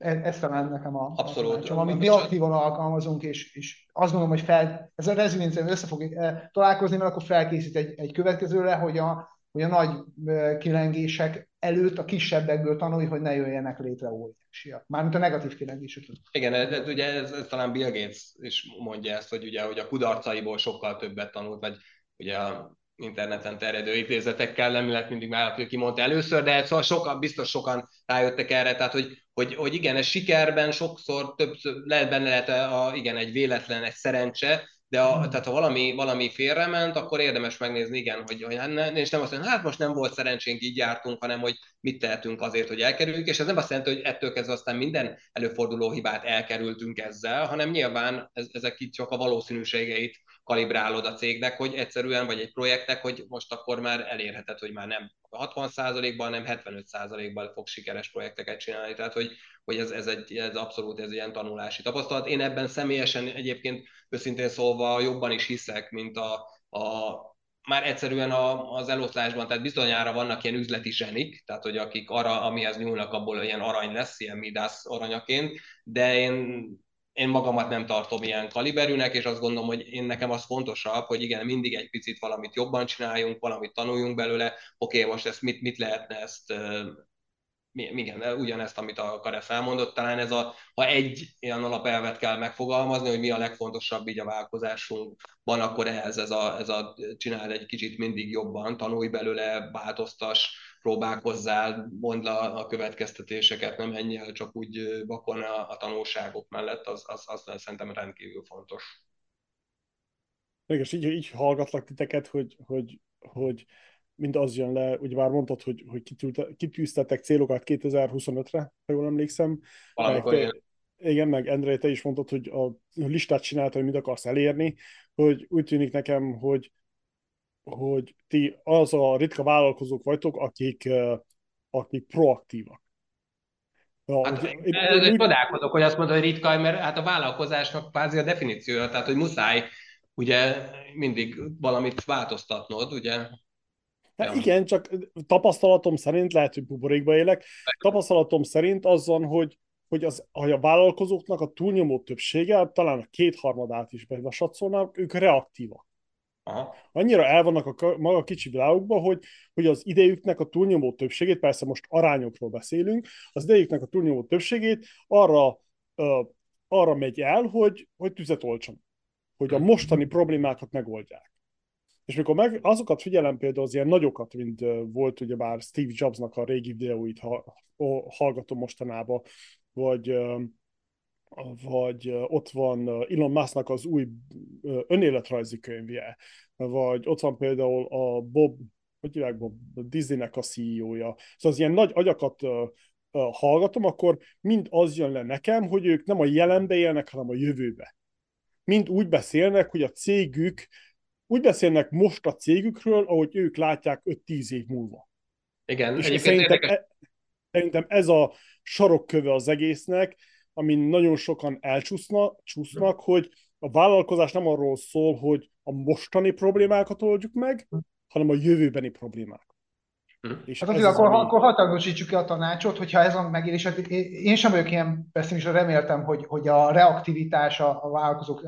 Speaker 3: ez talán nekem a,
Speaker 2: Abszolút.
Speaker 3: a amit mi aktívan alkalmazunk, és, és azt gondolom, hogy fel, ez a reziliencia össze fog e, találkozni, mert akkor felkészít egy, egy következőre, hogy a, hogy a nagy e, kilengések előtt a kisebbekből tanulj, hogy ne jöjjenek létre óriásiak. Mármint a negatív kilengések.
Speaker 2: Igen, ez, ez, ugye ez, ez, talán Bill Gates is mondja ezt, hogy ugye hogy a kudarcaiból sokkal többet tanult, vagy ugye a interneten terjedő idézetekkel, nem lehet mindig már, hogy kimondta először, de szóval sokan, biztos sokan rájöttek erre, tehát hogy, hogy, hogy igen, ez sikerben sokszor többször lehet benne lehet a, igen, egy véletlen, egy szerencse, de a, tehát ha valami, valami félrement, akkor érdemes megnézni, igen, hogy, hogy hát ne, és nem azt mondja, hát most nem volt szerencsénk, így jártunk, hanem hogy mit tehetünk azért, hogy elkerüljük, és ez nem azt jelenti, hogy ettől kezdve aztán minden előforduló hibát elkerültünk ezzel, hanem nyilván ez, ezek itt csak a valószínűségeit kalibrálod a cégnek, hogy egyszerűen, vagy egy projektnek, hogy most akkor már elérheted, hogy már nem 60%-ban, hanem 75%-ban fog sikeres projekteket csinálni. Tehát, hogy, hogy ez, ez, egy, ez abszolút ez ilyen tanulási tapasztalat. Én ebben személyesen egyébként őszintén szólva jobban is hiszek, mint a, a már egyszerűen a, az eloszlásban, tehát bizonyára vannak ilyen üzleti zsenik, tehát hogy akik arra, amihez nyúlnak, abból ilyen arany lesz, ilyen midász aranyaként, de én én magamat nem tartom ilyen kaliberűnek, és azt gondolom, hogy én nekem az fontosabb, hogy igen, mindig egy picit valamit jobban csináljunk, valamit tanuljunk belőle, oké, most ezt mit, mit lehetne ezt igen, ugyanezt, amit a Karesz elmondott, talán ez a, ha egy ilyen alapelvet kell megfogalmazni, hogy mi a legfontosabb így a vállalkozásunkban, akkor ehhez ez a, ez a csinál egy kicsit mindig jobban, tanulj belőle, változtas, próbálkozzál, mondd a, a következtetéseket, nem ennyi el csak úgy vakon a, a tanulságok mellett, az, az, az szerintem rendkívül fontos.
Speaker 1: És így, így hallgatlak titeket, hogy, hogy, hogy mind az jön le, ugye már mondtad, hogy, hogy kitűztetek célokat 2025-re, ha jól emlékszem.
Speaker 2: Meg te,
Speaker 1: igen, meg Endre, te is mondtad, hogy a listát csináltad, hogy mit akarsz elérni, hogy úgy tűnik nekem, hogy hogy ti az a ritka vállalkozók vagytok, akik, akik proaktívak.
Speaker 2: Hát, én, én, én, csodálkozok, hogy azt mondod, hogy ritka, mert hát a vállalkozásnak kvázi a definíciója, tehát hogy muszáj ugye mindig valamit változtatnod, ugye?
Speaker 1: Hát ja. Igen, csak tapasztalatom szerint, lehet, hogy buborékba élek, tapasztalatom szerint az van, hogy, hogy, az, hogy a vállalkozóknak a túlnyomó többsége, talán a kétharmadát is besatszolnak, ők reaktívak. Aha. Annyira el vannak a maga kicsi világokban, hogy, hogy az idejüknek a túlnyomó többségét, persze most arányokról beszélünk, az idejüknek a túlnyomó többségét arra, uh, arra megy el, hogy, hogy tüzet oltson. Hogy a mhm. mostani problémákat megoldják. És mikor meg azokat figyelem például az ilyen nagyokat, mint volt ugye bár Steve Jobsnak a régi videóit ha, hallgatom mostanában, vagy vagy ott van Elon Musknak az új önéletrajzi könyvje, vagy ott van például a Bob, hogy hívják Bob, a Disneynek a CEO-ja. Szóval az ilyen nagy agyakat hallgatom, akkor mind az jön le nekem, hogy ők nem a jelenbe élnek, hanem a jövőbe. Mind úgy beszélnek, hogy a cégük, úgy beszélnek most a cégükről, ahogy ők látják 5-10 év múlva.
Speaker 2: Igen,
Speaker 1: és szerintem, e, szerintem ez a sarokköve az egésznek, amin nagyon sokan elcsúsznak, csúsznak, hogy a vállalkozás nem arról szól, hogy a mostani problémákat oldjuk meg, hanem a jövőbeni problémák.
Speaker 3: Hm. És hát azért akkor, ami... akkor hatalmasítsuk ki a tanácsot, hogyha ez a megélés, hát én sem vagyok ilyen pessimista, reméltem, hogy, hogy a reaktivitás a, a vállalkozók,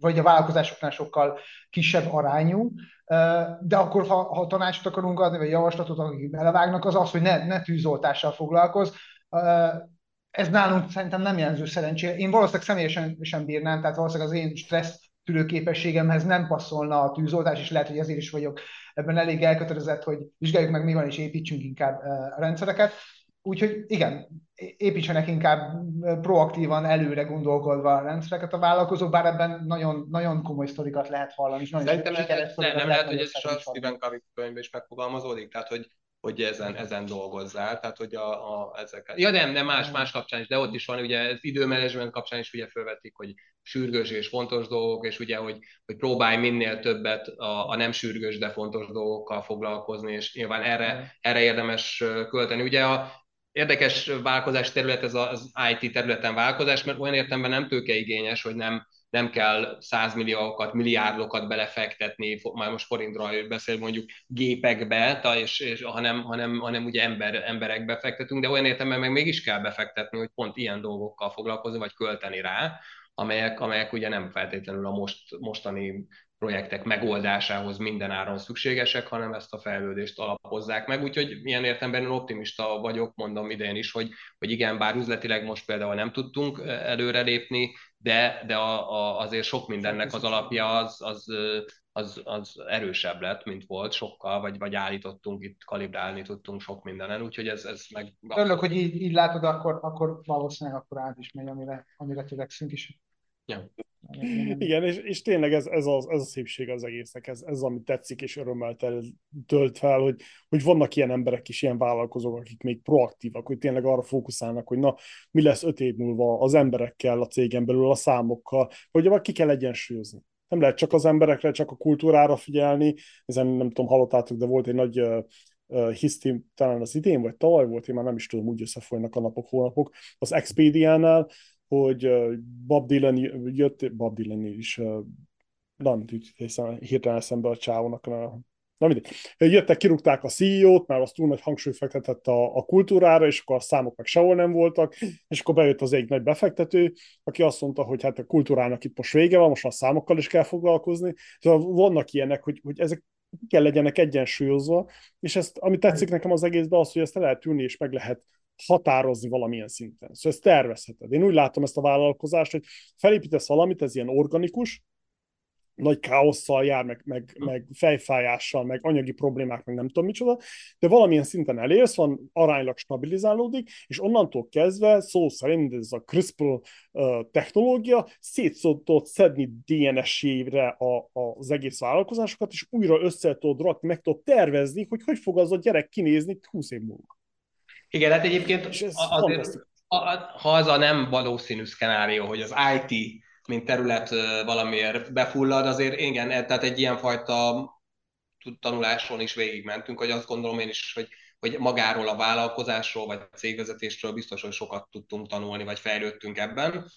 Speaker 3: vagy a vállalkozásoknál sokkal kisebb arányú, de akkor, ha, ha tanácsot akarunk adni, vagy javaslatot, akik belevágnak, az az, hogy ne, ne tűzoltással foglalkoz. Ez nálunk szerintem nem jelző szerencsé. Én valószínűleg személyesen sem bírnám, tehát valószínűleg az én stressz tűrőképességemhez nem passzolna a tűzoltás, és lehet, hogy ezért is vagyok ebben elég elkötelezett, hogy vizsgáljuk meg mi van, és építsünk inkább a rendszereket. Úgyhogy igen, építsenek inkább proaktívan előre gondolkodva a rendszereket a vállalkozók, bár ebben nagyon, nagyon komoly sztorikat lehet hallani. És nagyon
Speaker 2: Szerintem ez, ez, nem, nem lehet, hogy ez a Stephen Covey könyvben is megfogalmazódik, tehát hogy hogy ezen, ezen dolgozzál, tehát hogy a, a ezeket. Ja nem, nem más, más kapcsán is, de ott is van, ugye ez időmenedzsment kapcsán is ugye felvetik, hogy sürgős és fontos dolgok, és ugye, hogy, hogy próbálj minél többet a, a nem sürgős, de fontos dolgokkal foglalkozni, és nyilván erre, erre érdemes költeni. Ugye a, érdekes vállalkozás terület ez az IT területen vállalkozás, mert olyan értelemben nem tőkeigényes, hogy nem, nem kell százmilliókat, milliárdokat belefektetni, már most forintról beszél mondjuk gépekbe, és, és, hanem, hanem, hanem ugye ember, emberekbe fektetünk, de olyan értelemben meg mégis kell befektetni, hogy pont ilyen dolgokkal foglalkozni, vagy költeni rá, amelyek, amelyek ugye nem feltétlenül a most, mostani projektek megoldásához minden áron szükségesek, hanem ezt a fejlődést alapozzák meg. Úgyhogy ilyen értelemben optimista vagyok, mondom idején is, hogy, hogy igen, bár üzletileg most például nem tudtunk előrelépni, de, de a, a, azért sok mindennek az alapja az, az, az, az erősebb lett, mint volt sokkal, vagy, vagy állítottunk itt, kalibrálni tudtunk sok mindenen, úgyhogy ez, ez meg...
Speaker 3: Örülök, hogy így, így látod, akkor, akkor valószínűleg akkor át is megy, amire, amire törekszünk is.
Speaker 2: Ja.
Speaker 1: Igen, és, és tényleg ez, ez, az, ez a szépség az egésznek, ez, ez ami tetszik és örömmel tölt fel, hogy, hogy vannak ilyen emberek is, ilyen vállalkozók, akik még proaktívak, hogy tényleg arra fókuszálnak, hogy na, mi lesz öt év múlva az emberekkel, a cégen belül, a számokkal, hogy ki kell egyensúlyozni. Nem lehet csak az emberekre, csak a kultúrára figyelni, ezen nem tudom, hallottátok, de volt egy nagy uh, hiszti, talán az idén, vagy tavaly volt, én már nem is tudom, úgy összefolynak a napok, hónapok, az Expedia-nál, hogy Bob Dylan jött, Bob Dylan is, nem hiszen hirtelen eszembe a csávónak, na mindegy. Jöttek, kirúgták a CEO-t, mert az túl nagy hangsúly fektetett a, a kultúrára, és akkor a számok meg sehol nem voltak, és akkor bejött az egy nagy befektető, aki azt mondta, hogy hát a kultúrának itt most vége van, most a számokkal is kell foglalkozni. Szóval vannak ilyenek, hogy, hogy ezek kell legyenek egyensúlyozva, és ezt, ami tetszik nekem az egészben, az, hogy ezt lehet ülni, és meg lehet határozni valamilyen szinten. Szóval ezt tervezheted. Én úgy látom ezt a vállalkozást, hogy felépítesz valamit, ez ilyen organikus, nagy káosszal jár, meg, meg, meg fejfájással, meg anyagi problémák, meg nem tudom micsoda, de valamilyen szinten elérsz, van aránylag stabilizálódik, és onnantól kezdve szó szerint ez a CRISPR uh, technológia szét tudod szedni DNS-ére a, a, az egész vállalkozásokat, és újra össze tudod rakni, meg tudod tervezni, hogy hogy fog az a gyerek kinézni 20 év múlva.
Speaker 2: Igen, hát egyébként azért, ha az a nem valószínű szkenárió, hogy az IT, mint terület valamiért befullad, azért igen, e, tehát egy ilyenfajta tanuláson is végigmentünk, hogy azt gondolom én is, hogy, hogy magáról a vállalkozásról, vagy a cégvezetésről biztos, hogy sokat tudtunk tanulni, vagy fejlődtünk ebben.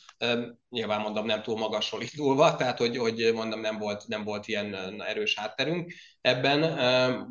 Speaker 2: Nyilván mondom, nem túl magasról indulva, tehát hogy, hogy mondom, nem volt, nem volt ilyen erős hátterünk ebben,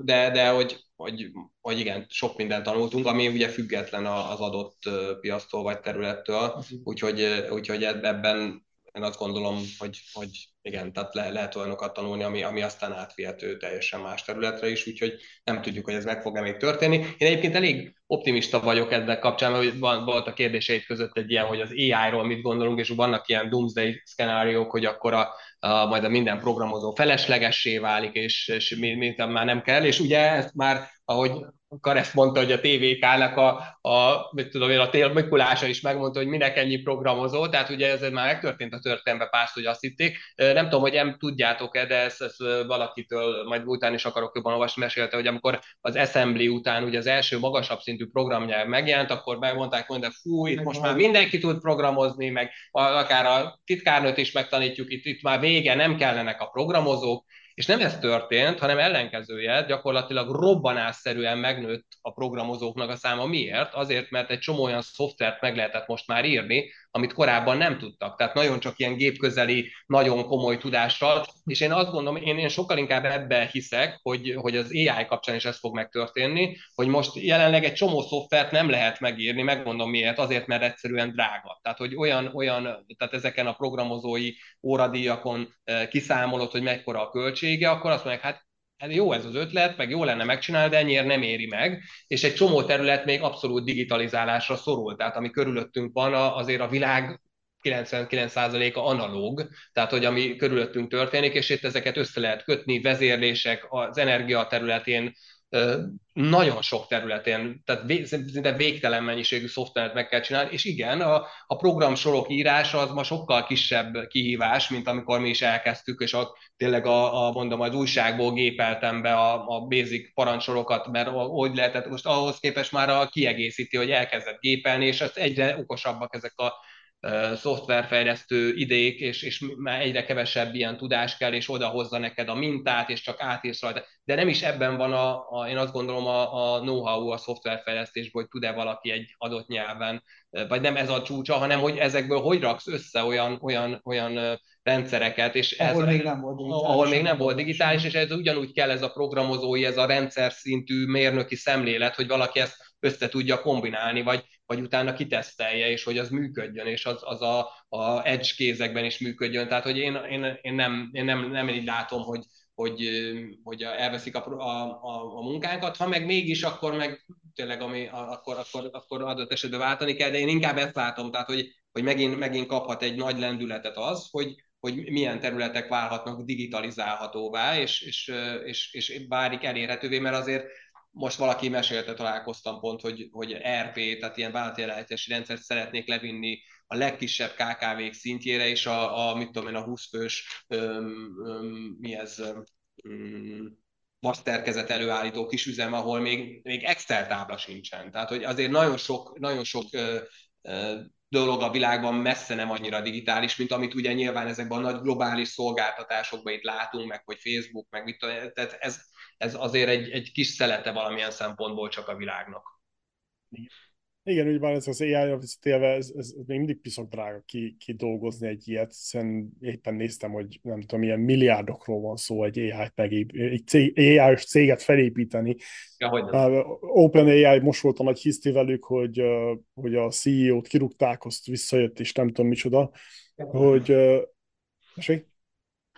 Speaker 2: de, de hogy hogy, hogy igen, sok mindent tanultunk, ami ugye független az adott piasztól vagy területtől, úgyhogy, úgyhogy ebben én azt gondolom, hogy, hogy igen, tehát le, lehet olyanokat tanulni, ami, ami aztán átvihető teljesen más területre is, úgyhogy nem tudjuk, hogy ez meg fog-e még történni. Én egyébként elég optimista vagyok ennek kapcsán, mert van, volt a kérdéseid között egy ilyen, hogy az AI-ról mit gondolunk, és vannak ilyen doomsday szkenáriók, hogy akkor a, a, majd a minden programozó feleslegessé válik, és, és mi, mi, már nem kell, és ugye ezt már, ahogy Karesz mondta, hogy a TVK-nak a, a, mit tudom én, a tél Mikulása is megmondta, hogy minek ennyi programozó, tehát ugye ez már megtörtént a történetben pár, hogy azt hitték. Nem tudom, hogy nem tudjátok-e, de ezt, ezt valakitől majd után is akarok jobban olvasni, mesélte, hogy amikor az Assembly után ugye az első magasabb szintű programnyelv megjelent, akkor megmondták, hogy de fú, itt most már mindenki tud programozni, meg akár a titkárnőt is megtanítjuk, itt, itt már vége, nem kellenek a programozók, és nem ez történt, hanem ellenkezője, gyakorlatilag robbanásszerűen megnőtt a programozóknak a száma. Miért? Azért, mert egy csomó olyan szoftvert meg lehetett most már írni, amit korábban nem tudtak. Tehát nagyon csak ilyen gépközeli, nagyon komoly tudással, és én azt gondolom, én, én sokkal inkább ebbe hiszek, hogy, hogy az AI kapcsán is ez fog megtörténni, hogy most jelenleg egy csomó szoftvert nem lehet megírni, megmondom miért, azért, mert egyszerűen drága. Tehát, hogy olyan, olyan tehát ezeken a programozói óradíjakon eh, kiszámolod, hogy mekkora a költsége, akkor azt mondják, hát hát jó ez az ötlet, meg jó lenne megcsinálni, de ennyiért nem éri meg, és egy csomó terület még abszolút digitalizálásra szorul, tehát ami körülöttünk van, azért a világ 99%-a analóg, tehát hogy ami körülöttünk történik, és itt ezeket össze lehet kötni, vezérlések az energia területén, nagyon sok területén, tehát szinte végtelen mennyiségű szoftvert meg kell csinálni, és igen, a, a programsorok írása az ma sokkal kisebb kihívás, mint amikor mi is elkezdtük, és a, tényleg a, a mondom, az újságból gépeltem be a, a basic parancsorokat, mert hogy lehetett, most ahhoz képest már a kiegészíti, hogy elkezdett gépelni, és ez egyre okosabbak ezek a szoftverfejlesztő idék, és, és már egyre kevesebb ilyen tudás kell, és odahozza neked a mintát, és csak átírsz rajta. De nem is ebben van, a, a én azt gondolom, a, a know-how a szoftverfejlesztésből, hogy tud-e valaki egy adott nyelven, vagy nem ez a csúcsa, hanem hogy ezekből hogy raksz össze olyan, olyan, olyan rendszereket, és
Speaker 3: ahol
Speaker 2: ez,
Speaker 3: még nem volt digitális.
Speaker 2: Ahol még nem volt digitális, és ez ugyanúgy kell ez a programozói, ez a rendszer szintű mérnöki szemlélet, hogy valaki ezt össze tudja kombinálni, vagy, vagy utána kitesztelje, és hogy az működjön, és az, az a, a edge kézekben is működjön. Tehát, hogy én, én, én, nem, én nem, nem így látom, hogy, hogy, hogy elveszik a, a, a, a munkánkat, ha meg mégis, akkor meg tényleg ami, akkor, akkor, akkor adott esetben váltani kell, de én inkább ezt látom, tehát hogy, hogy megint, megint kaphat egy nagy lendületet az, hogy, hogy milyen területek válhatnak digitalizálhatóvá, és, és, és, és válik elérhetővé, mert azért most valaki mesélte, találkoztam pont, hogy, hogy RP, tehát ilyen vállalatirányítási rendszert szeretnék levinni a legkisebb KKV-k szintjére, és a, a mit tudom én, a 20 fős, öm, öm, mi ez, öm, masterkezet előállító kis üzem, ahol még, még Excel tábla sincsen. Tehát, hogy azért nagyon sok, nagyon sok ö, ö, dolog a világban messze nem annyira digitális, mint amit ugye nyilván ezekben a nagy globális szolgáltatásokban itt látunk, meg hogy Facebook, meg mit tudom, tehát ez, ez azért egy, egy kis szelete valamilyen szempontból csak a világnak.
Speaker 1: Igen, úgy van, ez az AI visszatérve, ez, ez, ez még mindig piszok drága ki, ki dolgozni egy ilyet, hiszen éppen néztem, hogy nem tudom, milyen milliárdokról van szó egy AI-t megép, egy cég, ai céget felépíteni.
Speaker 2: Ja,
Speaker 1: uh, OpenAI most volt a nagy hiszti velük, hogy, uh, hogy a CEO-t kirúgták, azt visszajött, és nem tudom micsoda, ja. hogy uh,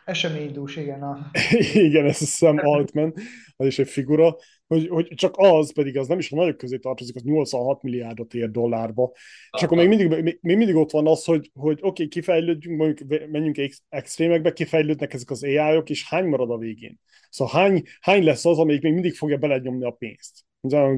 Speaker 3: Eseménydús, igen. A...
Speaker 1: igen, ez Sam Altman, az is egy figura, hogy, hogy csak az, pedig az nem is a nagyok közé tartozik, az 86 milliárdot ér dollárba. És akkor még mindig, még, még mindig ott van az, hogy, hogy oké, okay, kifejlődjünk, mondjuk menjünk ex- extrémekbe, kifejlődnek ezek az AI-ok, és hány marad a végén? Szóval hány, hány lesz az, amelyik még mindig fogja belenyomni a pénzt?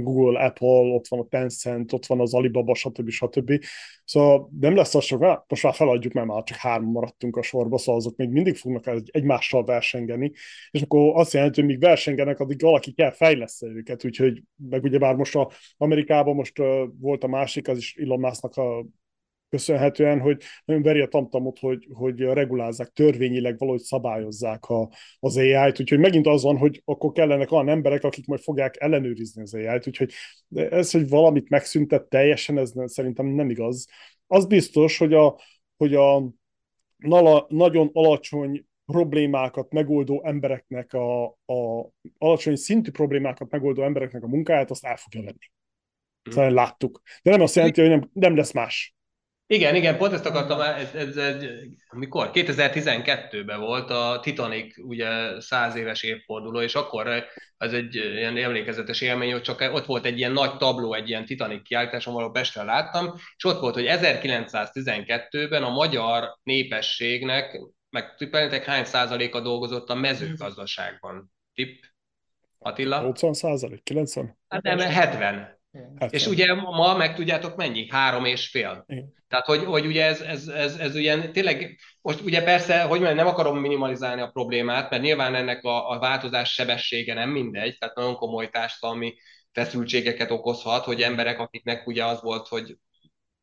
Speaker 1: Google, Apple, ott van a Tencent, ott van az Alibaba, stb. stb. Szóval nem lesz az sok, hát most már feladjuk, mert már csak három maradtunk a sorba, szóval azok még mindig fognak egymással versengeni, és akkor azt jelenti, hogy míg versengenek, addig valaki kell fejlesz őket, úgyhogy meg ugye bár most a Amerikában most uh, volt a másik, az is Elon Musk-nak a köszönhetően, hogy nagyon veri a tamtamot, hogy, hogy regulázzák, törvényileg valahogy szabályozzák a, az AI-t, úgyhogy megint az van, hogy akkor kellenek olyan emberek, akik majd fogják ellenőrizni az AI-t, úgyhogy ez, hogy valamit megszüntet teljesen, ez szerintem nem igaz. Az biztos, hogy a, hogy a nala, nagyon alacsony problémákat megoldó embereknek, a, a alacsony szintű problémákat megoldó embereknek a munkáját, azt el fogja venni. Szóval láttuk. De nem azt jelenti, hogy nem, nem lesz más.
Speaker 2: Igen, igen, pont ezt akartam, ez, ez egy, mikor? 2012-ben volt a Titanic ugye száz éves évforduló, és akkor ez egy ilyen emlékezetes élmény, hogy csak ott volt egy ilyen nagy tabló, egy ilyen Titanic kiállításon, ahol Pestre láttam, és ott volt, hogy 1912-ben a magyar népességnek, meg tippelnétek hány százaléka dolgozott a mezőgazdaságban? Tipp? Attila?
Speaker 1: 80 százalék, 90?
Speaker 2: Hát nem, 70. 70. És ugye ma meg tudjátok mennyi? Három és fél. Igen. Tehát, hogy, hogy ugye ez, ez, ez, ez ugye tényleg, most ugye persze, hogy mondjam, nem akarom minimalizálni a problémát, mert nyilván ennek a, a változás sebessége nem mindegy, tehát nagyon komoly társadalmi feszültségeket okozhat, hogy emberek, akiknek ugye az volt, hogy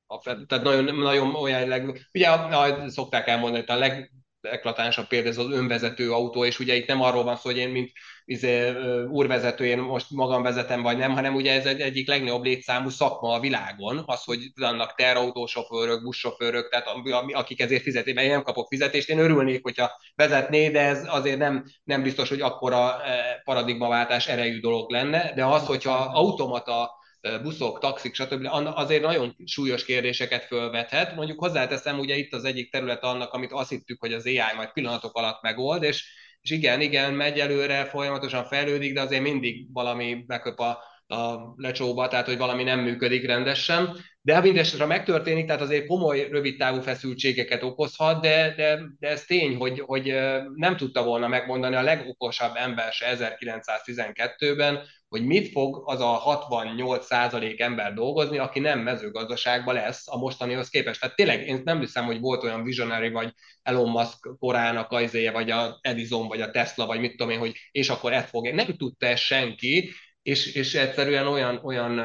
Speaker 2: a, tehát nagyon, nagyon olyan, leg, ugye a, a, szokták elmondani, hogy a leg, legeklatánsabb példa ez az önvezető autó, és ugye itt nem arról van szó, hogy én, mint izé, úrvezető, én most magam vezetem, vagy nem, hanem ugye ez egy egyik legnagyobb létszámú szakma a világon, az, hogy vannak terautósofőrök, buszsofőrök, tehát akik ezért fizetik, mert én nem kapok fizetést, én örülnék, hogyha vezetné, de ez azért nem, nem biztos, hogy akkora paradigmaváltás erejű dolog lenne, de az, hogyha automata buszok, taxik, stb. azért nagyon súlyos kérdéseket fölvethet. Mondjuk hozzáteszem, ugye itt az egyik terület annak, amit azt hittük, hogy az AI majd pillanatok alatt megold, és, és igen, igen, megy előre, folyamatosan fejlődik, de azért mindig valami beköp a, a lecsóba, tehát hogy valami nem működik rendesen. De ha mindesetre megtörténik, tehát azért komoly, rövid távú feszültségeket okozhat, de, de, de ez tény, hogy, hogy nem tudta volna megmondani a legokosabb ember se 1912-ben, hogy mit fog az a 68% ember dolgozni, aki nem mezőgazdaságban lesz a mostanihoz képest. Tehát tényleg én nem hiszem, hogy volt olyan visionary, vagy Elon Musk korának a izéje, vagy a Edison, vagy a Tesla, vagy mit tudom én, hogy és akkor ezt fog. Nem tudta ezt senki, és, és egyszerűen olyan, olyan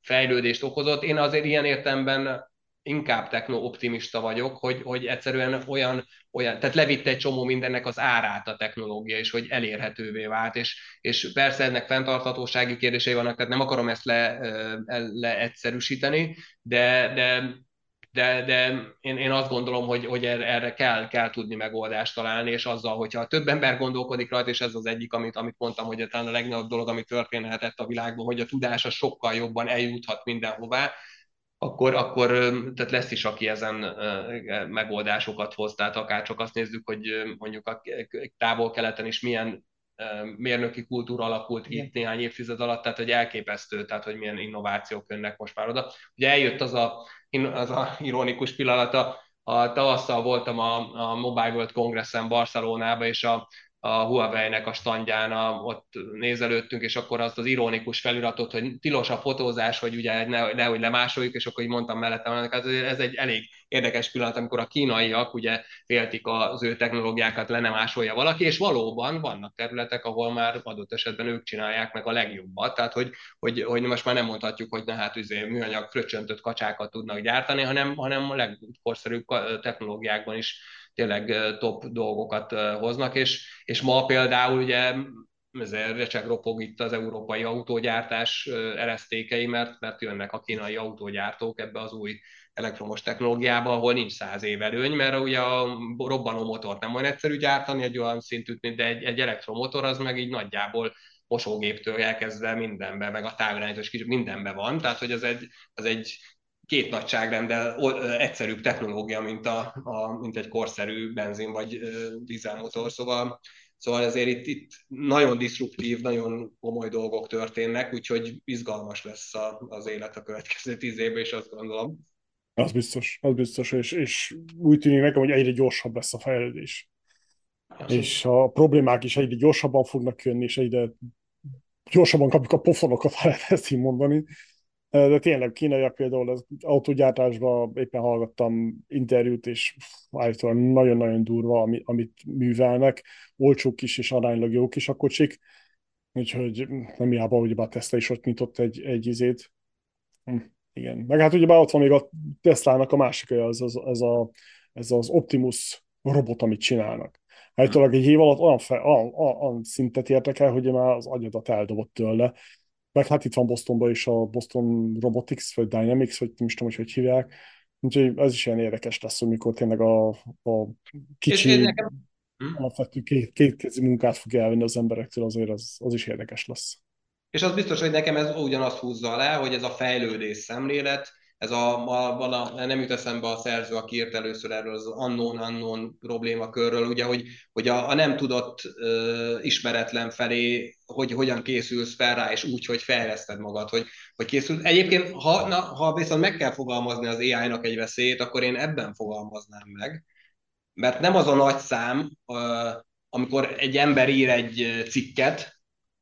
Speaker 2: fejlődést okozott. Én azért ilyen értemben inkább techno-optimista vagyok, hogy, hogy egyszerűen olyan, olyan, tehát levitte egy csomó mindennek az árát a technológia, és hogy elérhetővé vált, és, és persze ennek fenntarthatósági kérdései vannak, tehát nem akarom ezt le, leegyszerűsíteni, de, de de, de én, én azt gondolom, hogy, hogy erre kell, kell tudni megoldást találni, és azzal, hogyha több ember gondolkodik rajta, és ez az egyik, amit, amit mondtam, hogy talán a legnagyobb dolog, ami történhetett a világban, hogy a tudása sokkal jobban eljuthat mindenhová, akkor, akkor tehát lesz is, aki ezen megoldásokat hoz, tehát akár csak azt nézzük, hogy mondjuk a távol-keleten is milyen mérnöki kultúra alakult Igen. itt néhány évtized alatt, tehát hogy elképesztő, tehát hogy milyen innovációk jönnek most már oda. Ugye eljött az a, az a ironikus pillanata, a tavasszal voltam a, a Mobile World Congressen Barcelonában, és a, a Huawei-nek a standján a, ott nézelődtünk, és akkor azt az ironikus feliratot, hogy tilos a fotózás, hogy ugye ne, nehogy lemásoljuk, és akkor így mondtam mellettem, hát ez egy elég érdekes pillanat, amikor a kínaiak ugye féltik az ő technológiákat, le nem másolja valaki, és valóban vannak területek, ahol már adott esetben ők csinálják meg a legjobbat, tehát hogy, hogy, hogy most már nem mondhatjuk, hogy na hát üzé, műanyag fröccsöntött kacsákat tudnak gyártani, hanem, hanem a legkorszerűbb technológiákban is tényleg top dolgokat hoznak, és, és ma például ugye ezért csak ropog itt az európai autógyártás eresztékei, mert, mert jönnek a kínai autógyártók ebbe az új elektromos technológiába, ahol nincs száz év előny, mert ugye a robbanó motort nem olyan egyszerű gyártani egy olyan szintűt, mint egy, egy elektromotor, az meg így nagyjából mosógéptől elkezdve mindenbe, meg a távirányítás kicsit mindenbe van, tehát hogy az egy, az egy két nagyságrendel egyszerűbb technológia, mint, a, a, mint egy korszerű benzin vagy dízelmotor, szóval Szóval ezért itt, itt nagyon disruptív, nagyon komoly dolgok történnek, úgyhogy izgalmas lesz a, az élet a következő tíz évben, és azt gondolom.
Speaker 1: Az biztos, az biztos, és, és úgy tűnik nekem, hogy egyre gyorsabb lesz a fejlődés. Az és a problémák is egyre gyorsabban fognak jönni, és egyre gyorsabban kapjuk a pofonokat, ha lehet ezt így mondani. De tényleg kínaiak például az autógyártásban éppen hallgattam interjút, és állítólag nagyon-nagyon durva, amit művelnek. Olcsók is és aránylag jók is a kocsik. Úgyhogy nem hiába, hogy a Tesla is ott nyitott egy, egy izét. Hm, igen. Meg hát ugye ott van még a Tesla-nak a másik, az, az, az, a, ez az Optimus robot, amit csinálnak. Állítólag egy év alatt olyan, fe, olyan, olyan szintet értek el, hogy már az agyadat eldobott tőle, meg hát itt van Bostonban is a Boston Robotics, vagy Dynamics, vagy nem is tudom, hogy hogy hívják. Úgyhogy ez is ilyen érdekes lesz, amikor tényleg a, a kicsi, nekem... Hm? alapvető két, kétkezi munkát fog elvenni az emberektől, azért az, az is érdekes lesz.
Speaker 2: És az biztos, hogy nekem ez ugyanazt húzza le, hogy ez a fejlődés szemlélet, ez a, a, a, nem jut eszembe a szerző, aki írt először erről az unknown-unknown problémakörről, ugye, hogy, hogy a, a nem tudott uh, ismeretlen felé, hogy hogyan készülsz fel rá, és úgy, hogy fejleszted magad, hogy, hogy készül. Egyébként, ha, na, ha viszont meg kell fogalmazni az AI-nak egy veszélyét, akkor én ebben fogalmaznám meg, mert nem az a nagy szám, uh, amikor egy ember ír egy cikket,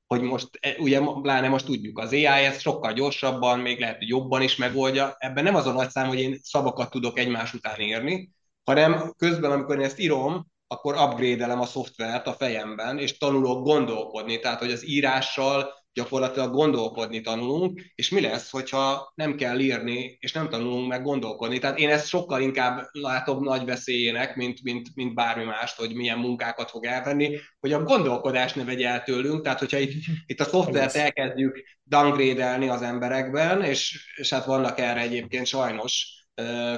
Speaker 2: hogy most, e, ugye pláne most tudjuk, az AI ezt sokkal gyorsabban, még lehet, hogy jobban is megoldja. Ebben nem az a nagy szám, hogy én szavakat tudok egymás után írni, hanem közben, amikor én ezt írom, akkor upgrade-elem a szoftvert a fejemben, és tanulok gondolkodni, tehát hogy az írással gyakorlatilag gondolkodni tanulunk, és mi lesz, hogyha nem kell írni, és nem tanulunk meg gondolkodni. Tehát én ezt sokkal inkább látom nagy veszélyének, mint, mint, mint bármi mást, hogy milyen munkákat fog elvenni, hogy a gondolkodás ne vegye el tőlünk, tehát hogyha itt, itt a szoftvert elkezdjük downgrade az emberekben, és, és hát vannak erre egyébként sajnos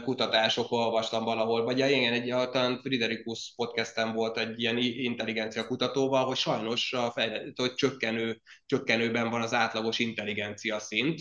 Speaker 2: kutatások olvastam valahol, vagy igen, egy talán Friderikus podcasten volt egy ilyen intelligencia kutatóval, hogy sajnos a fejlett, hogy csökkenő, csökkenőben van az átlagos intelligencia szint.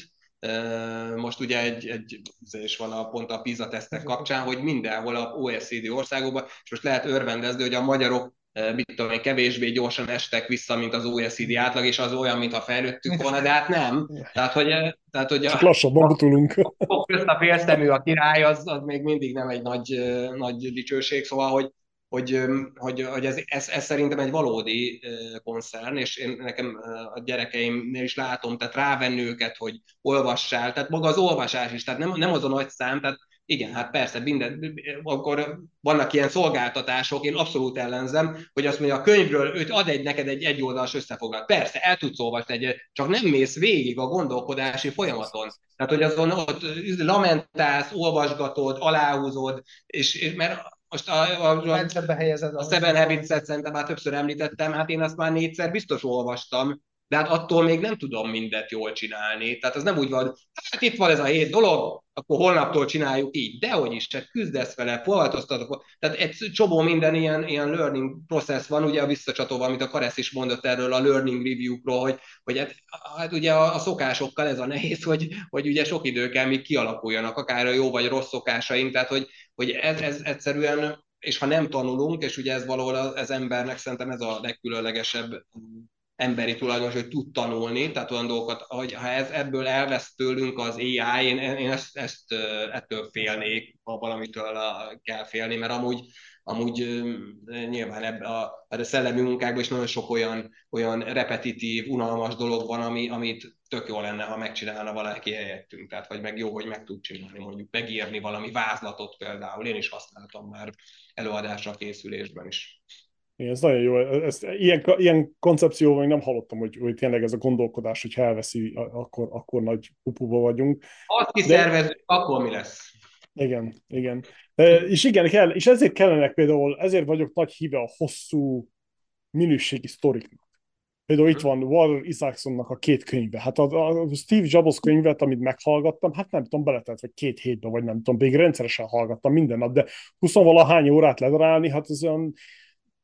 Speaker 2: Most ugye egy, egy és van a, pont a PISA tesztek kapcsán, hogy mindenhol a OECD országokban, és most lehet örvendezni, hogy a magyarok mit tudom én, kevésbé gyorsan estek vissza, mint az OECD átlag, és az olyan, mintha fejlődtünk volna, de hát nem. Tehát, hogy, tehát, hogy
Speaker 1: Csak lassabban butulunk.
Speaker 2: A közt a félszemű a király, az, az még mindig nem egy nagy, nagy dicsőség, szóval, hogy, hogy, hogy, hogy ez, ez, ez, szerintem egy valódi koncern, és én nekem a gyerekeimnél is látom, tehát rávenni őket, hogy olvassál, tehát maga az olvasás is, tehát nem, nem az a nagy szám, tehát igen, hát persze, minden, akkor vannak ilyen szolgáltatások, én abszolút ellenzem, hogy azt mondja, a könyvről őt ad egy neked egy egyoldalas összefoglalót. Persze, el tudsz olvasni egy, csak nem mész végig a gondolkodási folyamaton. Tehát, hogy azon ott lamentálsz, olvasgatod, aláhúzod, és, és mert most a, a, a, a Seven Habits-et szerintem már többször említettem, hát én azt már négyszer biztos olvastam, de hát attól még nem tudom mindet jól csinálni. Tehát az nem úgy van, hát itt van ez a hét dolog, akkor holnaptól csináljuk így. Dehogy is, hát küzdesz vele, foglalkoztatok. Tehát egy csomó minden ilyen, ilyen learning process van, ugye a visszacsatolva, amit a Karesz is mondott erről a learning review-król, hogy, hogy hát, hát ugye a, a, szokásokkal ez a nehéz, hogy, hogy ugye sok idő kell, még kialakuljanak, akár a jó vagy rossz szokásaink, tehát hogy, hogy ez, ez egyszerűen és ha nem tanulunk, és ugye ez valahol az embernek szerintem ez a legkülönlegesebb emberi tulajdonos, hogy tud tanulni, tehát olyan dolgokat, hogy ha ez, ebből elvesz tőlünk az AI, én, én ezt, ezt ettől félnék, ha valamitől kell félni, mert amúgy, amúgy nyilván ebbe a, a szellemi munkákban is nagyon sok olyan, olyan repetitív, unalmas dolog van, ami, amit tök jó lenne, ha megcsinálna valaki helyettünk, tehát vagy meg jó, hogy meg tud csinálni, mondjuk megírni valami vázlatot például, én is használtam már előadásra készülésben is.
Speaker 1: Igen, ez nagyon jó. Ezt, ilyen, ilyen koncepcióval még nem hallottam, hogy, hogy tényleg ez a gondolkodás, hogy elveszi, akkor, akkor nagy pupuba vagyunk.
Speaker 2: Azt kiszervezzük, De... akkor mi lesz?
Speaker 1: Igen, igen. És igen, kell, és ezért kellenek például, ezért vagyok nagy híve a hosszú minőségi sztoriknak. Például itt van Warren Isaacsonnak a két könyve. Hát a, a Steve Jobs könyvet, amit meghallgattam, hát nem tudom, beletelt vagy két hétben, vagy nem tudom, még rendszeresen hallgattam minden nap, de 20 valahány órát ledarálni, hát ez olyan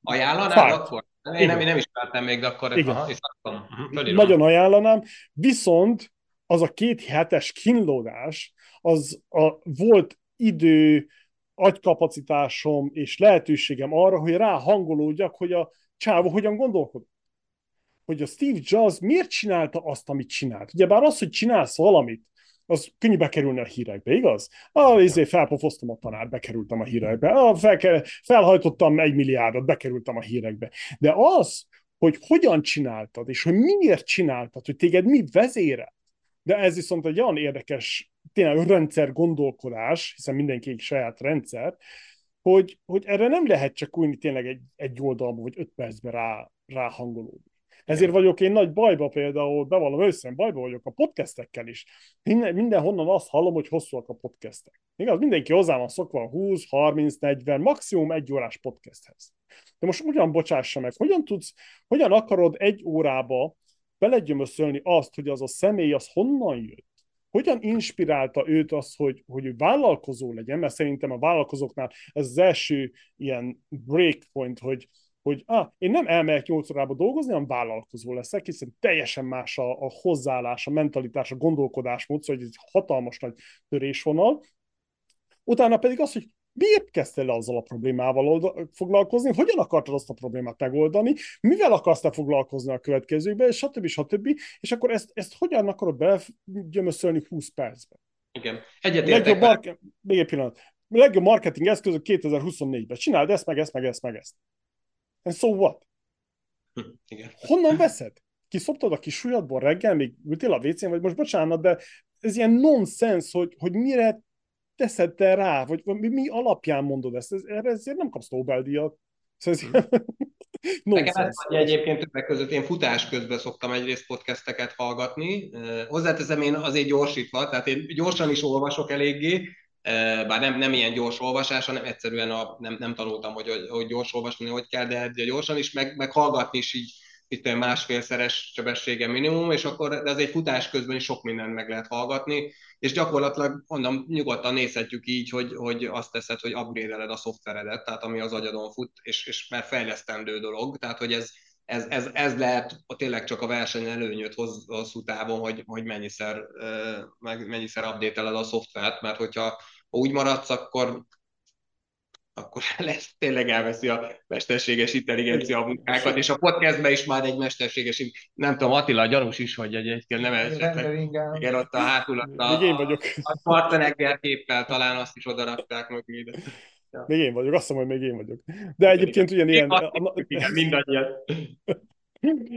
Speaker 2: Ajánlanád akkor? Én nem, én nem ismertem még, de akkor
Speaker 1: Igen. Aha, és akkor, uh-huh, Nagyon ajánlanám, viszont az a két hetes kínlódás, az a, volt idő, agykapacitásom és lehetőségem arra, hogy ráhangolódjak, hogy a csávó hogyan gondolkodik. Hogy a Steve Jobs miért csinálta azt, amit csinált. Ugyebár az, hogy csinálsz valamit, az könnyű bekerülni a hírekbe, igaz? Ah, izé, felpofoztam a tanár, bekerültem a hírekbe. Ah, fel, felhajtottam egy milliárdot, bekerültem a hírekbe. De az, hogy hogyan csináltad, és hogy miért csináltad, hogy téged mi vezére, de ez viszont egy olyan érdekes, tényleg rendszer gondolkodás, hiszen mindenki saját rendszer, hogy, hogy erre nem lehet csak úgy tényleg egy, egy oldalba vagy öt percben rá, ráhangolódni. Ezért vagyok én nagy bajba például, bevallom őszintén, bajba vagyok a podcastekkel is. Minden, mindenhonnan azt hallom, hogy hosszúak a podcastek. Igaz, mindenki hozzá van szokva 20, 30, 40, maximum egy órás podcasthez. De most ugyan bocsássa meg, hogyan tudsz, hogyan akarod egy órába belegyömöszölni azt, hogy az a személy az honnan jött? Hogyan inspirálta őt az, hogy, hogy vállalkozó legyen? Mert szerintem a vállalkozóknál ez az első ilyen breakpoint, hogy, hogy ah, én nem elmegyek 8 órába dolgozni, hanem vállalkozó leszek, hiszen teljesen más a, a hozzáállás, a mentalitás, a gondolkodásmód, szóval egy hatalmas nagy törésvonal. Utána pedig az, hogy miért kezdtél le azzal a problémával foglalkozni, hogyan akartad azt a problémát megoldani, mivel akarsz te foglalkozni a következőkben, és stb. stb. És akkor ezt, ezt hogyan akarod belegyömöszölni 20 percben?
Speaker 2: Igen, egyetértek.
Speaker 1: Marke- még egy pillanat. Legjobb marketing eszközök 2024-ben. Csináld ezt, meg ezt, meg ezt, meg ezt. And so what?
Speaker 2: Hm, igen.
Speaker 1: Honnan veszed? Kiszoptad a kis súlyadból reggel, még ültél a wc vagy most bocsánat, de ez ilyen nonsens, hogy, hogy mire teszed te rá, vagy mi, mi alapján mondod ezt, ez, erre ezért nem kapsz Nobel-díjat. Szóval ez,
Speaker 2: Nekem ez vagy egyébként többek között én futás közben szoktam egyrészt podcasteket hallgatni. Hozzáteszem én azért gyorsítva, tehát én gyorsan is olvasok eléggé, bár nem, nem ilyen gyors olvasás, hanem egyszerűen a, nem, nem tanultam, hogy, hogy gyors olvasni, hogy kell, de gyorsan is, meg, meg hallgatni is így itt másfélszeres sebessége minimum, és akkor de az egy futás közben is sok mindent meg lehet hallgatni, és gyakorlatilag mondom, nyugodtan nézhetjük így, hogy, hogy azt teszed, hogy upgrade a szoftveredet, tehát ami az agyadon fut, és, és már fejlesztendő dolog, tehát hogy ez, ez, ez, ez lehet tényleg csak a verseny előnyöt hoz, hosszú távon, hogy, hogy mennyiszer, meg mennyiszer update a szoftvert, mert hogyha úgy maradsz, akkor akkor lesz, tényleg elveszi a mesterséges intelligencia a munkákat, és a podcastben is már egy mesterséges, nem tudom, Attila gyanús is, hogy egyébként nem esetleg, igen, ott a hátul, ott a,
Speaker 1: Még én vagyok.
Speaker 2: a Schwarzenegger képpel talán azt is odarakták meg ide.
Speaker 1: Ja. Még én vagyok, azt mondom, hogy még én vagyok. De egyébként ugyanilyen...
Speaker 2: Igen, mindannyian.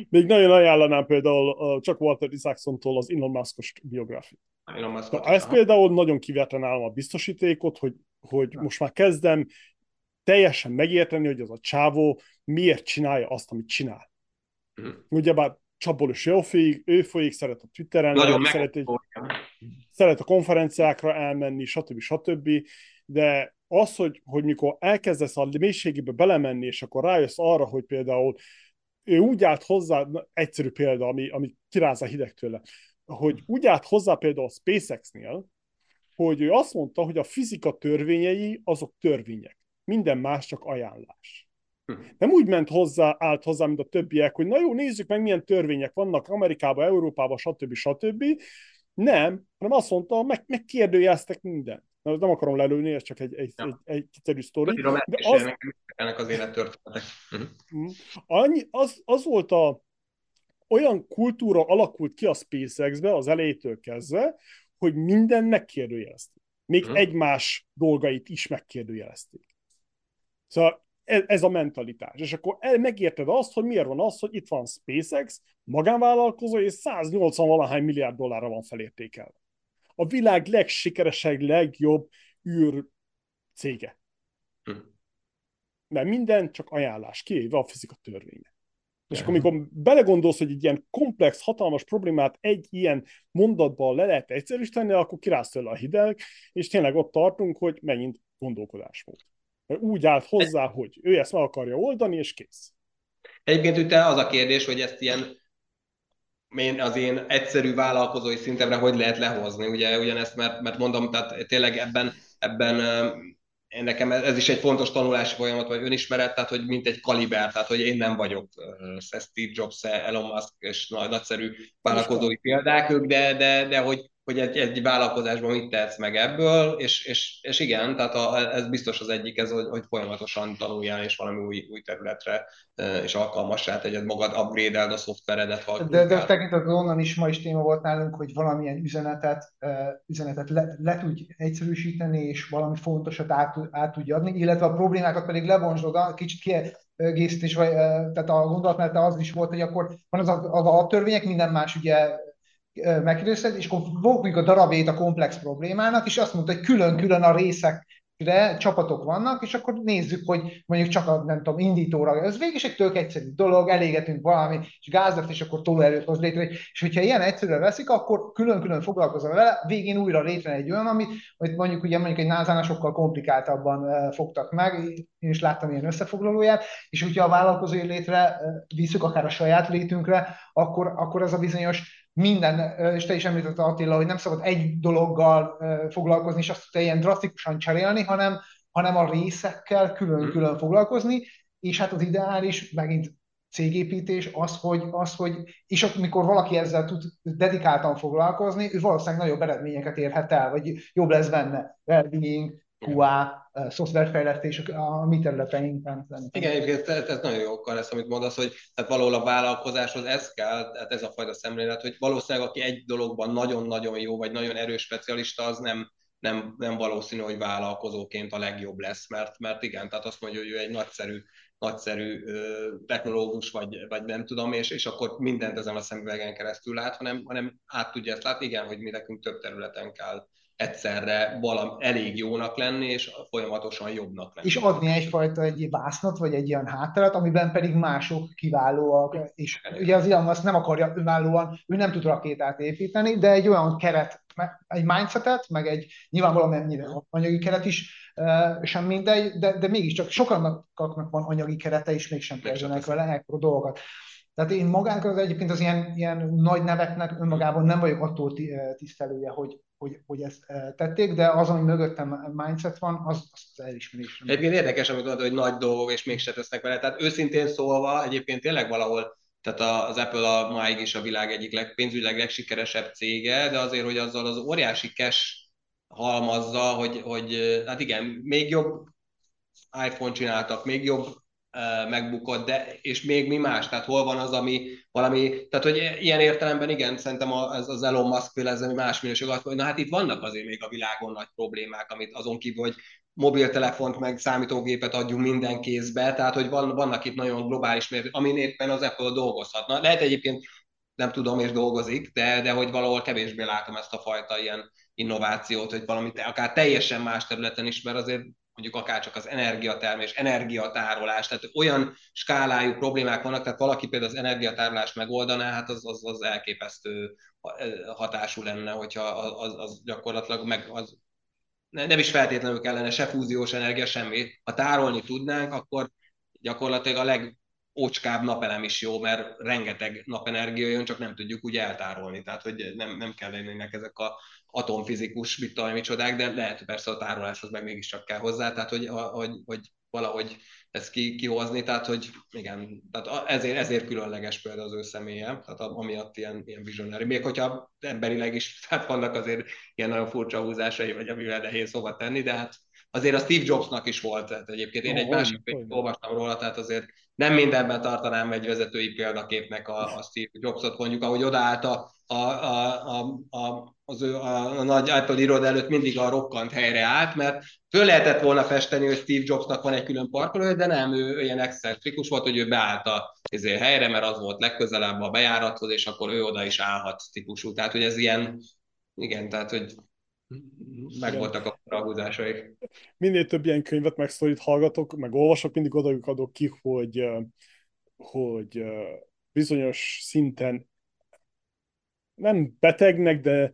Speaker 1: Még nagyon ajánlanám például csak Walter Isaacsontól az Elon Musk-os biográfiát.
Speaker 2: Elon Musk
Speaker 1: Ez például nagyon kivetlen nálam a biztosítékot, hogy, hogy most már kezdem teljesen megérteni, hogy az a csávó miért csinálja azt, amit csinál. Uh-huh. Ugyebár csapból is jó folyik, ő folyik, szeret a Twitteren,
Speaker 2: nagyon
Speaker 1: szeret, egy, szeret a konferenciákra elmenni, stb. stb. De az, hogy, hogy mikor elkezdesz a mélységébe belemenni, és akkor rájössz arra, hogy például ő úgy állt hozzá, na, egyszerű példa, ami, ami kiráz a hideg tőle, hogy úgy állt hozzá például a SpaceX-nél, hogy ő azt mondta, hogy a fizika törvényei azok törvények. Minden más csak ajánlás. Hm. Nem úgy ment hozzá, állt hozzá, mint a többiek, hogy na jó, nézzük meg, milyen törvények vannak Amerikában, Európában, stb. stb. Nem, hanem azt mondta, meg, megkérdőjeleztek mindent nem akarom lelőni, ez csak egy, egy, ja. egy, egy kiterű sztori.
Speaker 2: De az, ennek az élettörténetek.
Speaker 1: Uh-huh. Annyi, az, az volt a, olyan kultúra alakult ki a SpaceX-be az elejétől kezdve, hogy minden megkérdőjelezték. Még uh-huh. egymás dolgait is megkérdőjelezték. Szóval ez, ez a mentalitás. És akkor megérted azt, hogy miért van az, hogy itt van SpaceX, magánvállalkozó, és 180 valahány milliárd dollárra van felértékelve a világ legsikeresebb, legjobb űr cége. Hm. Mert minden csak ajánlás, kivéve a fizika törvénye. És akkor, amikor belegondolsz, hogy egy ilyen komplex, hatalmas problémát egy ilyen mondatban le lehet egyszerűsíteni, akkor kirász tőle a hideg, és tényleg ott tartunk, hogy megint gondolkodásmód. Úgy állt hozzá, hogy ő ezt meg akarja oldani, és kész.
Speaker 2: Egyébként ugye az a kérdés, hogy ezt ilyen én az én egyszerű vállalkozói szintemre hogy lehet lehozni, ugye ugyanezt, mert, mert mondom, tehát tényleg ebben, ebben én nekem ez is egy fontos tanulási folyamat, vagy önismeret, tehát hogy mint egy kaliber, tehát hogy én nem vagyok uh, Steve Jobs, Elon Musk és nagy, nagyszerű vállalkozói példák ők, de, de, de hogy hogy egy, egy vállalkozásban mit tehetsz meg ebből, és, és, és igen, tehát a, ez biztos az egyik, ez, hogy, hogy folyamatosan tanuljál, és valami új, új területre és alkalmassá tegyed magad, upgrade a szoftveredet.
Speaker 3: De, de tekintetben onnan is ma is téma volt nálunk, hogy valamilyen üzenetet, üzenetet le, le tudj egyszerűsíteni, és valami fontosat át, át tudj adni, illetve a problémákat pedig lebontsd kicsit kiegészítés, vagy tehát a gondolat, mert az is volt, hogy akkor van az a, az a törvények, minden más ugye megkérdezted, és akkor fogjuk a darabét a komplex problémának, és azt mondta, hogy külön-külön a részek de csapatok vannak, és akkor nézzük, hogy mondjuk csak a, nem tudom, indítóra, ez végig is egy tök egyszerű dolog, elégetünk valami, és gázdakt, és akkor tolóerőt hoz létre, és hogyha ilyen egyszerűen veszik, akkor külön-külön foglalkozom vele, végén újra létre egy olyan, amit, amit mondjuk ugye mondjuk egy názánál sokkal komplikáltabban fogtak meg, én is láttam ilyen összefoglalóját, és hogyha a vállalkozói létre visszük akár a saját létünkre, akkor, akkor az a bizonyos minden, és te is említette Attila, hogy nem szabad egy dologgal foglalkozni, és azt ilyen drasztikusan cserélni, hanem, hanem a részekkel külön-külön hmm. foglalkozni, és hát az ideális, megint cégépítés az, hogy, az, hogy és amikor valaki ezzel tud dedikáltan foglalkozni, ő valószínűleg nagyobb eredményeket érhet el, vagy jobb lesz benne. Wellbeing, QA, szoftverfejlesztés a mi területeinkben.
Speaker 2: Igen, egyébként ez, ez nagyon jó akkor ezt, amit mondasz, hogy tehát valahol a vállalkozáshoz ez kell, tehát ez a fajta szemlélet, hogy valószínűleg aki egy dologban nagyon-nagyon jó, vagy nagyon erős specialista, az nem, nem, nem valószínű, hogy vállalkozóként a legjobb lesz, mert, mert igen, tehát azt mondja, hogy ő egy nagyszerű, nagyszerű technológus, vagy, vagy nem tudom, és, és akkor mindent ezen a szemüvegen keresztül lát, hanem, hanem át tudja ezt látni, igen, hogy mi nekünk több területen kell egyszerre valami elég jónak lenni, és folyamatosan jobbnak lenni.
Speaker 3: És adni egyfajta egy vásznat, vagy egy ilyen hátteret, amiben pedig mások kiválóak, és ugye az Elon Musk nem akarja önállóan, ő nem tud rakétát építeni, de egy olyan keret, egy mindsetet, meg egy nyilvánvalóan mennyire anyagi keret is sem mindegy, de, de mégiscsak sokannak van anyagi kerete, és mégsem kezdenek vele ekkora dolgokat. Tehát én magának az egyébként az ilyen, ilyen nagy neveknek önmagában nem vagyok attól tisztelője, hogy, hogy, hogy ezt tették, de az, ami mögöttem mindset van, az, az elismerés.
Speaker 2: Egyébként érdekes, amit mondod, hogy nagy dolgok, és mégse tesznek vele. Tehát őszintén szólva, egyébként tényleg valahol tehát az Apple a máig is a világ egyik leg, pénzügyileg legsikeresebb cége, de azért, hogy azzal az óriási cash halmazza, hogy, hogy hát igen, még jobb iPhone csináltak, még jobb megbukott, de és még mi más, tehát hol van az, ami valami, tehát hogy ilyen értelemben igen, szerintem az, az Elon Musk féle ez más minőség, hogy na hát itt vannak azért még a világon nagy problémák, amit azon kívül, hogy mobiltelefont meg számítógépet adjunk minden kézbe, tehát hogy van, vannak itt nagyon globális mérték, amin éppen az Apple dolgozhatna. Lehet egyébként nem tudom, és dolgozik, de, de hogy valahol kevésbé látom ezt a fajta ilyen innovációt, hogy valamit akár teljesen más területen is, mert azért mondjuk akár csak az energiatermés, energiatárolás, tehát olyan skálájú problémák vannak, tehát valaki például az energiatárolást megoldaná, hát az, az, az elképesztő hatású lenne, hogyha az, az gyakorlatilag meg az nem is feltétlenül kellene se fúziós energia, semmi. Ha tárolni tudnánk, akkor gyakorlatilag a leg ócskább napelem is jó, mert rengeteg napenergia jön, csak nem tudjuk úgy eltárolni, tehát hogy nem, nem kell lennének ezek a atomfizikus, mit tudom, micsodák, de lehet persze a tároláshoz meg mégiscsak kell hozzá, tehát hogy, hogy, hogy valahogy ezt ki, kihozni, tehát hogy igen, tehát ezért, ezért különleges például az ő személye, tehát amiatt ilyen, ilyen visionary. Még hogyha emberileg is, tehát vannak azért ilyen nagyon furcsa húzásai, vagy amivel nehéz szóba tenni, de hát azért a Steve Jobsnak is volt, tehát egyébként én egy másik könyvet olvastam róla, tehát azért nem mindenben tartanám egy vezetői példaképnek a, a Steve Jobsot, mondjuk, ahogy odaállt a, a, a, a, a az ő, a, a nagy Apple iroda előtt mindig a rokkant helyre állt, mert föl lehetett volna festeni, hogy Steve Jobsnak van egy külön parkoló, de nem, ő ilyen excentrikus volt, hogy ő beállt a izé, helyre, mert az volt legközelebb a bejárathoz, és akkor ő oda is állhat típusú. Tehát, hogy ez ilyen, igen, tehát, hogy meg voltak a rahúzásai.
Speaker 1: Minél több ilyen könyvet meg hallgatok, meg olvasok, mindig oda adok ki, hogy, hogy bizonyos szinten nem betegnek, de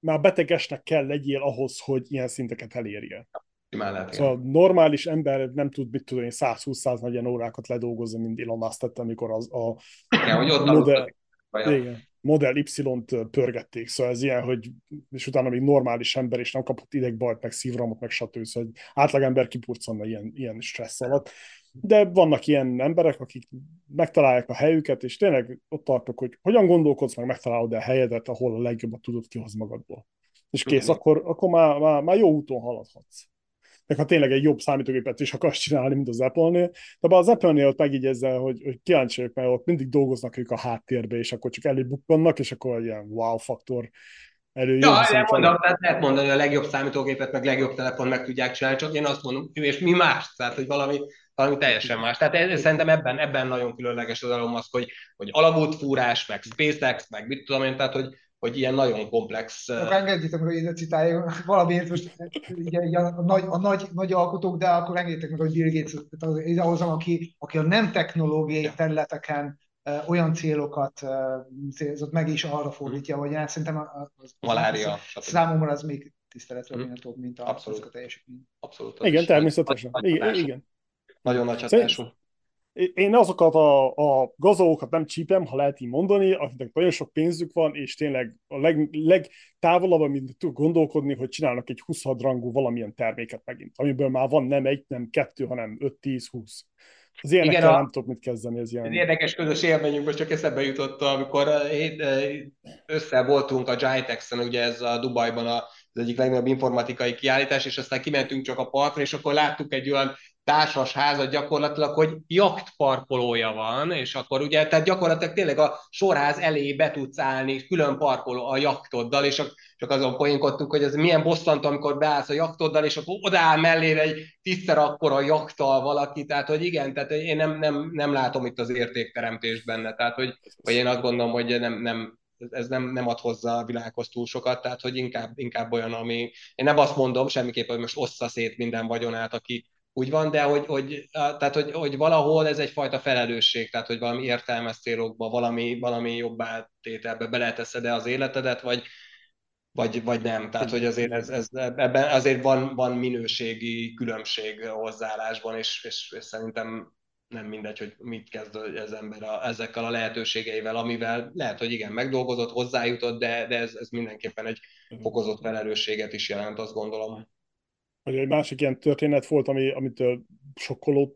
Speaker 1: már betegesnek kell legyél ahhoz, hogy ilyen szinteket elérje.
Speaker 2: Lehet,
Speaker 1: szóval igen. normális ember nem tud, mit tudom én, 120-140 órákat ledolgozni, mint Elon Musk tette, amikor az a
Speaker 2: igen, hogy ott
Speaker 1: modell, igen, Model Y-t pörgették, szóval ez ilyen, hogy és utána még normális ember, és nem kapott idegbajt, meg szívramot, meg stb. Szóval egy átlagember kipurcanna ilyen, ilyen stressz alatt. De vannak ilyen emberek, akik megtalálják a helyüket, és tényleg ott tartok, hogy hogyan gondolkodsz, meg megtalálod a helyedet, ahol a legjobbat tudod kihoz magadból. És kész, akkor, akkor már, már, már jó úton haladhatsz. Meg ha tényleg egy jobb számítógépet is akarsz csinálni, mint az Apple-nél, de az Apple-nél ott megígy ezzel, hogy, hogy kíváncsi vagyok, mert ott mindig dolgoznak ők a háttérbe, és akkor csak előbukkannak, és akkor ilyen wow faktor előjön.
Speaker 2: Ja, lehet mondani, tehát lehet mondani, hogy a legjobb számítógépet, meg legjobb telefon meg tudják csinálni, csak én azt mondom, és mi más, tehát hogy valami, valami teljesen más. Tehát ez, szerintem ebben, ebben nagyon különleges az Elon Musk, hogy, hogy alagútfúrás, meg SpaceX, meg mit tudom én, tehát hogy, hogy ilyen nagyon komplex...
Speaker 3: Akkor engedjétek meg, hogy ide citáljam valamiért most ugye, ugye a, nagy, a nagy, nagy alkotók, de akkor engedjétek meg, hogy Bill Gates az, az aki, aki a nem technológiai területeken olyan célokat célzott meg, is arra fordítja, hogy én szerintem az, az,
Speaker 2: Malária.
Speaker 3: Az, számomra az még tiszteletre mm. méltóbb, mint a, Abszolút. a teljesítmény.
Speaker 2: Abszolút.
Speaker 1: Igen, természetesen. Igen, igen.
Speaker 2: Nagyon nagy hatású.
Speaker 1: Én azokat a, a gazdagókat nem csípem, ha lehet így mondani, akiknek nagyon sok pénzük van, és tényleg a leg, legtávolabb, amit tud gondolkodni, hogy csinálnak egy 20 rangú valamilyen terméket megint, amiből már van nem egy, nem kettő, hanem 5-10-20. Az ilyenekkel Igen, a, nem tudok mit kezdeni. Ez ilyen...
Speaker 2: Érdekes közös élményünk, most csak eszembe jutott, amikor eh, eh, össze voltunk a Gitex-en, ugye ez a Dubajban a, az egyik legnagyobb informatikai kiállítás, és aztán kimentünk csak a partra, és akkor láttuk egy olyan társas házat gyakorlatilag, hogy jakt parkolója van, és akkor ugye, tehát gyakorlatilag tényleg a sorház elé be tudsz állni, külön parkoló a jaktoddal, és csak azon poénkodtunk, hogy ez milyen bosszantó, amikor beállsz a jaktoddal, és akkor odaáll mellé egy tízszer a jaktal valaki, tehát hogy igen, tehát én nem, nem, nem látom itt az értékteremtést benne, tehát hogy, hogy én azt gondolom, hogy nem, nem ez nem, nem ad hozzá a világhoz túl sokat, tehát hogy inkább, inkább olyan, ami, én nem azt mondom semmiképpen, hogy most ossza szét minden vagyonát, aki úgy van, de hogy, hogy, tehát, hogy, hogy valahol ez egyfajta felelősség, tehát hogy valami értelmes célokba, valami, valami jobb tételbe beleteszed -e az életedet, vagy, vagy, vagy nem. Tehát, hogy azért ez, ez, ebben azért van, van minőségi különbség hozzáállásban, és, és, és szerintem nem mindegy, hogy mit kezd az ember a, ezekkel a lehetőségeivel, amivel lehet, hogy igen, megdolgozott, hozzájutott, de, de ez, ez mindenképpen egy fokozott felelősséget is jelent, azt gondolom.
Speaker 1: Vagy egy másik ilyen történet volt, ami, amitől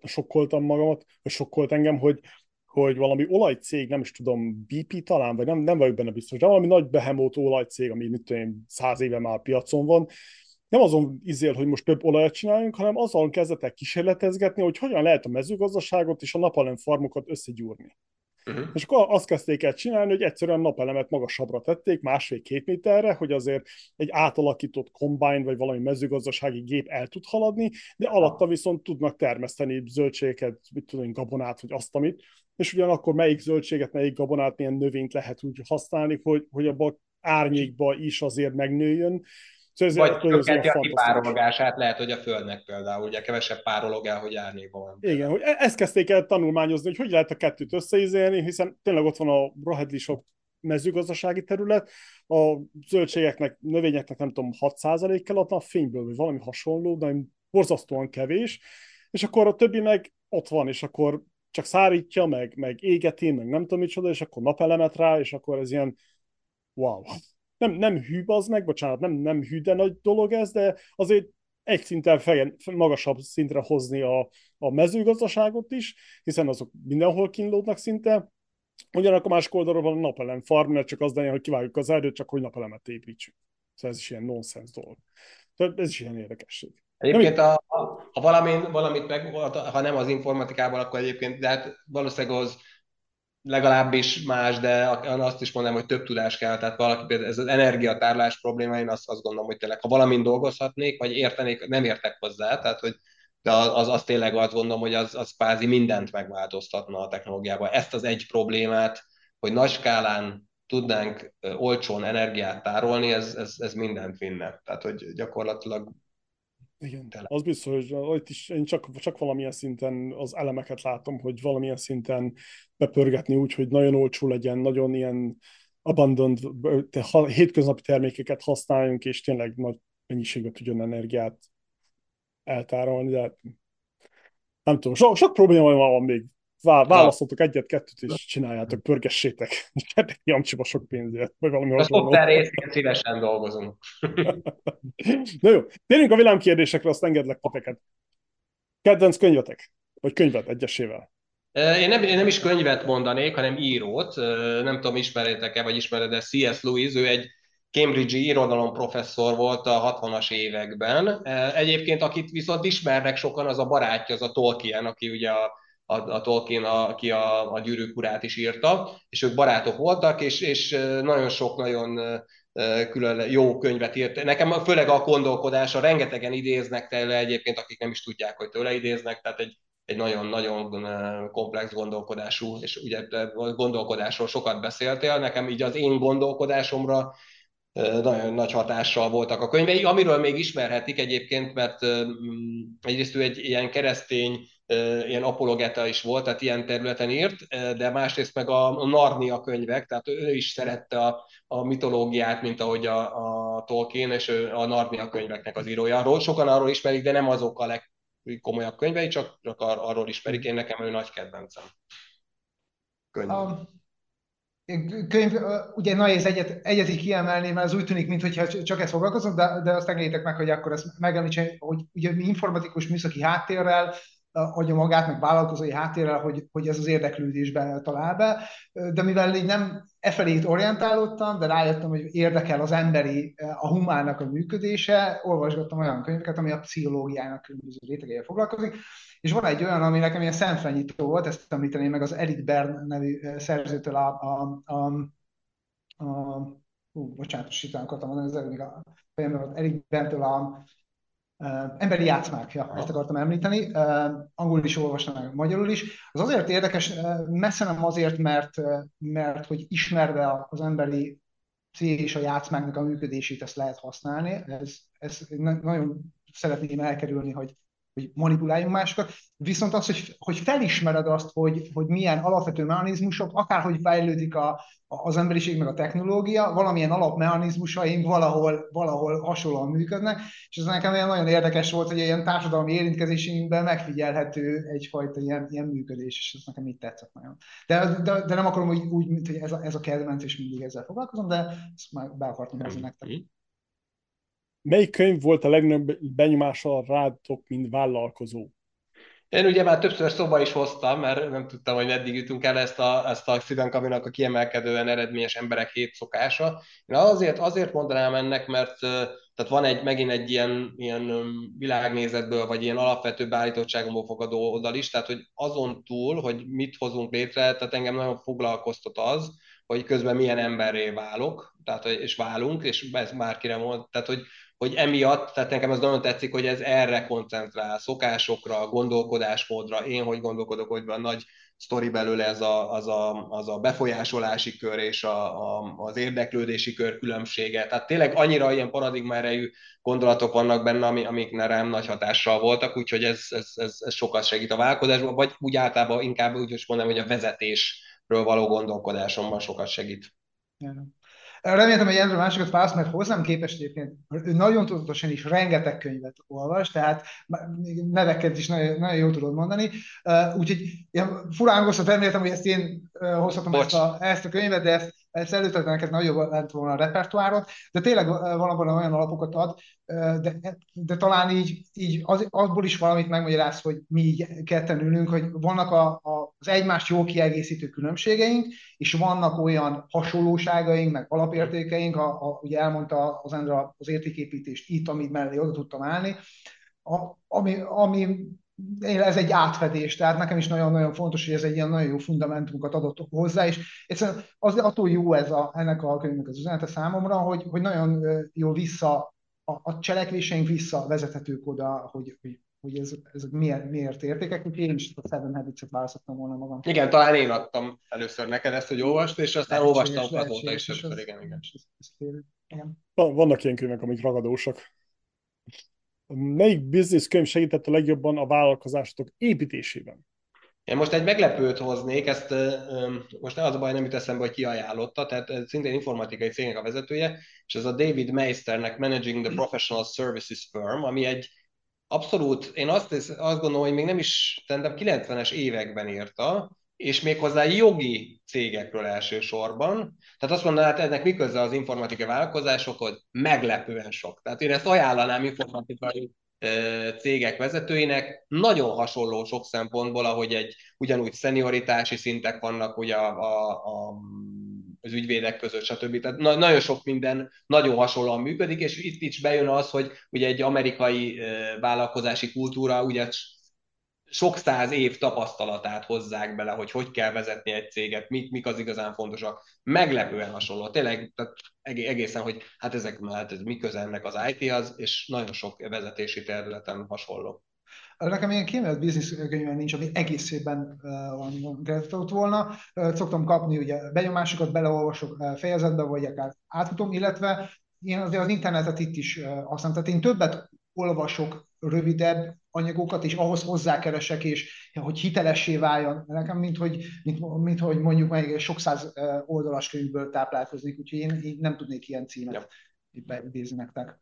Speaker 1: sokkoltam magamat, vagy sokkolt engem, hogy, hogy valami olajcég, nem is tudom, BP talán, vagy nem, nem vagyok benne biztos, de valami nagy behemót olajcég, ami mit tudom én, száz éve már piacon van, nem azon izél, hogy most több olajat csináljunk, hanem azon kezdetek kísérletezgetni, hogy hogyan lehet a mezőgazdaságot és a napalem farmokat összegyúrni. Uh-huh. És akkor azt kezdték el csinálni, hogy egyszerűen napelemet magasabbra tették, másfél-két méterre, hogy azért egy átalakított combine vagy valami mezőgazdasági gép el tud haladni, de alatta viszont tudnak termeszteni zöldségeket, mit tudom, gabonát, vagy azt, amit, és ugyanakkor melyik zöldséget, melyik gabonát, milyen növényt lehet úgy használni, hogy, hogy abban árnyékba is azért megnőjön,
Speaker 2: Szóval Vagy csökkenti a kipárolgását, lehet, hogy a Földnek például, ugye kevesebb párolog el, hogy árnyékban van.
Speaker 1: Igen, hogy e- ezt kezdték el tanulmányozni, hogy hogy lehet a kettőt összeizélni, hiszen tényleg ott van a Rahedli sok mezőgazdasági terület, a zöldségeknek, növényeknek nem tudom, 6% kell adni a fényből, vagy valami hasonló, de borzasztóan kevés, és akkor a többi meg ott van, és akkor csak szárítja, meg, meg égeti, meg nem tudom micsoda, és akkor napelemet rá, és akkor ez ilyen wow nem, nem hű az meg, bocsánat, nem, nem hű, de nagy dolog ez, de azért egy szinten fejen, magasabb szintre hozni a, a mezőgazdaságot is, hiszen azok mindenhol kínlódnak szinte. Ugyanakkor másik oldalról van a napelem farm, mert csak az lenne, hogy kivágjuk az erdőt, csak hogy napelemet építsük. Szóval ez is ilyen nonsens dolog. Tehát ez is ilyen érdekesség.
Speaker 2: Egyébként, a, ha valamit, valamit meg, ha nem az informatikában, akkor egyébként, de hát valószínűleg az legalábbis más, de azt is mondanám, hogy több tudás kell, tehát valaki ez az energiatárlás probléma, én azt, azt gondolom, hogy tényleg, ha valamin dolgozhatnék, vagy értenék, nem értek hozzá, tehát hogy de az, az tényleg azt gondolom, hogy az, az kvázi mindent megváltoztatna a technológiában. Ezt az egy problémát, hogy nagy skálán tudnánk olcsón energiát tárolni, ez, ez, ez mindent vinne. Tehát, hogy gyakorlatilag
Speaker 1: igen, tele. az biztos, hogy itt is én csak, csak valamilyen szinten az elemeket látom, hogy valamilyen szinten bepörgetni úgy, hogy nagyon olcsó legyen, nagyon ilyen abandoned, hétköznapi termékeket használjunk, és tényleg nagy mennyiségben tudjon energiát eltárolni, de hát nem tudom, sok, sok probléma van még választhatok egyet-kettőt, és csináljátok, pörgessétek, és Jancsiba sok pénzért, vagy valami
Speaker 2: A szoftver részét szívesen dolgozunk.
Speaker 1: Na jó, térjünk a villámkérdésekre, azt engedlek titeket. Kedvenc könyvetek? Vagy könyvet egyesével?
Speaker 2: Én nem, én nem is könyvet mondanék, hanem írót. Nem tudom, ismeritek-e, vagy ismered-e C.S. Lewis, ő egy Cambridge-i irodalom professzor volt a 60-as években. Egyébként, akit viszont ismernek sokan, az a barátja, az a Tolkien, aki ugye a a, a Tolkien, aki a, a gyűrűk urát is írta, és ők barátok voltak, és, és nagyon sok nagyon külön jó könyvet írt. Nekem főleg a gondolkodása, rengetegen idéznek tőle egyébként, akik nem is tudják, hogy tőle idéznek, tehát egy, egy nagyon-nagyon komplex gondolkodású, és ugye gondolkodásról sokat beszéltél, nekem így az én gondolkodásomra nagyon nagy hatással voltak a könyvei, amiről még ismerhetik egyébként, mert egyrészt ő egy ilyen keresztény ilyen apologeta is volt, tehát ilyen területen írt, de másrészt meg a Narnia könyvek, tehát ő is szerette a, a mitológiát, mint ahogy a, a Tolkien, és ő a Narnia könyveknek az írója. Sokan arról ismerik, de nem azok a legkomolyabb könyvei, csak, csak ar- arról ismerik. Én nekem ő nagy kedvencem.
Speaker 3: Könyv. A könyv, ugye nehéz egyet, egyezik kiemelni, mert az úgy tűnik, mintha csak ezt foglalkozom, de, de azt engedjétek meg, hogy akkor ezt megemlítsem, hogy ugye mi informatikus műszaki háttérrel adja magát, meg vállalkozói háttérrel, hogy, hogy ez az érdeklődésben talál be, de mivel így nem e felé orientálódtam, de rájöttem, hogy érdekel az emberi, a humánnak a működése, olvasgattam olyan könyveket, ami a pszichológiának különböző rétegeivel foglalkozik, és van egy olyan, ami nekem ilyen szemfenyító volt, ezt említeném meg az Eric Bern nevű szerzőtől a, a, a, a hú, bocsánat, most akartam mondani, az előbb a fejemben volt Eric Berntől a emberi játszmák, ja, ezt akartam említeni, angolul is olvastam magyarul is. Az azért érdekes, messze nem azért, mert, mert hogy ismerve az emberi cél és a játszmáknak a működését ezt lehet használni. Ez, ez nagyon szeretném elkerülni, hogy hogy manipuláljunk másokat, viszont az, hogy, hogy felismered azt, hogy, hogy milyen alapvető mechanizmusok, akárhogy fejlődik a, az emberiség meg a technológia, valamilyen alapmechanizmusaink valahol, valahol hasonlóan működnek, és ez nekem olyan nagyon érdekes volt, hogy ilyen társadalmi érintkezésünkben megfigyelhető egyfajta ilyen, ilyen működés, és ez nekem így tetszett nagyon. De, de, de nem akarom úgy, úgy mint hogy ez a, ez a kedvenc, és mindig ezzel foglalkozom, de ezt már be akartam hozni nektek.
Speaker 1: Melyik könyv volt a legnagyobb benyomással rátok, mint vállalkozó?
Speaker 2: Én ugye már többször szóba is hoztam, mert nem tudtam, hogy meddig jutunk el ezt a, ezt a Covey-nak a kiemelkedően eredményes emberek hét szokása. Én azért, azért mondanám ennek, mert tehát van egy, megint egy ilyen, ilyen világnézetből, vagy ilyen alapvető beállítottságomból fogadó oldal is, tehát hogy azon túl, hogy mit hozunk létre, tehát engem nagyon foglalkoztat az, hogy közben milyen emberré válok, tehát, és válunk, és ez bárkire mond, tehát hogy hogy emiatt, tehát nekem az nagyon tetszik, hogy ez erre koncentrál, szokásokra, gondolkodásmódra, én hogy gondolkodok, hogy van nagy sztori belőle ez a, az, a, az a befolyásolási kör és a, a, az érdeklődési kör különbsége. Tehát tényleg annyira ilyen paradigma gondolatok vannak benne, ami, amik rám nagy hatással voltak, úgyhogy ez, ez, ez, ez sokat segít a vállalkozásban, vagy úgy általában inkább úgy is mondom, hogy a vezetésről való gondolkodásomban sokat segít.
Speaker 3: Yeah. Reméltem, hogy Andrew másokat válasz, mert hozzám képest egyébként ő nagyon tudatosan is rengeteg könyvet olvas, tehát neveket is nagyon, nagyon jól tudod mondani. Úgyhogy furán reméltem, hogy ezt én hozhatom ezt a, ezt a könyvet, de ezt ez előtte neked nagyobb lett volna a repertoárod, de tényleg valóban olyan alapokat ad, de, de talán így, így az, azból is valamit megmagyaráz, hogy mi így ketten ülünk, hogy vannak a, a, az egymást jól kiegészítő különbségeink, és vannak olyan hasonlóságaink, meg alapértékeink, a, a, ugye elmondta az Endra az értéképítést itt, amit mellé oda tudtam állni, a, ami, ami ez egy átfedés, tehát nekem is nagyon-nagyon fontos, hogy ez egy ilyen nagyon jó fundamentumokat adott hozzá, és egyszerűen az, attól jó ez a, ennek a könyvnek az üzenete számomra, hogy, hogy nagyon jó vissza, a, a cselekvéseink visszavezethetők oda, hogy, hogy hogy ez, ez miért, miért értékek, úgyhogy én is a Seven Habits-et választottam volna magam.
Speaker 2: Igen, talán én adtam először neked ezt, hogy olvast, és aztán olvastam azóta is többször, igen, igen.
Speaker 1: igen. Vannak ilyen könyvek, amik ragadósak. Melyik business könyv segített a legjobban a vállalkozásotok építésében?
Speaker 2: Én most egy meglepőt hoznék, ezt most az a baj, nem jut eszembe, hogy ki ajánlotta, tehát szintén informatikai cégnek a vezetője, és ez a David Meisternek Managing the Professional Services Firm, ami egy abszolút, én azt, azt gondolom, hogy még nem is, szerintem 90-es években írta, és méghozzá jogi cégekről elsősorban. Tehát azt mondaná, hát ennek mi köze az informatikai vállalkozásokhoz? Meglepően sok. Tehát én ezt ajánlanám informatikai cégek vezetőinek nagyon hasonló sok szempontból, ahogy egy ugyanúgy szenioritási szintek vannak ugye a, a, a, az ügyvédek között, stb. Tehát na, nagyon sok minden nagyon hasonlóan működik, és itt is bejön az, hogy ugye egy amerikai vállalkozási kultúra ugye sok száz év tapasztalatát hozzák bele, hogy hogy kell vezetni egy céget, mit, mik az igazán fontosak. Meglepően hasonló. Tényleg tehát egészen, hogy hát ezek hát ez mi ennek az IT-hoz, és nagyon sok vezetési területen hasonló.
Speaker 3: Nekem ilyen kiemelt biznisz könyvem nincs, ami egész évben uh, volna. Uh, szoktam kapni ugye benyomásokat, beleolvasok uh, fejezetbe, vagy akár átfutom, illetve én azért az internetet itt is használom. Tehát én többet olvasok rövidebb anyagokat, és ahhoz hozzákeresek, és hogy hitelessé váljon nekem, mint hogy, mint, mint hogy mondjuk meg sok száz oldalas könyvből táplálkoznék, úgyhogy én, én nem tudnék ilyen címet ja. itt beidézni nektek.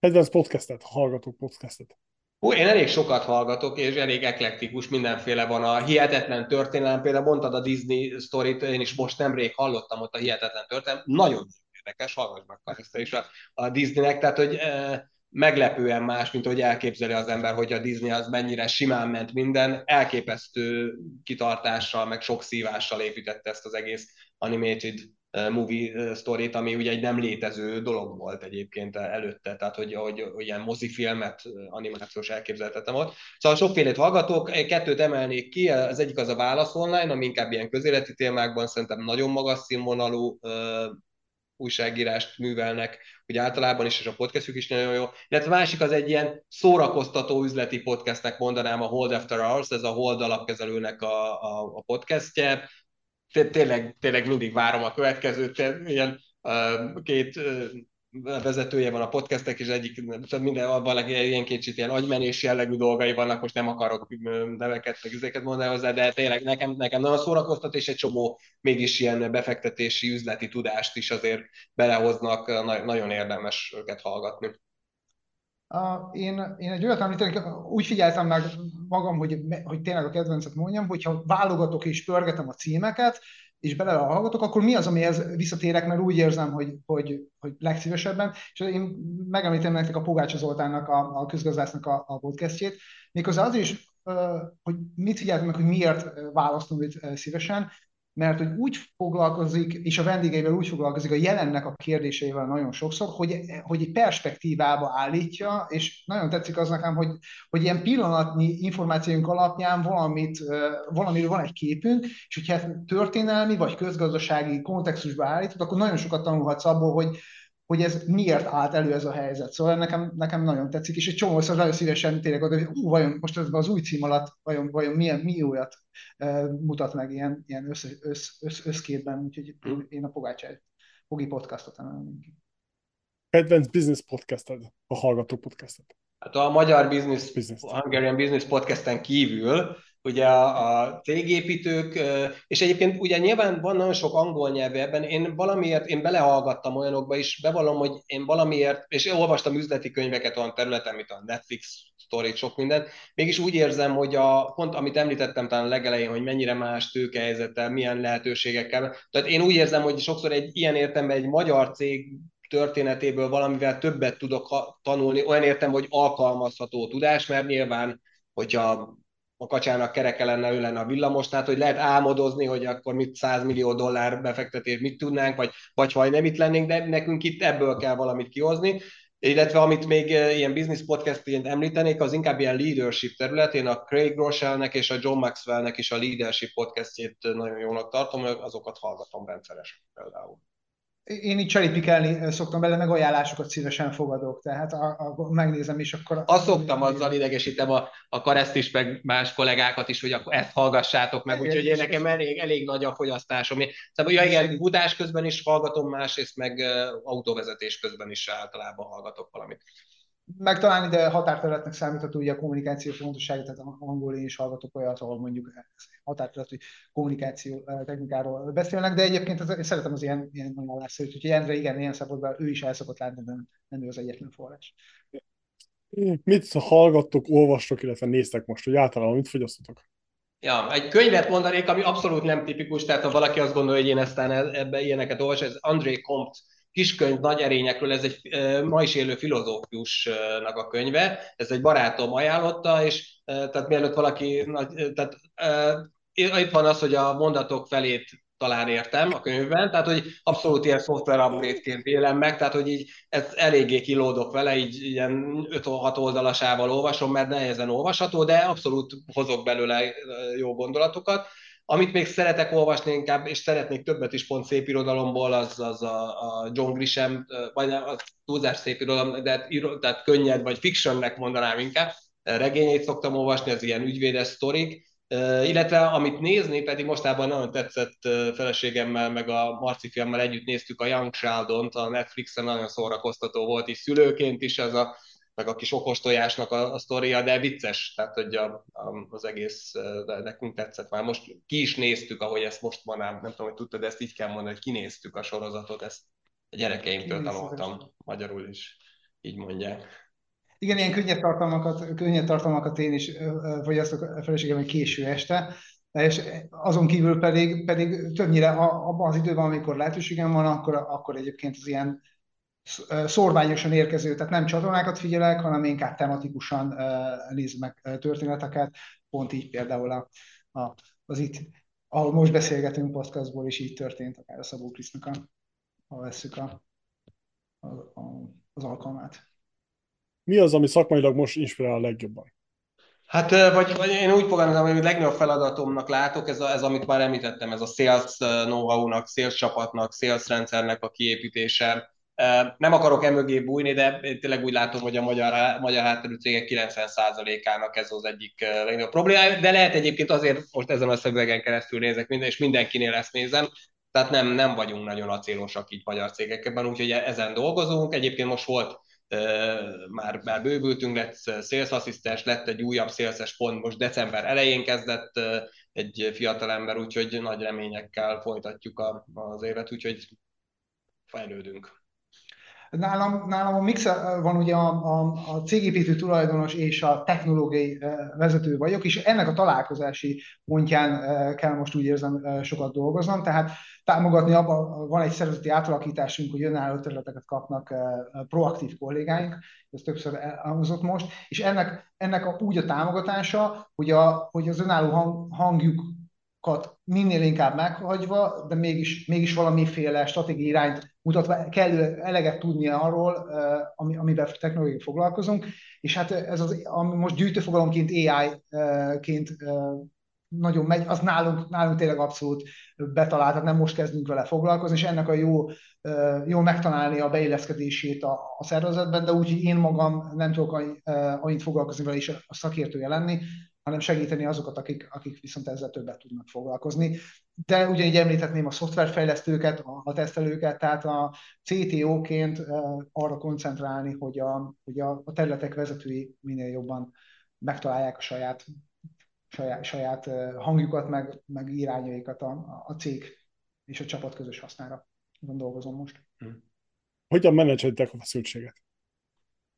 Speaker 1: Kedvenc podcastet, hallgatok podcastet.
Speaker 2: Hú, én elég sokat hallgatok, és elég eklektikus, mindenféle van a hihetetlen történelem. Például mondtad a Disney sztorit, én is most nemrég hallottam ott a hihetetlen történelem. Nagyon érdekes, hallgass meg ezt is a, a Disneynek, tehát hogy e, meglepően más, mint hogy elképzeli az ember, hogy a Disney az mennyire simán ment minden, elképesztő kitartással, meg sok szívással építette ezt az egész animated eh, movie eh, storyt, ami ugye egy nem létező dolog volt egyébként előtte, tehát hogy, hogy, hogy ilyen mozifilmet, eh, animációs elképzelhetettem volt. Szóval sokfélét hallgatók, kettőt emelnék ki, az egyik az a Válasz Online, ami inkább ilyen közéleti témákban szerintem nagyon magas színvonalú újságírást művelnek, hogy általában is, és a podcastjuk is nagyon jó. Illetve másik az egy ilyen szórakoztató üzleti podcastnek mondanám a Hold After Hours, ez a Hold alapkezelőnek a, a, a podcastje. Tényleg, tényleg mindig várom a következőt, ilyen két vezetője van a podcastek, és egyik, minden abban ilyen kicsit ilyen agymenés jellegű dolgai vannak, most nem akarok neveket, meg üzeket mondani hozzá, de tényleg nekem, nekem nagyon szórakoztat, és egy csomó mégis ilyen befektetési, üzleti tudást is azért belehoznak, nagyon érdemes őket hallgatni.
Speaker 3: Uh, én, én egy olyat említenek, úgy figyeltem meg magam, hogy, hogy tényleg a kedvencet mondjam, hogyha válogatok és pörgetem a címeket, és bele hallgatok, akkor mi az, amihez visszatérek, mert úgy érzem, hogy, hogy, hogy legszívesebben. És én megemlítem nektek a Pogácsa Zoltánnak, a, a közgazdásznak a, a podcastjét, méghozzá az is, hogy mit figyeltem meg, hogy miért választom őt szívesen, mert hogy úgy foglalkozik, és a vendégeivel úgy foglalkozik a jelennek a kérdéseivel nagyon sokszor, hogy, hogy egy perspektívába állítja, és nagyon tetszik az nekem, hogy, hogy ilyen pillanatnyi információink alapján valamit, valamiről van egy képünk, és hogyha történelmi vagy közgazdasági kontextusba állítod, akkor nagyon sokat tanulhatsz abból, hogy, hogy ez miért állt elő ez a helyzet. Szóval nekem, nekem nagyon tetszik, és egy csomószor nagyon szívesen tényleg oda, hogy ú, vajon most ez az új cím alatt, vajon, vajon milyen, mi újat e, mutat meg ilyen, ilyen össz, össz, össz, összképben, úgyhogy én a Pogácsát, Pogi podcastot emelném ki.
Speaker 1: Kedvenc business podcasted, a hallgató podcastet?
Speaker 2: Hát a magyar business, business. Hungarian Business podcasten kívül ugye a, a cégépítők, és egyébként ugye nyilván van nagyon sok angol nyelv ebben, én valamiért, én belehallgattam olyanokba is, bevallom, hogy én valamiért, és én olvastam üzleti könyveket olyan területen, mint a Netflix story, sok minden, mégis úgy érzem, hogy a pont, amit említettem talán legelején, hogy mennyire más tőkehelyzettel, milyen lehetőségekkel, tehát én úgy érzem, hogy sokszor egy ilyen értemben egy magyar cég történetéből valamivel többet tudok tanulni, olyan értem, hogy alkalmazható tudás, mert nyilván, hogyha a kacsának kereke lenne, ő lenne a villamos, tehát hogy lehet álmodozni, hogy akkor mit 100 millió dollár befektetés mit tudnánk, vagy, vagy ha nem itt lennénk, de nekünk itt ebből kell valamit kihozni. Illetve amit még eh, ilyen business podcastként említenék, az inkább ilyen leadership területén a Craig Rochelnek és a John Maxwellnek is a leadership podcastjét nagyon jónak tartom, azokat hallgatom rendszeresen például
Speaker 3: én itt cserépikelni szoktam bele, meg ajánlásokat szívesen fogadok, tehát a, a, megnézem, és akkor...
Speaker 2: Azt szoktam, azzal idegesítem a, a kareszt is, meg más kollégákat is, hogy akkor ezt hallgassátok meg, úgyhogy én nekem elég, elég nagy a fogyasztásom. Szóval, ja, igen, futás közben is hallgatom, másrészt meg autóvezetés közben is általában hallgatok valamit
Speaker 3: meg talán ide határterületnek számítható ugye a kommunikáció fontossága, tehát angol én is hallgatok olyat, ahol mondjuk határterületű kommunikáció technikáról beszélnek, de egyébként az, én szeretem az ilyen, ilyen ajánlásszerűt, úgyhogy Endre igen, ilyen szempontból ő is el szokott látni, de nem ő az egyetlen forrás.
Speaker 1: Mit hallgattok, olvastok, illetve néztek most, hogy általában mit fogyasztotok?
Speaker 2: Ja, egy könyvet mondanék, ami abszolút nem tipikus, tehát ha valaki azt gondolja, hogy én eztán ebbe ilyeneket olvas, ez André Comte kiskönyv nagy erényekről, ez egy ma is élő filozófusnak a könyve, ez egy barátom ajánlotta, és tehát mielőtt valaki, tehát itt van az, hogy a mondatok felét talán értem a könyvben, tehát hogy abszolút ilyen szoftver upgrade-ként élem meg, tehát hogy így ez eléggé kilódok vele, így ilyen 5-6 oldalasával olvasom, mert nehezen olvasható, de abszolút hozok belőle jó gondolatokat. Amit még szeretek olvasni inkább, és szeretnék többet is pont szép irodalomból, az, az a, a John Grisham, vagy az túlzás szép irodalom, de tehát könnyed, vagy fictionnek mondanám inkább. Regényét szoktam olvasni, az ilyen ügyvédes sztorik, illetve amit nézni, pedig mostában nagyon tetszett feleségemmel, meg a Marci fiammal együtt néztük a Young Sheldon-t, a Netflixen nagyon szórakoztató volt, és szülőként is ez a meg a kis okostojásnak a, a sztoria, de vicces, tehát hogy a, a, az egész de nekünk tetszett már. Most ki is néztük, ahogy ezt most van, nem, nem tudom, hogy tudtad, de ezt így kell mondani, hogy kinéztük a sorozatot, ezt a gyerekeimtől tanultam, magyarul is így mondják.
Speaker 3: Igen, ilyen könnyed tartalmakat, könnyed tartalmakat én is fogyasztok a feleségem késő este, és azon kívül pedig, pedig többnyire abban az időben, amikor lehetőségem van, akkor, akkor egyébként az ilyen szorványosan érkező, tehát nem csatornákat figyelek, hanem inkább tematikusan nézem meg történeteket, pont így például a, a, az itt, ahol most beszélgetünk podcastból is így történt, akár a Szabó Krisznak, a, ha vesszük a, a, a, az alkalmát.
Speaker 1: Mi az, ami szakmailag most inspirál a legjobban?
Speaker 2: Hát, vagy, vagy én úgy fogalmazom, hogy a legnagyobb feladatomnak látok, ez, a, ez amit már említettem, ez a sales know-how-nak, sales csapatnak, sales rendszernek a kiépítése. Nem akarok emögé bújni, de én tényleg úgy látom, hogy a magyar, magyar hátterű cégek 90%-ának ez az egyik legnagyobb probléma, de lehet egyébként azért most ezen a szövegen keresztül nézek minden, és mindenkinél ezt nézem, tehát nem, nem vagyunk nagyon acélosak így magyar cégekben, úgyhogy ezen dolgozunk. Egyébként most volt már, már bővültünk, lett sales asszisztens, lett egy újabb szélszes pont, most december elején kezdett egy fiatalember, úgyhogy nagy reményekkel folytatjuk a, az évet, úgyhogy fejlődünk.
Speaker 3: Nálam, nálam a mix van ugye a, a, a cégépítő tulajdonos és a technológiai vezető vagyok, és ennek a találkozási pontján kell most úgy érzem sokat dolgoznom, tehát támogatni abban van egy szervezeti átalakításunk, hogy önálló területeket kapnak proaktív kollégáink, ez többször elhangzott most, és ennek, ennek a, úgy a támogatása, hogy, a, hogy az önálló hang, hangjuk minél inkább meghagyva, de mégis, mégis valamiféle stratégiai irányt mutatva kell eleget tudnia arról, ami, amivel technológiai foglalkozunk, és hát ez az, ami most gyűjtőfogalomként AI-ként nagyon megy, az nálunk, nálunk tényleg abszolút betalált, tehát nem most kezdünk vele foglalkozni, és ennek a jó, jó megtalálni a beilleszkedését a, a szervezetben, de úgy, én magam nem tudok annyit foglalkozni vele is a szakértője lenni, hanem segíteni azokat, akik, akik viszont ezzel többet tudnak foglalkozni. De ugyanígy említhetném a szoftverfejlesztőket, a, tesztelőket, tehát a CTO-ként arra koncentrálni, hogy a, hogy a, területek vezetői minél jobban megtalálják a saját, saját, saját hangjukat, meg, meg irányaikat a, a cég és a csapat közös hasznára. dolgozom most.
Speaker 1: Hogyan menedzseltek a feszültséget?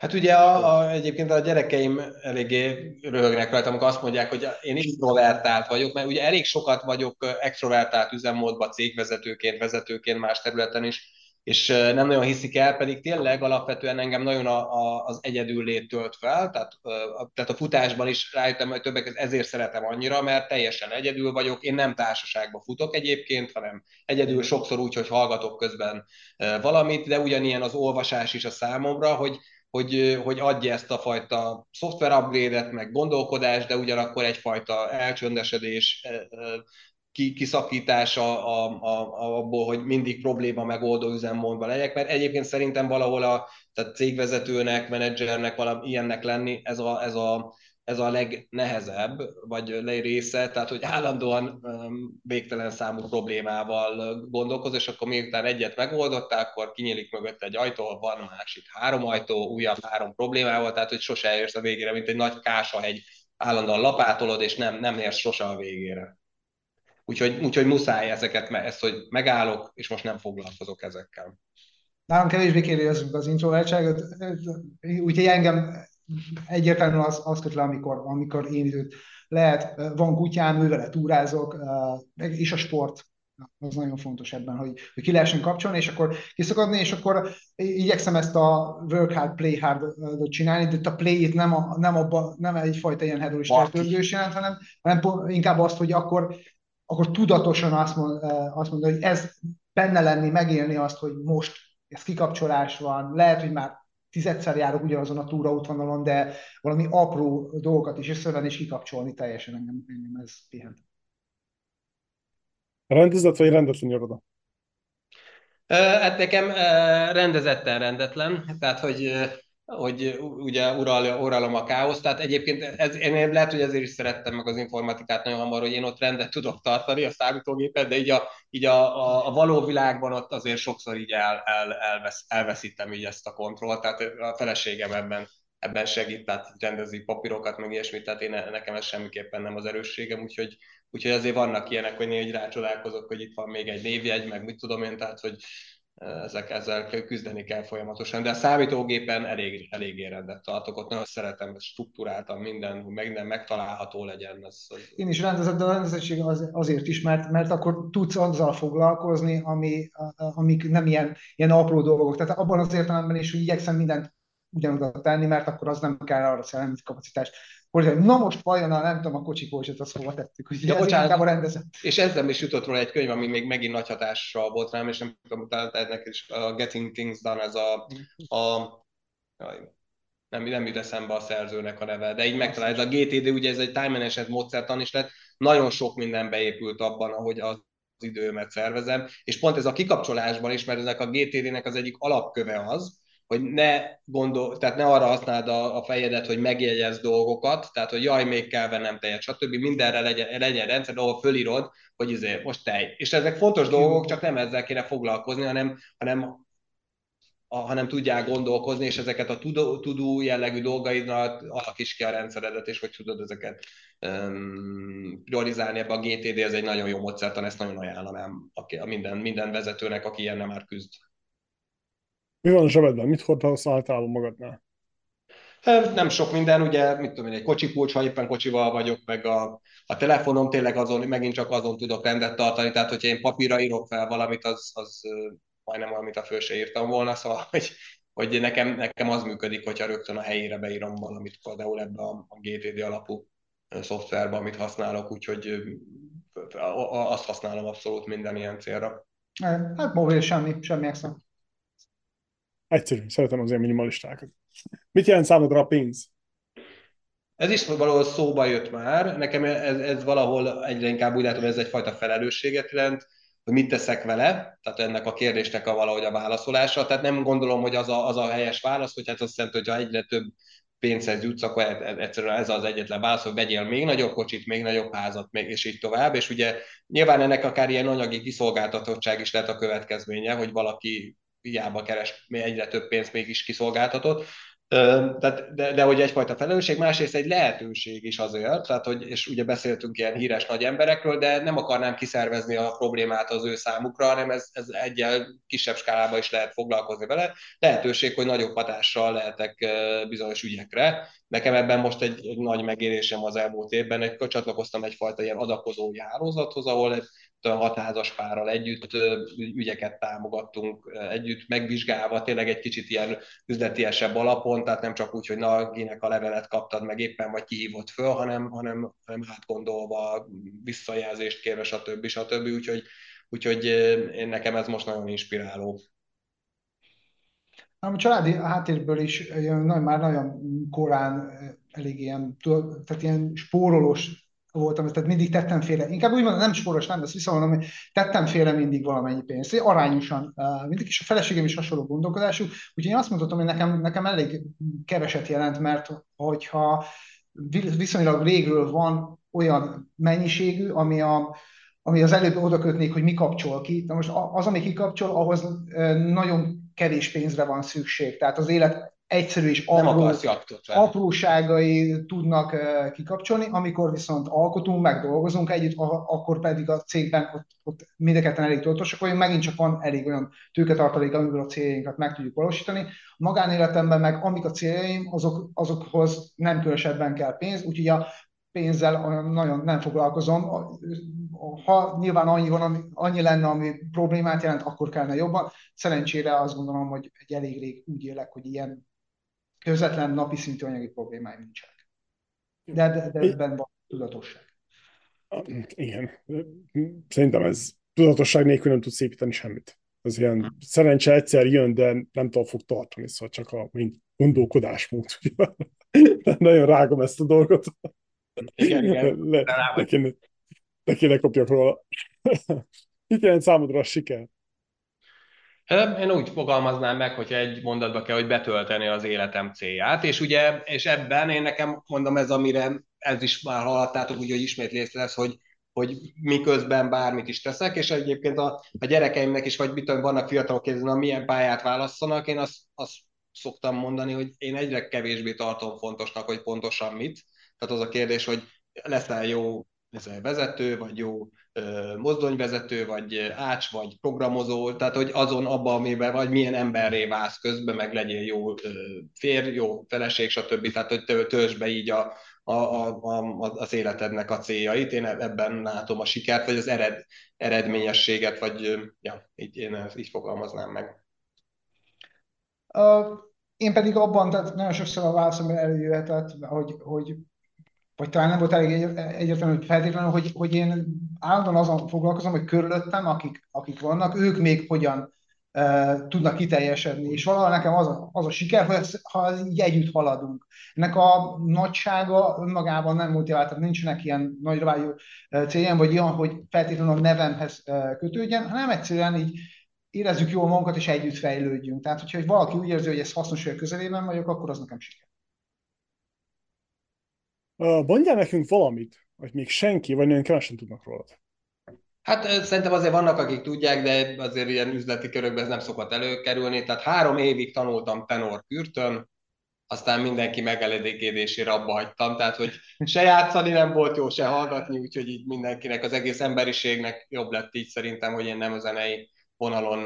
Speaker 2: Hát ugye a, a, egyébként a gyerekeim eléggé röhögnek rajta, amikor azt mondják, hogy én introvertált vagyok, mert ugye elég sokat vagyok extrovertált üzemmódban cégvezetőként, vezetőként más területen is, és nem nagyon hiszik el, pedig tényleg alapvetően engem nagyon a, a, az egyedül lét tölt fel, tehát, a, tehát a futásban is rájöttem, hogy többek ezért szeretem annyira, mert teljesen egyedül vagyok, én nem társaságba futok egyébként, hanem egyedül sokszor úgy, hogy hallgatok közben valamit, de ugyanilyen az olvasás is a számomra, hogy hogy, hogy adja ezt a fajta szoftver upgrade-et, meg gondolkodás, de ugyanakkor egyfajta elcsöndesedés, kiszakítása a, a, abból, hogy mindig probléma megoldó üzemmódban legyek, mert egyébként szerintem valahol a tehát cégvezetőnek, menedzsernek valami ilyennek lenni, ez a, ez a ez a legnehezebb, vagy része, tehát hogy állandóan végtelen számú problémával gondolkoz, és akkor miután egyet megoldottál, akkor kinyílik mögött egy ajtó, van másik három ajtó, újabb három problémával, tehát hogy sose érsz a végére, mint egy nagy kásahegy, állandóan lapátolod, és nem, nem érsz sose a végére. Úgyhogy, úgyhogy muszáj ezeket, ezt, hogy megállok, és most nem foglalkozok ezekkel.
Speaker 3: Nálam kevésbé kéri az introvertságot, úgyhogy engem egyértelműen az, az köt le, amikor, amikor én időt lehet, van kutyám, ő vele túrázok, és a sport az nagyon fontos ebben, hogy, hogy ki lehessen kapcsolni, és akkor kiszakadni, és akkor igyekszem ezt a work hard, play hard csinálni, de a play-it nem, a, nem, abba, nem egyfajta ilyen hedonista törgős jelent, hanem, hanem inkább azt, hogy akkor, akkor tudatosan azt, mond, azt mondani, hogy ez benne lenni, megélni azt, hogy most ez kikapcsolás van, lehet, hogy már tizedszer járok ugyanazon a túraútvonalon, de valami apró dolgokat is összevenni és kikapcsolni teljesen engem, engem ez pihent.
Speaker 1: Rendezett vagy rendetlen iroda?
Speaker 2: Hát nekem rendezetten rendetlen, tehát hogy hogy ugye ural, uralom a káosz. Tehát egyébként ez, én lehet, hogy ezért is szerettem meg az informatikát nagyon hamar, hogy én ott rendet tudok tartani a számítógépet, de így a, így a, a, a való világban ott azért sokszor így el, el, elvesz, elveszítem így ezt a kontrollt, tehát a feleségem ebben, ebben segít, tehát rendezi papírokat, meg ilyesmit, tehát én, nekem ez semmiképpen nem az erősségem, úgyhogy, úgyhogy azért vannak ilyenek, hogy néha rácsodálkozok, hogy itt van még egy névjegy, meg mit tudom én, tehát hogy ezek, ezzel küzdeni kell folyamatosan, de a számítógépen elég, elég rendet tartok, ott nagyon szeretem, struktúráltam minden, hogy minden megtalálható legyen. Ez, az...
Speaker 3: Én is rendezett, de a rendezettség az, azért is, mert, mert akkor tudsz azzal foglalkozni, ami, amik nem ilyen, ilyen apró dolgok. Tehát abban az értelemben is, hogy igyekszem mindent ugyanoda tenni, mert akkor az nem kell arra szellemi kapacitást hogy na most vajon a, nem tudom, a kocsi kocsit azt hova tettük, hogy ja, ez bocsánat, rendezett.
Speaker 2: És ezzel is jutott róla egy könyv, ami még megint nagy hatással volt rám, és nem tudom, utána ennek is a Getting Things Done, ez a, a, a nem, nem jut eszembe a szerzőnek a neve, de így megtalálod. A GTD ugye ez egy time management módszertan is lett, nagyon sok minden beépült abban, ahogy az időmet szervezem, és pont ez a kikapcsolásban is, mert ezek a GTD-nek az egyik alapköve az, hogy ne gondol, tehát ne arra használd a, a fejedet, hogy megjegyez dolgokat, tehát hogy jaj, még kell vennem tejet, stb. Mindenre legyen, legyen rendszer, ahol fölírod, hogy izé, most tej. És ezek fontos dolgok, csak nem ezzel kéne foglalkozni, hanem, hanem a, hanem tudják gondolkozni, és ezeket a tudó, tudó jellegű dolgaidnak alakíts ki a rendszeredet, és hogy tudod ezeket um, priorizálni. Ebben a GTD ez egy nagyon jó módszertan, ezt nagyon ajánlanám a minden, minden vezetőnek, aki ilyenne már küzd.
Speaker 1: Mi van a zsebedben? Mit hordasz általában magadnál?
Speaker 2: Nem sok minden, ugye, mit tudom én, egy kocsi kulcs, ha éppen kocsival vagyok, meg a, a telefonom tényleg azon, megint csak azon tudok rendet tartani, tehát hogyha én papírra írok fel valamit, az, az majdnem amit a föl se írtam volna, szóval hogy, hogy nekem, nekem az működik, hogyha rögtön a helyére beírom valamit, például ebbe a, a GTD alapú szoftverbe, amit használok, úgyhogy azt használom abszolút minden ilyen célra.
Speaker 3: Hát mobil semmi, semmi extra.
Speaker 1: Egyszerű, szeretem az ilyen minimalistákat. Mit jelent számodra a pénz?
Speaker 2: Ez is valahol szóba jött már. Nekem ez, ez valahol egyre inkább úgy látom, ez egyfajta felelősséget jelent, hogy mit teszek vele, tehát ennek a kérdésnek a valahogy a válaszolása. Tehát nem gondolom, hogy az a, az a helyes válasz, hogy hát azt jelenti, hogy ha egyre több pénzhez jutsz, akkor e- e- egyszerűen ez az egyetlen válasz, hogy vegyél még nagyobb kocsit, még nagyobb házat, még, és így tovább. És ugye nyilván ennek akár ilyen anyagi kiszolgáltatottság is lehet a következménye, hogy valaki hiába keres egyre több pénzt mégis kiszolgáltatott. Tehát, de, de hogy egyfajta felelősség, másrészt egy lehetőség is azért, tehát hogy, és ugye beszéltünk ilyen híres nagy emberekről, de nem akarnám kiszervezni a problémát az ő számukra, hanem ez, ez egyel kisebb skálában is lehet foglalkozni vele. Lehetőség, hogy nagyobb hatással lehetek bizonyos ügyekre. Nekem ebben most egy, egy nagy megérésem az elmúlt évben, egy, csatlakoztam egyfajta ilyen adakozói hálózathoz, ahol hat házas párral együtt ügyeket támogattunk együtt, megvizsgálva tényleg egy kicsit ilyen üzletiesebb alapon, tehát nem csak úgy, hogy na, kinek a levelet kaptad, meg éppen vagy kihívott föl, hanem, hanem, hanem átgondolva, visszajelzést kérve, stb. stb. Úgyhogy, úgyhogy én nekem ez most nagyon inspiráló.
Speaker 3: A családi háttérből is már nagyon korán elég ilyen, tehát ilyen spórolós voltam, tehát mindig tettem félre, inkább úgy mondom, nem sporos, nem, ezt visszavonom, hogy tettem félre mindig valamennyi pénzt, arányosan mindig, és a feleségem is hasonló gondolkodású, úgyhogy én azt mondhatom, hogy nekem, nekem elég keveset jelent, mert hogyha viszonylag régről van olyan mennyiségű, ami a, ami az előbb oda kötnék, hogy mi kapcsol ki. Na most az, ami kikapcsol, ahhoz nagyon kevés pénzre van szükség. Tehát az élet egyszerű és apró, apróságai tudnak kikapcsolni, amikor viszont alkotunk, meg dolgozunk együtt, akkor pedig a cégben ott, ott mindeketen elég tudatosak vagyunk, megint csak van elég olyan tőketartalék, amiből a céljainkat meg tudjuk valósítani. A magánéletemben meg amik a céljaim, azok, azokhoz nem különösebben kell pénz, úgyhogy a pénzzel nagyon nem foglalkozom. Ha nyilván annyi, van, annyi lenne, ami problémát jelent, akkor kellene jobban. Szerencsére azt gondolom, hogy egy elég rég úgy élek, hogy ilyen közvetlen napi szintű anyagi problémáim nincsenek. De, de, de ebben van tudatosság.
Speaker 1: Igen. Szerintem ez tudatosság nélkül nem tudsz építeni semmit. Az ilyen szerencse egyszer jön, de nem tudom, fog tartani, szóval csak a gondolkodásmód. Nagyon rágom ezt a dolgot.
Speaker 2: Igen, igen. Le,
Speaker 1: le, kéne, le kéne kopjak róla. Mit jelent számodra a siker?
Speaker 2: Én úgy fogalmaznám meg, hogyha egy mondatba kell, hogy betölteni az életem célját, és ugye, és ebben én nekem mondom ez, amire ez is már hallottátok, úgy, hogy ismét lesz, hogy, hogy miközben bármit is teszek, és egyébként a, a gyerekeimnek is, vagy mit tudom, vannak fiatalok, hogy na, milyen pályát válasszanak, én azt, azt szoktam mondani, hogy én egyre kevésbé tartom fontosnak, hogy pontosan mit. Tehát az a kérdés, hogy lesz-e jó vezető, vagy jó mozdonyvezető, vagy ács, vagy programozó, tehát hogy azon abban, amiben vagy milyen emberré válsz közben, meg legyél jó férj, jó feleség, stb. Tehát hogy töltsd be így a, a, a, az életednek a céljait. Én ebben látom a sikert, vagy az ered, eredményességet, vagy ja, így, én így fogalmaznám meg.
Speaker 3: Uh, én pedig abban, tehát nagyon sokszor a válaszom előjöhetett, hogy, hogy vagy talán nem volt elég egyértelmű hogy feltétlenül, hogy, hogy én állandóan azon foglalkozom, hogy körülöttem, akik, akik vannak, ők még hogyan tudnak kiteljesedni. És valahol nekem az a, az a siker, hogy ez, ha így együtt haladunk. Ennek a nagysága önmagában nem motivál, tehát nincsenek ilyen nagy rájú céljaim, vagy olyan, hogy feltétlenül a nevemhez kötődjen, hanem egyszerűen így érezzük jól magunkat, és együtt fejlődjünk. Tehát, hogyha valaki úgy érzi, hogy ez hasznos, hogy a közelében vagyok, akkor az nekem siker.
Speaker 1: Mondjál nekünk valamit, hogy még senki, vagy nagyon kevesen tudnak rólad.
Speaker 2: Hát szerintem azért vannak, akik tudják, de azért ilyen üzleti körökben ez nem szokott előkerülni. Tehát három évig tanultam tenor kürtön, aztán mindenki megelégedésére abba hagytam, tehát hogy se játszani nem volt jó, se hallgatni, úgyhogy így mindenkinek, az egész emberiségnek jobb lett így szerintem, hogy én nem a zenei vonalon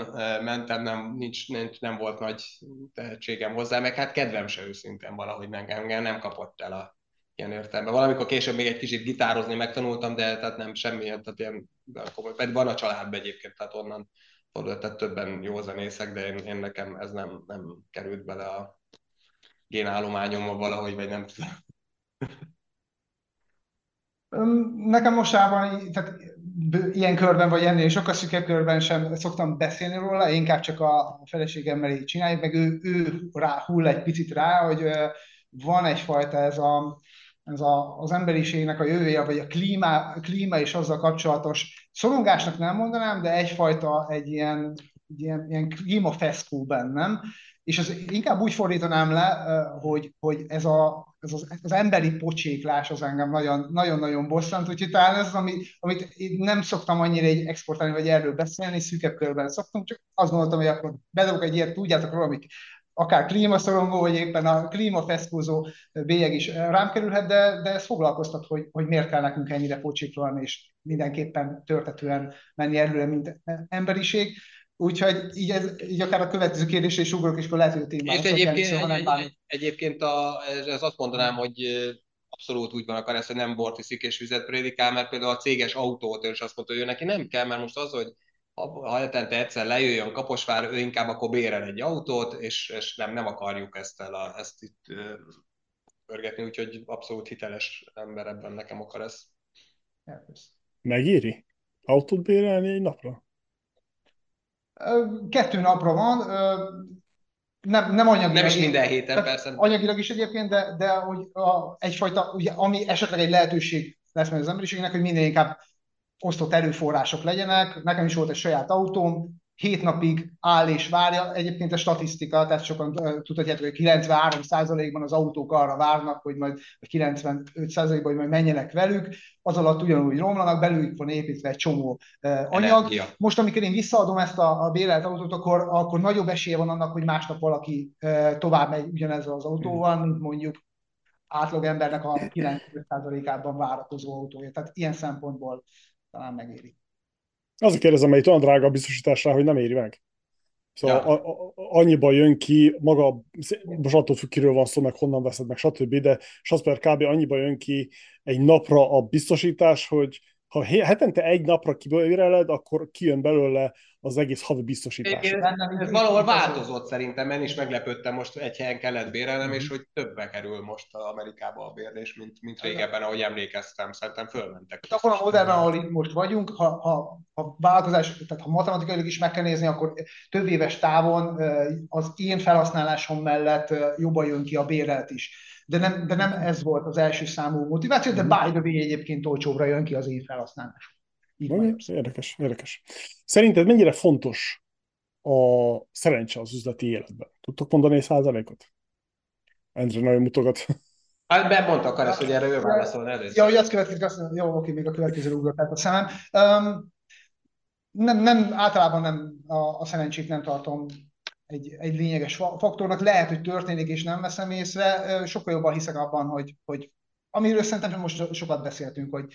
Speaker 2: mentem, nem, nincs, nincs, nem volt nagy tehetségem hozzá, meg hát kedvem se őszintén valahogy engem nem kapott el a ilyen értelemben. Valamikor később még egy kicsit gitározni megtanultam, de tehát nem semmi, tehát ilyen komoly, pedig van a családban egyébként, tehát onnan fordult, tehát többen jó zenészek, de én, én nekem ez nem, nem került bele a génállományomba valahogy, vagy nem tudom.
Speaker 3: Nekem mostában, tehát ilyen körben, vagy ennél sokkal szükebb körben sem szoktam beszélni róla, inkább csak a feleségemmel így csináljuk, meg ő, ő rá, hull egy picit rá, hogy van egyfajta ez a, ez a, az emberiségnek a jövője, vagy a klíma, klíma és azzal kapcsolatos szorongásnak nem mondanám, de egyfajta egy ilyen, egy ilyen, ilyen klímafeszkó bennem, és az inkább úgy fordítanám le, hogy, hogy ez, a, ez az, az emberi pocséklás az engem nagyon-nagyon bosszant, úgyhogy talán ez ami, amit nem szoktam annyira egy exportálni, vagy erről beszélni, szűkebb körben szoktam, csak azt gondoltam, hogy akkor bedobok egy ilyet, tudjátok róla, amik akár klímaszorongó, vagy éppen a klímafeszkózó bélyeg is rám kerülhet, de, de ez foglalkoztat, hogy, hogy miért kell nekünk ennyire pocséklan, és mindenképpen törtetően menni előre, mint emberiség. Úgyhogy így, ez, így akár a következő kérdésre is ugrok, és akkor lehet, hogy a témára.
Speaker 2: És egyébként, szóval egy, egy, egyébként a, ez azt mondanám, hogy abszolút úgy van akar ezt, hogy nem bort iszik és vizet prédikál, mert például a céges autót, is azt mondta, hogy ő neki nem kell, mert most az, hogy ha hetente egyszer lejöjjön Kaposvár, ő inkább akkor bérel egy autót, és, és nem, nem akarjuk ezt, el a, ezt itt pörgetni, úgyhogy abszolút hiteles ember ebben nekem akar ez.
Speaker 1: Megéri? Autót bérelni egy napra?
Speaker 3: Kettő napra van, nem, nem anyagilag.
Speaker 2: Nem is minden héten, persze.
Speaker 3: Anyagilag is egyébként, de, de hogy a, egyfajta, ugye, ami esetleg egy lehetőség lesz meg az emberiségnek, hogy minél inkább osztott erőforrások legyenek. Nekem is volt egy saját autóm, hét napig áll és várja. Egyébként a statisztika, tehát sokan tudhatjátok, hogy 93%-ban az autók arra várnak, hogy majd, vagy 95%-ban, hogy majd menjenek velük, az alatt ugyanúgy romlanak, belőlük van építve egy csomó anyag. Energia. Most, amikor én visszaadom ezt a, a bérelt autót, akkor, akkor nagyobb esélye van annak, hogy másnap valaki tovább megy ugyanezzel az autóval, mint mondjuk átlag embernek a 95%-ában várakozó autója. Tehát ilyen szempontból talán megéri.
Speaker 1: Az a kérdezem, hogy olyan drága a biztosításra, hogy nem éri meg. Szóval ja. a, a, annyiba jön ki, maga, most attól függ, kiről van szó, meg honnan veszed, meg stb., de Sasper kb. annyiba jön ki egy napra a biztosítás, hogy ha hetente egy napra kibőreled, akkor kijön belőle az egész havi biztosítás.
Speaker 2: Ez valahol változott szerintem, én is meglepődtem, most egy helyen kellett bérelnem, és hogy többbe kerül most Amerikába a bérlés, mint, mint régebben, ahogy emlékeztem, szerintem fölmentek.
Speaker 3: Akkor a modellben, ahol itt most vagyunk, ha, ha, ha változás, tehát ha matematikailag is meg kell nézni, akkor több éves távon az én felhasználásom mellett jobban jön ki a bérelt is de nem, de nem ez volt az első számú motiváció, de by the way egyébként olcsóbbra jön ki az én felhasználás.
Speaker 1: Érdekes, érdekes. Szerinted mennyire fontos a szerencse az üzleti életben? Tudtok mondani egy százalékot? Endre nagyon mutogat.
Speaker 2: Hát bemondtak ezt, hogy erre ő válaszol először.
Speaker 3: Ja, hogy azt következik, azt mondja, jó, oké, még a következő ugrott a szemem. Um, nem, nem, általában nem a, a szerencsét nem tartom egy, egy lényeges faktornak. Lehet, hogy történik, és nem veszem észre. Sokkal jobban hiszek abban, hogy, hogy amiről szerintem most sokat beszéltünk, hogy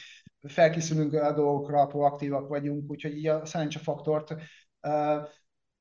Speaker 3: felkészülünk a dolgokra, proaktívak vagyunk, úgyhogy így a szerencsefaktort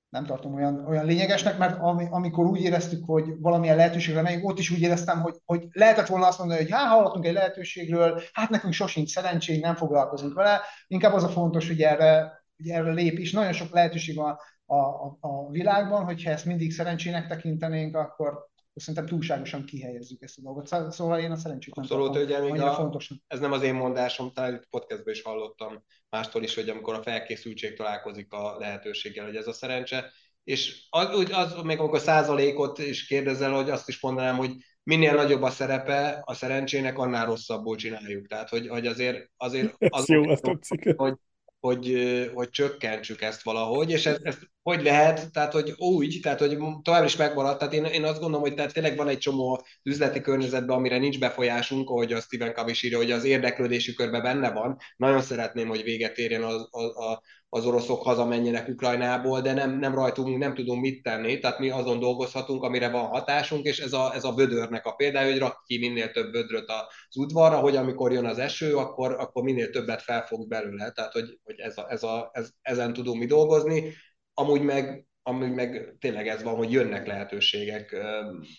Speaker 3: nem tartom olyan, olyan lényegesnek, mert ami, amikor úgy éreztük, hogy valamilyen lehetőségre megyünk, ott is úgy éreztem, hogy, hogy lehetett volna azt mondani, hogy hát hallottunk egy lehetőségről, hát nekünk sosincs szerencsénk, nem foglalkozunk vele. Inkább az a fontos, hogy erre, hogy erre lép, és nagyon sok lehetőség van a, a, a világban, hogyha ezt mindig szerencsének tekintenénk, akkor szerintem túlságosan kihelyezzük ezt a dolgot. Szóval én a szerencsét nem
Speaker 2: Abszolút, hogy még a, ez nem az én mondásom, talán itt podcastban is hallottam mástól is, hogy amikor a felkészültség találkozik a lehetőséggel, hogy ez a szerencse, és az, az, még amikor százalékot is kérdezel, hogy azt is mondanám, hogy minél nagyobb a szerepe a szerencsének, annál rosszabbul csináljuk. Tehát, hogy, hogy azért, azért
Speaker 1: az jó, azt tetszik.
Speaker 2: Hogy, hogy, hogy csökkentsük ezt valahogy, és ez, ez hogy lehet, tehát hogy úgy, tehát hogy tovább is megmaradt, tehát én, én azt gondolom, hogy tehát tényleg van egy csomó üzleti környezetben, amire nincs befolyásunk, ahogy a Stephen Covey írja, hogy az érdeklődési körben benne van. Nagyon szeretném, hogy véget érjen az, az, az oroszok hazamenjenek Ukrajnából, de nem, nem rajtunk, nem tudunk mit tenni, tehát mi azon dolgozhatunk, amire van hatásunk, és ez a, ez a bödörnek a példája, hogy rak ki minél több bödröt az udvarra, hogy amikor jön az eső, akkor, akkor minél többet felfog belőle, tehát hogy, hogy ez a, ez a, ez, ezen tudunk mi dolgozni, amúgy meg amúgy meg tényleg ez van, hogy jönnek lehetőségek,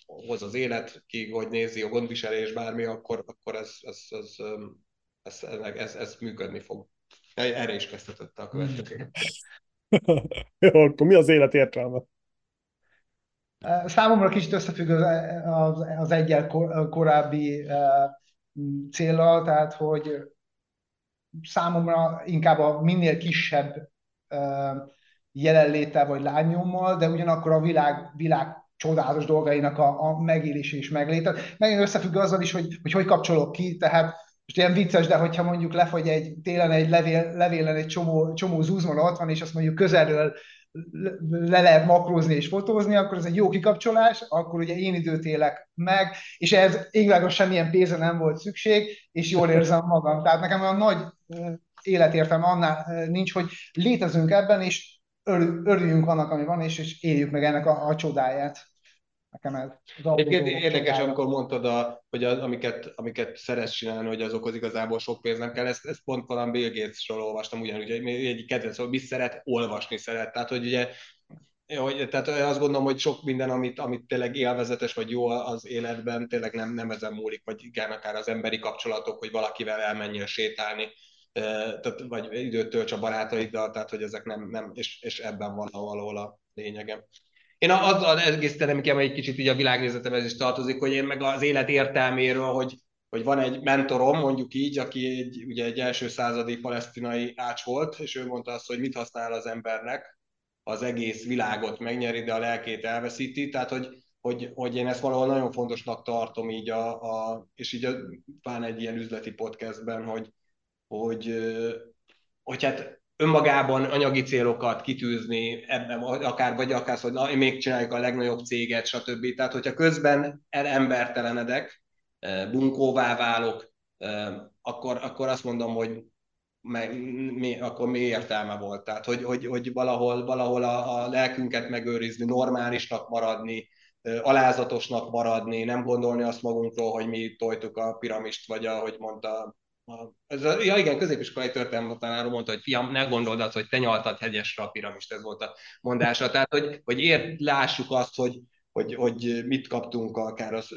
Speaker 2: hoz az élet, ki hogy nézi a gondviselés, bármi, akkor, akkor ez, ez, ez, ez, ez, ez, ez működni fog. Erre is kezdhetett a következő.
Speaker 1: Jó, akkor mi az élet értelme?
Speaker 3: Számomra kicsit összefügg az, az, az egyel korábbi célral, tehát hogy számomra inkább a minél kisebb jelenléte vagy lányommal, de ugyanakkor a világ, világ csodálatos dolgainak a, a megélése és megléte. Megint összefügg azzal is, hogy, hogy hogy kapcsolok ki, tehát most ilyen vicces, de hogyha mondjuk lefogy egy télen egy levél, levélen egy csomó, csomó zúzmona ott van, és azt mondjuk közelről le lehet makrózni és fotózni, akkor ez egy jó kikapcsolás, akkor ugye én időt élek meg, és ez égvágos semmilyen pénze nem volt szükség, és jól érzem magam. Tehát nekem olyan nagy életértelme annál nincs, hogy létezünk ebben, és örüljünk annak, ami van, és, és éljük meg ennek a, a csodáját. Nekem ez
Speaker 2: Egyébként érdekes, amikor mondtad, a, hogy az, amiket, amiket szeretsz csinálni, hogy azokhoz igazából sok pénz nem kell. Ezt, ezt pont talán Bill Gates-ről olvastam ugyanúgy, hogy egy kedvenc, hogy mit szeret, olvasni szeret. Tehát, hogy ugye hogy, tehát azt gondolom, hogy sok minden, amit, amit tényleg élvezetes vagy jó az életben, tényleg nem, nem ezen múlik, vagy igen, akár az emberi kapcsolatok, hogy valakivel elmenjél sétálni, tehát, vagy időt tölts a barátaiddal, tehát hogy ezek nem, nem és, és ebben van valahol a lényegem. Én az, az egész teremkem egy kicsit így a világnézetemhez is tartozik, hogy én meg az élet értelméről, hogy, hogy van egy mentorom, mondjuk így, aki egy, ugye egy első századi palesztinai ács volt, és ő mondta azt, hogy mit használ az embernek, az egész világot megnyeri, de a lelkét elveszíti, tehát hogy, hogy, hogy én ezt valahol nagyon fontosnak tartom így a, a és így a, pán egy ilyen üzleti podcastben, hogy, hogy, hogy hát önmagában anyagi célokat kitűzni, ebben, akár, vagy akár, hogy na, még csináljuk a legnagyobb céget, stb. Tehát, hogyha közben embertelenedek, bunkóvá válok, akkor, akkor azt mondom, hogy meg, mi, akkor mi értelme volt. Tehát, hogy, hogy, hogy valahol, valahol a, a lelkünket megőrizni, normálisnak maradni, alázatosnak maradni, nem gondolni azt magunkról, hogy mi tojtuk a piramist, vagy ahogy mondta ez a, ja igen, középiskolai történelmi tanáró mondta, hogy fiam, ne gondold azt, hogy te nyaltad hegyesre a piramist, ez volt a mondása. Tehát, hogy, hogy ért, lássuk azt, hogy, hogy, hogy mit kaptunk akár az,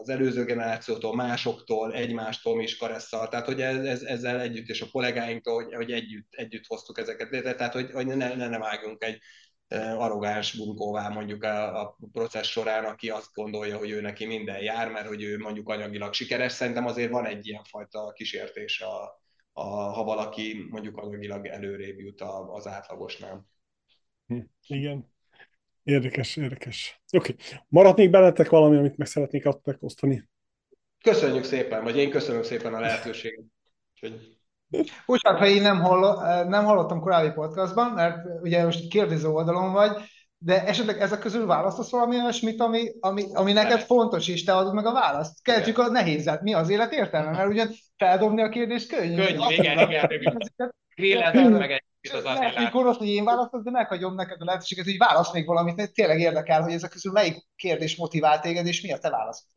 Speaker 2: az előző generációtól, másoktól, egymástól, is karesszal, tehát hogy ez, ez, ezzel együtt, és a kollégáinktól, hogy, hogy együtt, együtt hoztuk ezeket, tehát hogy, hogy ne, ne, ne vágjunk egy, arrogáns bunkóvá mondjuk a, a processz során, aki azt gondolja, hogy ő neki minden jár, mert hogy ő mondjuk anyagilag sikeres. Szerintem azért van egy ilyen fajta kísértés, a, a, ha valaki mondjuk anyagilag előrébb jut az átlagosnál.
Speaker 1: Hm, igen. Érdekes, érdekes. Oké. Okay. Maradnék bennetek valami, amit meg szeretnék osztani?
Speaker 2: Köszönjük szépen, vagy én köszönöm szépen a lehetőséget. Hogy
Speaker 3: Bocsánat, ha én nem, hallott, nem hallottam korábbi podcastban, mert ugye most kérdező oldalon vagy, de esetleg ezek közül választasz valami olyasmit, ami, ami, ami neked fontos, és te adod meg a választ. Kezdjük a nehézet. Mi az élet értelme? Mert ugye feldobni a kérdést könnyű.
Speaker 2: Könnyű, igen, igen. igen. meg egy az
Speaker 3: Lehet, gonosz, hogy én választok, de meghagyom neked a lehetőséget, hogy válasz még valamit. Tényleg érdekel, hogy ezek közül melyik kérdés motivál téged, és mi a te válaszod?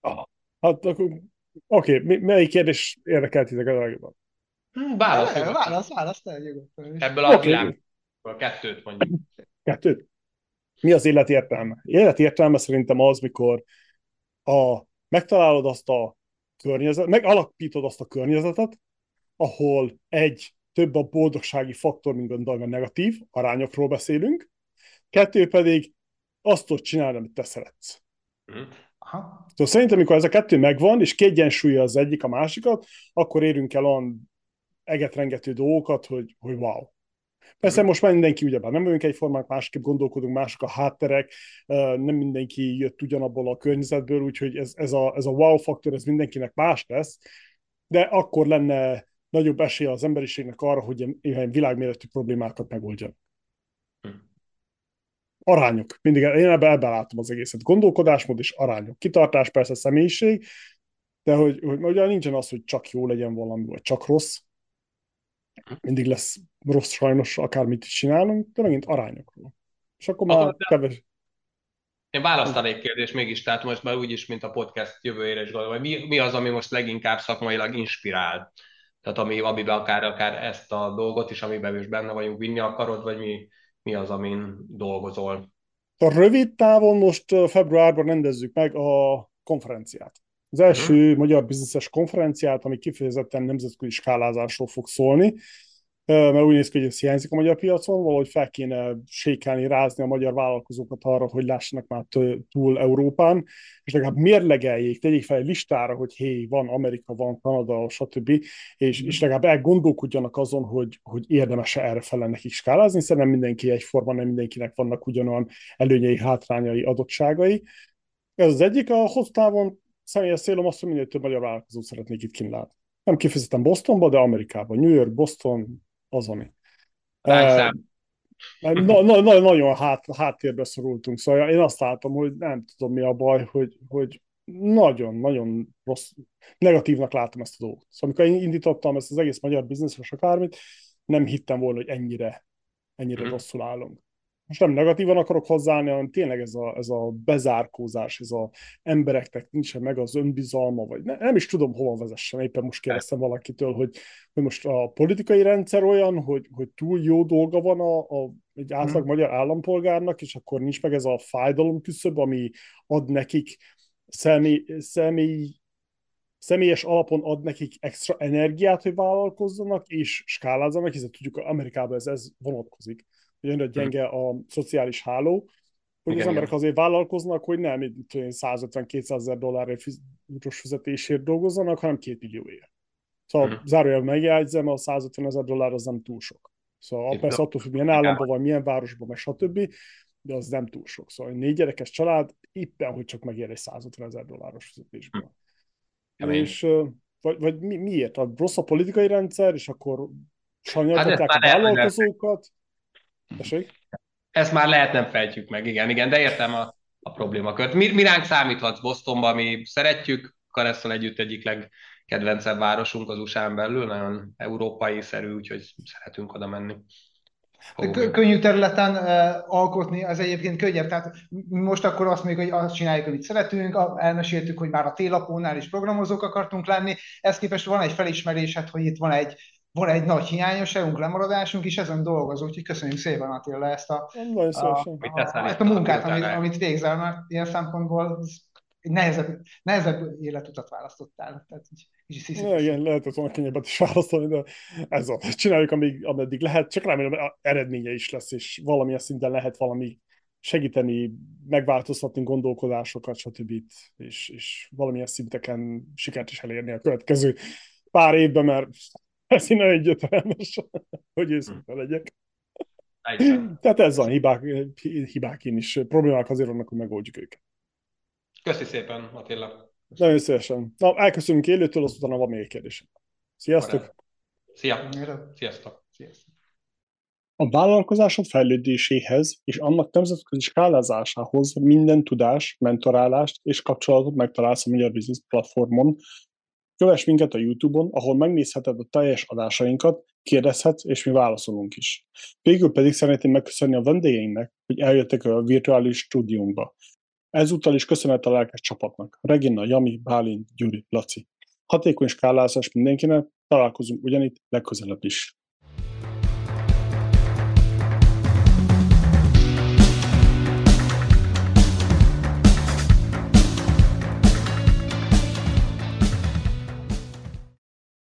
Speaker 1: Ah, hát akkor Oké, okay, melyik kérdés érdekelt titeket a legjobban?
Speaker 2: Hmm, válasz,
Speaker 3: válasz, válasz,
Speaker 2: Ebből a okay. világból kettőt mondjuk.
Speaker 1: Kettőt? Mi az élet értelme? Élet értelme szerintem az, mikor a, megtalálod azt a környezet, megalapítod azt a környezetet, ahol egy, több a boldogsági faktor, mint a negatív, arányokról beszélünk, kettő pedig azt tudod csinálni, amit te szeretsz. Mm. Aha. Szóval szerintem, amikor ez a kettő megvan, és kiegyensúlya az egyik a másikat, akkor érünk el olyan egetrengető dolgokat, hogy, hogy wow. Persze most már mindenki ugyebár nem vagyunk egyformák, másképp gondolkodunk, mások a hátterek, nem mindenki jött ugyanabból a környezetből, úgyhogy ez, ez, a, ez a wow faktor, ez mindenkinek más lesz, de akkor lenne nagyobb esélye az emberiségnek arra, hogy ilyen világméretű problémákat megoldjanak. Arányok. Mindig én ebben, ebben látom az egészet. Gondolkodásmód és arányok. Kitartás persze személyiség, de hogy, hogy ugye nincsen az, hogy csak jó legyen valami, vagy csak rossz. Mindig lesz rossz sajnos, akármit is csinálunk, de megint arányokról. És akkor már akkor kevés...
Speaker 2: Én választanék kérdést mégis, tehát most már úgyis, mint a podcast jövőjére is gondolom, hogy mi, mi az, ami most leginkább szakmailag inspirál? Tehát ami, amiben akár, akár ezt a dolgot is, amiben is benne vagyunk, vinni akarod, vagy mi, mi az, amin dolgozol?
Speaker 1: A rövid távon most februárban rendezzük meg a konferenciát. Az első uh-huh. magyar bizniszes konferenciát, ami kifejezetten nemzetközi skálázásról fog szólni, mert úgy néz ki, hogy ez hiányzik a magyar piacon, valahogy fel kéne sékálni, rázni a magyar vállalkozókat arra, hogy lássanak már túl Európán, és legalább mérlegeljék, tegyék fel egy listára, hogy hé, van Amerika, van Kanada, stb., és, és legalább elgondolkodjanak azon, hogy, hogy érdemes-e erre fele nekik skálázni, nem mindenki egyforma, nem mindenkinek vannak ugyanolyan előnyei, hátrányai, adottságai. Ez az egyik, a hosszú távon személyes célom az, hogy minél több magyar vállalkozót szeretnék itt kint látni. Nem kifejezetten Bostonba, de Amerikában. New York, Boston, az, ami. Uh, na, na, na, nagyon hát, háttérbe szorultunk, szóval én azt látom, hogy nem tudom mi a baj, hogy, hogy nagyon-nagyon rossz, negatívnak látom ezt a dolgot. Szóval amikor én indítottam ezt az egész magyar bizniszes akármit, nem hittem volna, hogy ennyire, ennyire mm. rosszul állunk most nem negatívan akarok hozzáállni, hanem tényleg ez a, ez a bezárkózás, ez a embereknek nincsen meg az önbizalma, vagy ne, nem is tudom, hova vezessen. Éppen most kérdeztem valakitől, hogy, hogy most a politikai rendszer olyan, hogy, hogy túl jó dolga van a, a, egy átlag hmm. magyar állampolgárnak, és akkor nincs meg ez a fájdalom küszöb, ami ad nekik személy, személy, személyes alapon ad nekik extra energiát, hogy vállalkozzanak, és skálázzanak, hiszen tudjuk, Amerikában ez, ez vonatkozik hogy annyira gyenge a szociális háló, hogy igen, az emberek igen. azért vállalkoznak, hogy nem 150-200 ezer dollárért fizetésért dolgozzanak, hanem két millióért. Szóval uh-huh. zárójelben megjegyzem, a 150 ezer dollár az nem túl sok. Szóval Itt persze attól függ, milyen államban van, milyen városban, meg stb., de az nem túl sok. Szóval egy négy gyerekes család éppen, hogy csak megér egy 150 ezer dolláros fizetésből. Uh-huh. És vagy, vagy mi, miért? A rossz a politikai rendszer, és akkor sanyargatják hát a vállalkozókat?
Speaker 2: Tessék? Ezt már lehet nem fejtjük meg, igen, igen, de értem a, a problémakört. Mi, mi ránk számíthatsz Bostonba, mi szeretjük, Karesztal együtt egyik legkedvencebb városunk az usa belül, nagyon európai-szerű, úgyhogy szeretünk oda menni.
Speaker 3: Könnyű területen uh, alkotni az egyébként könnyebb. Tehát most akkor azt mondjuk, hogy azt csináljuk, amit szeretünk, elmeséltük, hogy már a télapónál is programozók akartunk lenni, ezt képest van egy felismerésed, hogy itt van egy van egy nagy hiányosságunk, lemaradásunk, és ezen dolgozunk, úgyhogy köszönjük szépen Attila ezt a, a, a, a, ezt a munkát, amit, amit végzel, mert ilyen szempontból egy nehezebb, nehezebb életutat választottál. Tehát így,
Speaker 1: így ja, igen, lehetett volna könnyebbet is választani, de ez a, csináljuk, amíg, ameddig lehet, csak remélem eredménye is lesz, és valamilyen szinten lehet valami segíteni, megváltoztatni gondolkodásokat, stb. És, és valamilyen szinteken sikert is elérni a következő pár évben, mert ez innen egyetlenes, hogy őszinte legyek. Tehát ez a hibák, hibák én is. Problémák azért vannak, hogy megoldjuk őket.
Speaker 2: Köszi szépen, Attila.
Speaker 1: Nagyon szívesen. Na, elköszönünk élőtől, aztán van még egy kérdés. Sziasztok!
Speaker 2: Szia! Sziasztok! Sziasztok!
Speaker 1: A vállalkozásod fejlődéséhez és annak nemzetközi skálázásához minden tudás, mentorálást és kapcsolatot megtalálsz a Magyar Business platformon, Kövess minket a YouTube-on, ahol megnézheted a teljes adásainkat, kérdezhetsz, és mi válaszolunk is. Végül pedig szeretném megköszönni a vendégeinknek, hogy eljöttek a virtuális stúdiónkba. Ezúttal is köszönet a lelkes csapatnak. Regina, Jami, Bálint, Gyuri, Laci. Hatékony skálázás mindenkinek, találkozunk ugyanitt legközelebb is.